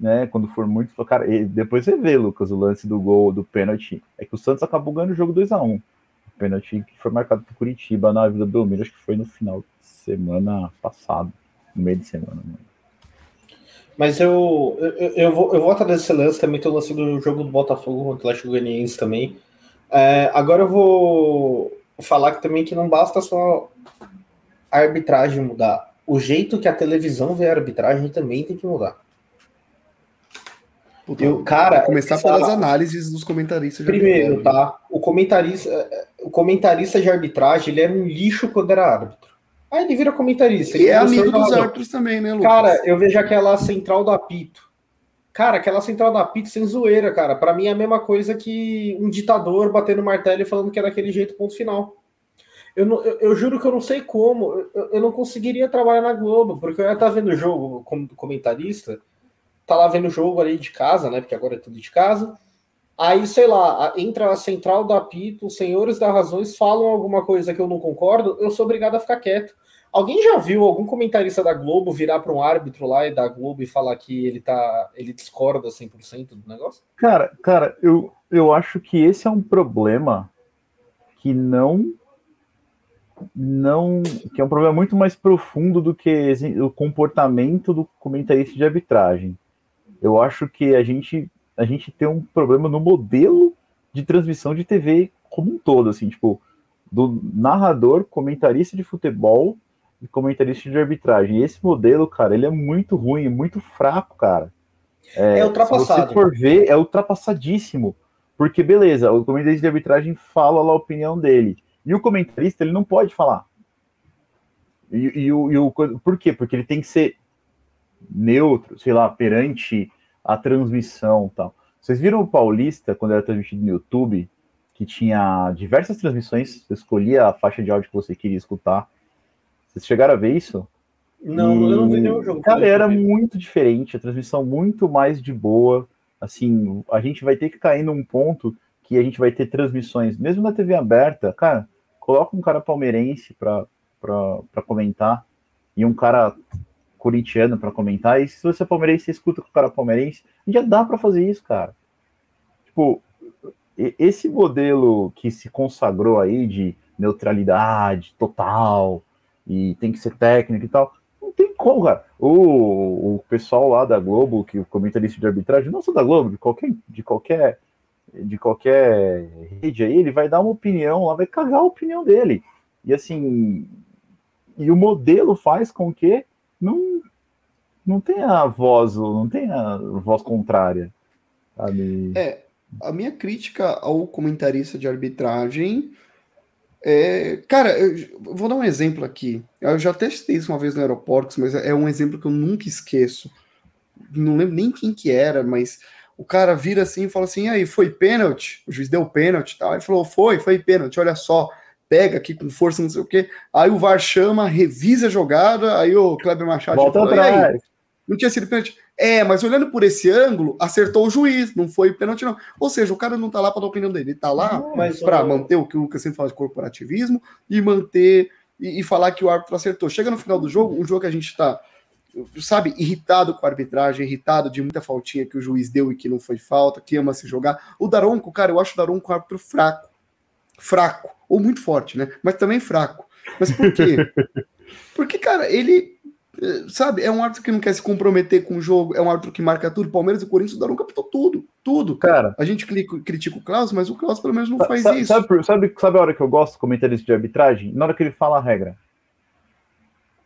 né, quando for muito. Cara, depois você vê, Lucas, o lance do gol do pênalti. É que o Santos acabou ganhando o jogo 2 a 1 pênalti que foi marcado por Curitiba na Vila Belmiro, acho que foi no final de semana passado, no meio de semana. Né? Mas eu, eu, eu, vou, eu vou atrás desse lance, também tem o lance do jogo do Botafogo com o Atlético Goianiense também. É, agora eu vou falar que também que não basta só a arbitragem mudar. O jeito que a televisão vê a arbitragem também tem que mudar. Puta, eu, cara, começar pelas análises dos comentaristas. Primeiro, tá? O comentarista, o comentarista de arbitragem, ele era um lixo quando era árbitro. Aí ele vira comentarista. E é amigo dos árbitros também, né, Lucas? Cara, eu vejo aquela central do apito. Cara, aquela central do apito sem zoeira, cara. Para mim é a mesma coisa que um ditador batendo martelo e falando que é daquele jeito, ponto final. Eu, não, eu, eu, juro que eu não sei como. Eu, eu, não conseguiria trabalhar na Globo, porque eu ia estar vendo o jogo como comentarista tá lá vendo o jogo ali de casa, né? Porque agora é tudo de casa. Aí, sei lá, entra a central do apito, os senhores da razões falam alguma coisa que eu não concordo, eu sou obrigado a ficar quieto. Alguém já viu algum comentarista da Globo virar para um árbitro lá e da Globo e falar que ele tá, ele discorda 100% do negócio? Cara, cara, eu, eu acho que esse é um problema que não não que é um problema muito mais profundo do que o comportamento do comentarista de arbitragem eu acho que a gente, a gente tem um problema no modelo de transmissão de TV como um todo, assim, tipo, do narrador, comentarista de futebol e comentarista de arbitragem. E esse modelo, cara, ele é muito ruim, muito fraco, cara. É, é ultrapassado. Se você for ver, é ultrapassadíssimo. Porque, beleza, o comentarista de arbitragem fala lá a opinião dele. E o comentarista, ele não pode falar. E, e, e, o, e o, por quê? Porque ele tem que ser neutro, sei lá, perante a transmissão tal. Vocês viram o Paulista, quando era transmitido no YouTube, que tinha diversas transmissões, você escolhia a faixa de áudio que você queria escutar. Vocês chegaram a ver isso? Não, e, eu não vi nenhum jogo. Cara, era muito diferente, a transmissão muito mais de boa. Assim, a gente vai ter que cair num ponto que a gente vai ter transmissões, mesmo na TV aberta, cara, coloca um cara palmeirense para comentar e um cara corintiano para comentar, e se você é palmeirense, você escuta com o cara palmeirense, já dá para fazer isso, cara. Tipo, esse modelo que se consagrou aí de neutralidade total e tem que ser técnico e tal, não tem como, cara. O, o pessoal lá da Globo, que o comentarista de arbitragem, não só da Globo, de qualquer, de qualquer de qualquer rede aí, ele vai dar uma opinião lá, vai cagar a opinião dele. E assim, e o modelo faz com que não, não tenha voz, não tenha voz contrária. Sabe? É, a minha crítica ao comentarista de arbitragem é, cara, eu vou dar um exemplo aqui. Eu já testei isso uma vez no Aeroportos, mas é um exemplo que eu nunca esqueço. Não lembro nem quem que era, mas o cara vira assim e fala assim: aí, foi pênalti? O juiz deu pênalti tal. Ele falou: foi, foi pênalti, olha só, pega aqui com força, não sei o quê. Aí o VAR chama, revisa a jogada, aí o Kleber Machado Volta falou, atrás. Não tinha sido pênalti. É, mas olhando por esse ângulo, acertou o juiz, não foi pênalti, não. Ou seja, o cara não tá lá para dar opinião dele, ele tá lá para manter o que o Lucas sempre fala de corporativismo e manter e, e, falar que o árbitro acertou. Chega no final do jogo, um jogo que a gente tá, sabe, irritado com a arbitragem, irritado de muita faltinha que o juiz deu e que não foi falta, que ama se jogar. O Daronco, cara, eu acho o Daronco um árbitro fraco. Fraco, ou muito forte, né? Mas também fraco. Mas por quê? *laughs* Porque, cara, ele Sabe, é um árbitro que não quer se comprometer com o jogo, é um árbitro que marca tudo. Palmeiras e Corinthians deram captou tudo, tudo. Cara, a gente critica o Klaus, mas o Klaus pelo menos não faz sabe, isso. Sabe, sabe, sabe a hora que eu gosto de isso de arbitragem? Na hora que ele fala a regra.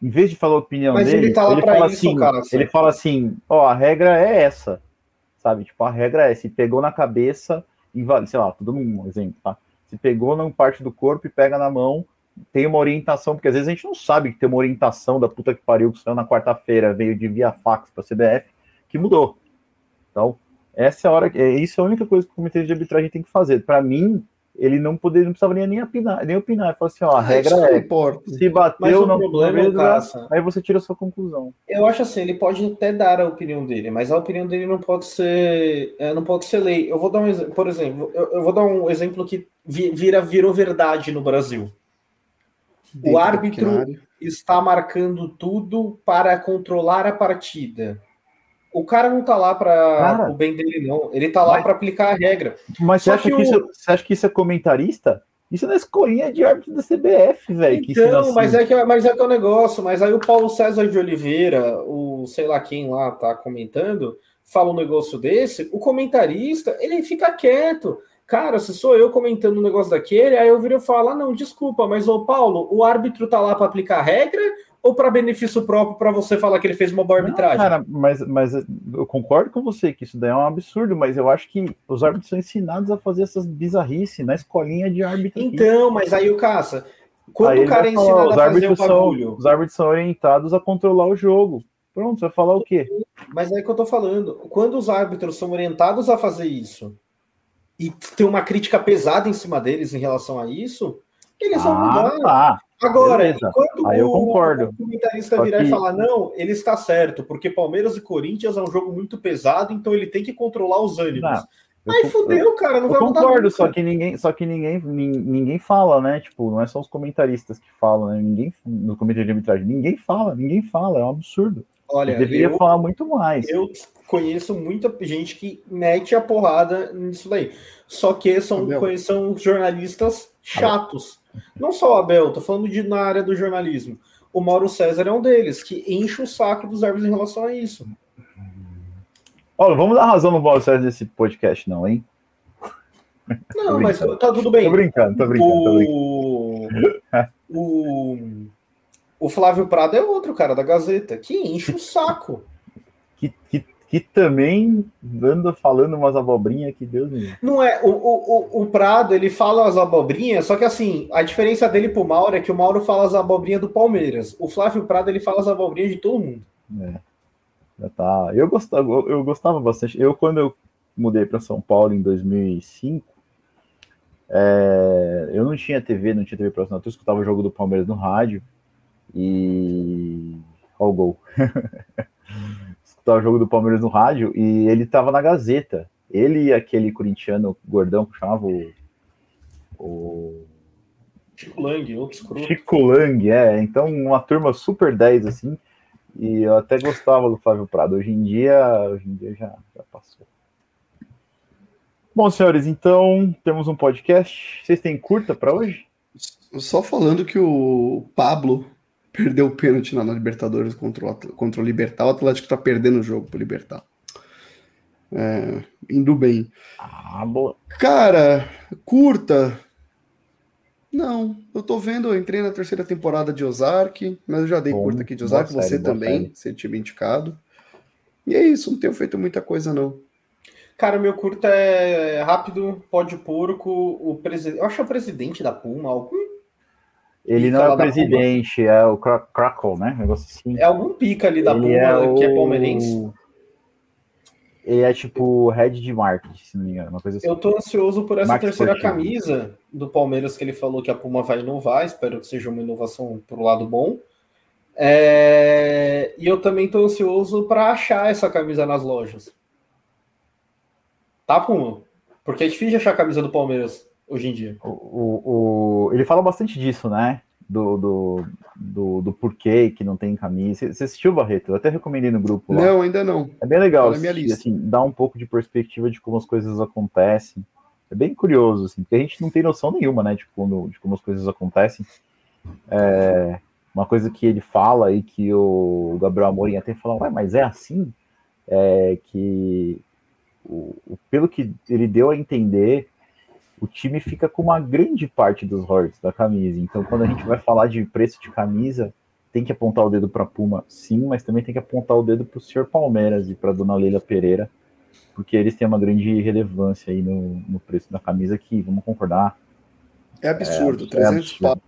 Em vez de falar a opinião mas dele, ele, tá ele fala isso, assim, cara, ele fala assim, ó, a regra é essa. Sabe? Tipo, a regra é se pegou na cabeça e vale, sei lá, todo mundo um exemplo, tá? Se pegou na parte do corpo e pega na mão, tem uma orientação, porque às vezes a gente não sabe que tem uma orientação da puta que pariu que saiu na quarta-feira, veio de via fax para a CBF, que mudou. Então, essa é a hora, é, isso é a única coisa que o comitê de arbitragem tem que fazer. Para mim, ele não poderia, não precisava nem opinar, nem opinar. Ele falou assim, ó, a ah, regra é, importa. se bateu no problema, aí você tira a sua conclusão. Eu acho assim, ele pode até dar a opinião dele, mas a opinião dele não pode ser, é, não pode ser lei. Eu vou dar um exemplo, por exemplo, eu, eu, vou dar um exemplo que vira virou verdade no Brasil o árbitro está marcando tudo para controlar a partida. O cara não tá lá para o bem dele, não. Ele tá lá para aplicar a regra. Mas você acha que, que o... isso, você acha que isso é comentarista? Isso não é escolinha de árbitro da CBF, velho. Então, assim. mas é, que, mas é que é o negócio. Mas aí o Paulo César de Oliveira, o sei lá quem lá tá comentando, fala um negócio desse. O comentarista, ele fica quieto. Cara, se sou eu comentando um negócio daquele, aí eu viria falar: não, desculpa, mas ô Paulo, o árbitro tá lá para aplicar regra ou para benefício próprio para você falar que ele fez uma boa arbitragem? Não, cara, mas, mas eu concordo com você que isso daí é um absurdo, mas eu acho que os árbitros são ensinados a fazer essas bizarrices na escolinha de árbitro. Então, mas aí o caça. Quando aí o cara é ensinado a fazer um bagulho... São, os árbitros são orientados a controlar o jogo. Pronto, você vai falar o quê? Mas é que eu tô falando. Quando os árbitros são orientados a fazer isso, e ter uma crítica pesada em cima deles em relação a isso, eles vão ah, mudar. Tá. Agora, Beleza. enquanto Aí eu concordo. o comentarista virar que... e falar, não, ele está certo, porque Palmeiras e Corinthians é um jogo muito pesado, então ele tem que controlar os ânimos. Não, Aí fudeu, cara, não vai mudar. Concordo, só que ninguém, só que ninguém, ninguém fala, né? Tipo, não é só os comentaristas que falam, né? Ninguém no comitê de arbitragem, ninguém fala, ninguém fala, é um absurdo. Olha, eu deveria eu, falar muito mais. Eu conheço muita gente que mete a porrada nisso daí. Só que são, são jornalistas chatos. Não só o Abel, tô falando de na área do jornalismo. O Mauro César é um deles, que enche o saco dos árbitros em relação a isso. Olha, vamos dar razão no Mauro César nesse podcast, não, hein? Não, mas tá tudo bem. Tô brincando, tô brincando. O... Tô brincando. o... o Flávio Prado é outro cara da Gazeta, que enche o saco. *laughs* que, que que também anda falando umas abobrinhas que Deus me. Não é, o, o, o Prado ele fala as abobrinhas, só que assim, a diferença dele pro Mauro é que o Mauro fala as abobrinhas do Palmeiras. O Flávio Prado ele fala as abobrinhas de todo mundo. É. Já tá. Eu gostava, eu gostava bastante. Eu, quando eu mudei para São Paulo em 2005, é, eu não tinha TV, não tinha TV para assinatura, eu escutava o jogo do Palmeiras no rádio e. Olha o gol. *laughs* o jogo do Palmeiras no rádio e ele tava na Gazeta. Ele e aquele corintiano gordão que chamava o. o... Chico Lang, outro escroto. Chico Lang, é. Então, uma turma super 10, assim. E eu até gostava do Flávio Prado. Hoje em dia, hoje em dia já, já passou. Bom, senhores, então temos um podcast. Vocês têm curta para hoje? Só falando que o Pablo perdeu o pênalti na, Libertadores contra o, contra o Libertar. O Atlético tá perdendo o jogo pro Libertar. é, indo bem. Ah, boa. Cara, curta. Não, eu tô vendo, eu entrei na terceira temporada de Ozark, mas eu já dei Bom, curta aqui de Ozark, você série, também, você tinha me indicado. E é isso, não tenho feito muita coisa, não. Cara, meu curta é rápido, pode porco, o presidente. Eu acho que é o presidente da Puma, algum. Ele não é o presidente, é o Crackle, né? negócio assim. É algum pica ali da Puma é que é palmeirense. Ele é tipo head de marketing, se não me engano, uma coisa assim. Eu tô ansioso por essa terceira esportivo. camisa do Palmeiras que ele falou que a Puma vai inovar, espero que seja uma inovação pro lado bom. É... E eu também tô ansioso para achar essa camisa nas lojas. Tá, Puma? Porque é difícil achar a camisa do Palmeiras hoje em dia. O, o, o... Ele fala bastante disso, né? do, do, do, do, porquê que não tem camisa. Você assistiu, Barreto? Eu até recomendei no grupo. Lá. Não, ainda não. É bem legal. Tá assistir, assim, dá um pouco de perspectiva de como as coisas acontecem. É bem curioso, assim, porque a gente não tem noção nenhuma, né, de como, de como as coisas acontecem. É, uma coisa que ele fala e que o Gabriel Amorim até fala, ué, mas é assim? É que, o, pelo que ele deu a entender, o time fica com uma grande parte dos royalties da camisa. Então, quando a gente vai falar de preço de camisa, tem que apontar o dedo para Puma, sim, mas também tem que apontar o dedo para o senhor Palmeiras e para dona Leila Pereira, porque eles têm uma grande relevância aí no, no preço da camisa que, vamos concordar. É absurdo, é, 300 é absurdo.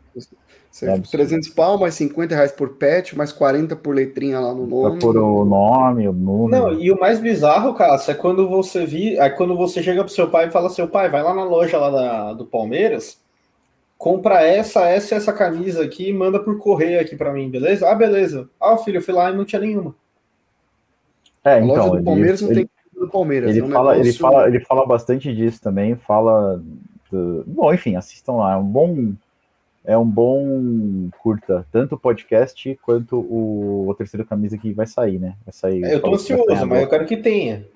É 300 pau, mais 50 reais por pet, mais 40 por letrinha lá no nome. Por o nome, o número. Não, e o mais bizarro, Cássio, é quando você vi, é quando você chega pro seu pai e fala: seu pai, vai lá na loja lá da, do Palmeiras, compra essa, essa e essa camisa aqui e manda por correio aqui para mim, beleza? Ah, beleza. Ah, filho, eu fui lá e não tinha nenhuma. É, a então, loja do Palmeiras ele, não tem do Palmeiras. Ele, é um fala, negócio... ele, fala, ele fala bastante disso também, fala. Do... Bom, enfim, assistam lá, é um bom é um bom curta, tanto o podcast quanto o, o terceiro camisa que vai sair, né? Vai sair. É, eu tô ansioso, mas eu quero que tenha.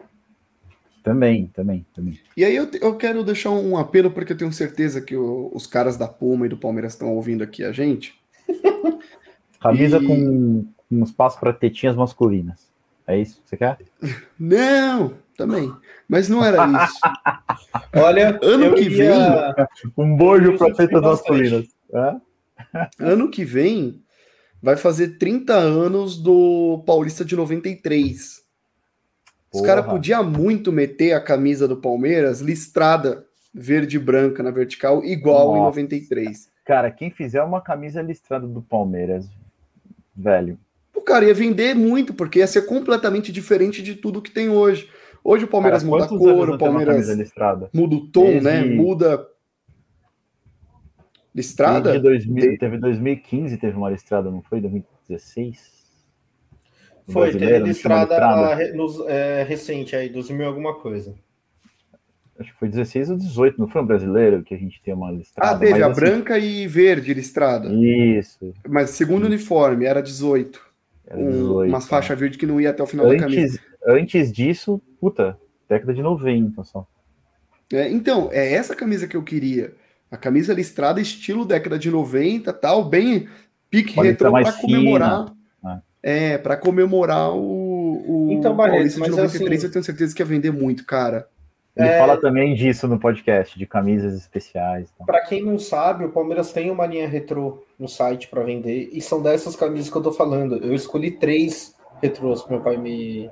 Também, também, também. E aí eu, eu quero deixar um apelo, porque eu tenho certeza que o, os caras da Puma e do Palmeiras estão ouvindo aqui a gente. *laughs* Camisa e... com, com espaço para tetinhas masculinas. É isso que você quer? *laughs* Não, também. Mas não era isso. Olha, ano que vem. *laughs* Um bojo para tetas masculinas. *laughs* Ano que vem vai fazer 30 anos do Paulista de 93. Os caras podiam muito meter a camisa do Palmeiras listrada verde e branca na vertical, igual Nossa. em 93. Cara, quem fizer uma camisa listrada do Palmeiras, velho. O cara ia vender muito, porque ia ser completamente diferente de tudo que tem hoje. Hoje o Palmeiras cara, muda a cor, o Palmeiras muda o tom, né? Muda Listrada? De 2000, teve 2015, teve uma listrada, não foi? 2016? Foi, teve listrada, listrada? é, recente aí, 2000 alguma coisa. Acho que foi 16 ou 18, não foi um brasileiro que a gente tem uma listrada? Ah, teve a assim... branca e verde listrada. Isso. Mas segundo uniforme, era 18. Era 18 um, umas faixas verde que não ia até o final antes, da camisa. Antes disso, puta, década de 90 só. É, então, é essa camisa que eu queria. A camisa listrada, estilo década de 90, tal, bem pique retrô para comemorar. Né? É, para comemorar o, o então, Barreto, mas de 93, assim, eu tenho certeza que ia vender muito, cara. Ele é... fala também disso no podcast, de camisas especiais. Para quem não sabe, o Palmeiras tem uma linha retrô no site para vender, e são dessas camisas que eu tô falando. Eu escolhi três retrôs pro meu pai me.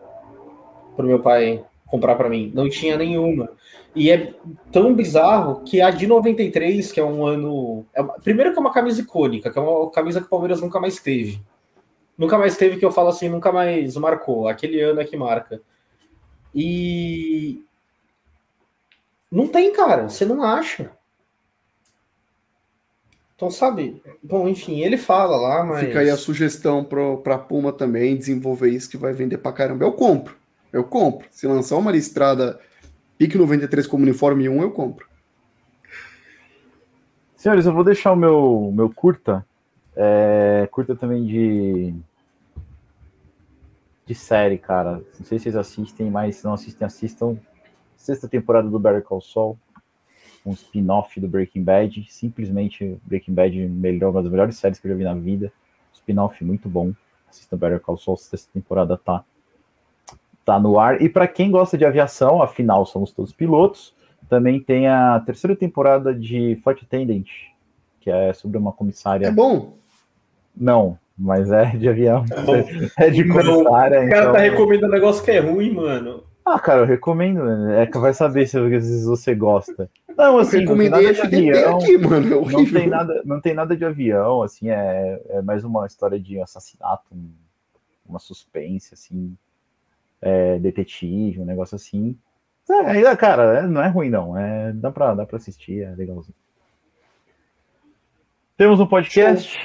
pro meu pai comprar para mim. Não tinha nenhuma. E é tão bizarro que a de 93, que é um ano. É primeiro que é uma camisa icônica, que é uma camisa que o Palmeiras nunca mais teve. Nunca mais teve, que eu falo assim, nunca mais marcou. Aquele ano é que marca. E. Não tem, cara. Você não acha. Então, sabe? Bom, enfim, ele fala lá, mas. Fica aí a sugestão pro, pra Puma também desenvolver isso que vai vender pra caramba. Eu compro. Eu compro. Se lançar uma listrada Pique 93 como uniforme 1, eu compro. Senhores, eu vou deixar o meu, meu curta. É, curta também de. De série, cara. Não sei se vocês assistem, mas se não assistem, assistam. Sexta temporada do Better Call Saul. Um spin-off do Breaking Bad. Simplesmente Breaking Bad, melhor, uma das melhores séries que eu já vi na vida. Spin-off muito bom. Assistam Better Call Saul. Sexta temporada tá tá no ar. E para quem gosta de aviação, afinal somos todos pilotos, também tem a terceira temporada de Flight Attendant, que é sobre uma comissária. É bom? Não, mas é de avião. É, é de comissária. O cara tá então... tá recomendando um negócio que é ruim, mano. Ah, cara, eu recomendo. Né? É que vai saber se às vezes você gosta. Não, assim, eu recomendei não tem nada de avião. Aqui, mano, é não tem nada, não tem nada de avião, assim, é, é mais uma história de assassinato, uma suspense, assim, é, detetive, um negócio assim. É, cara, é, não é ruim, não. É, dá, pra, dá pra assistir, é legalzinho. Temos um podcast.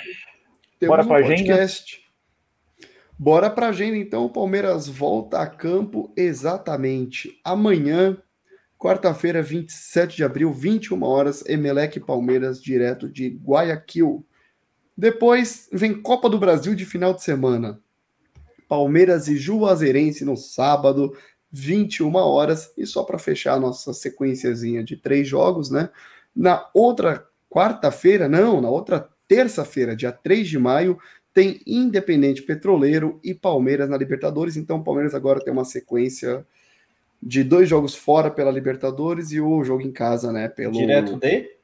Temos Bora um pra podcast. Agenda. Bora pra agenda, então. O Palmeiras volta a campo exatamente amanhã, quarta-feira, 27 de abril, 21 horas, Emelec Palmeiras, direto de Guayaquil. Depois vem Copa do Brasil de final de semana. Palmeiras e Juazeirense no sábado, 21 horas. E só para fechar a nossa sequenciazinha de três jogos, né? Na outra quarta-feira, não, na outra terça-feira, dia 3 de maio, tem Independente Petroleiro e Palmeiras na Libertadores. Então, o Palmeiras agora tem uma sequência de dois jogos fora pela Libertadores e o jogo em casa, né? Pelo... Direto de?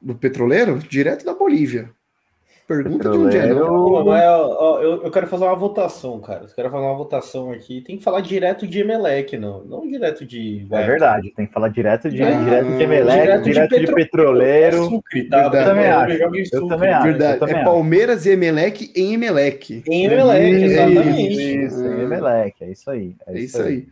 Do Petroleiro? Direto da Bolívia. Pergunta de onde é. Não, mas, ó, eu, eu, quero fazer uma votação, cara. Eu quero fazer uma votação aqui. Tem que falar direto de Emelec, não. Não direto de. É verdade, tem que falar direto de, ah, direto de Emelec, direto, direto de, de, Petroleiro. Sucre, tá? Eu também acho. Eu também acho. Verdade. é Palmeiras e Emelec em Emelec. Em Emelec, exatamente. Isso em Emelec, é isso aí. É, é isso aí. aí.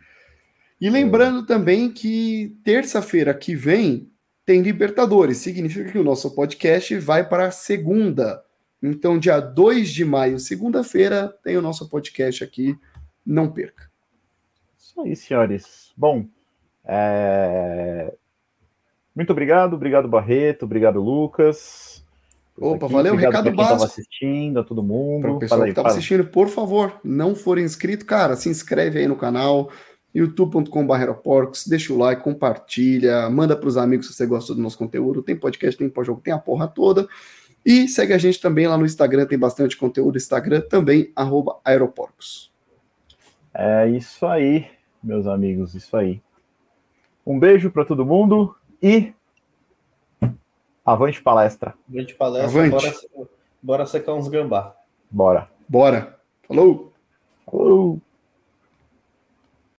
E lembrando também que terça-feira que vem tem Libertadores. Significa que o nosso podcast vai para a segunda. Então, dia 2 de maio, segunda-feira, tem o nosso podcast aqui. Não perca. Isso aí, senhores. Bom, é... muito obrigado. Obrigado, Barreto. Obrigado, Lucas. Opa, aqui. valeu. Obrigado Recado básico. assistindo, a todo mundo. Para o pessoal aí, que estava assistindo, por favor, não for inscrito, cara, se inscreve aí no canal youtube.com.br deixa o like, compartilha, manda para os amigos se você gosta do nosso conteúdo. Tem podcast, tem pós-jogo, tem a porra toda. E segue a gente também lá no Instagram, tem bastante conteúdo. Instagram também, arroba Aeroporcos. É isso aí, meus amigos, isso aí. Um beijo para todo mundo e avante palestra. Avante palestra, avante. Bora, bora secar uns gambá. Bora. Bora. Falou. Falou.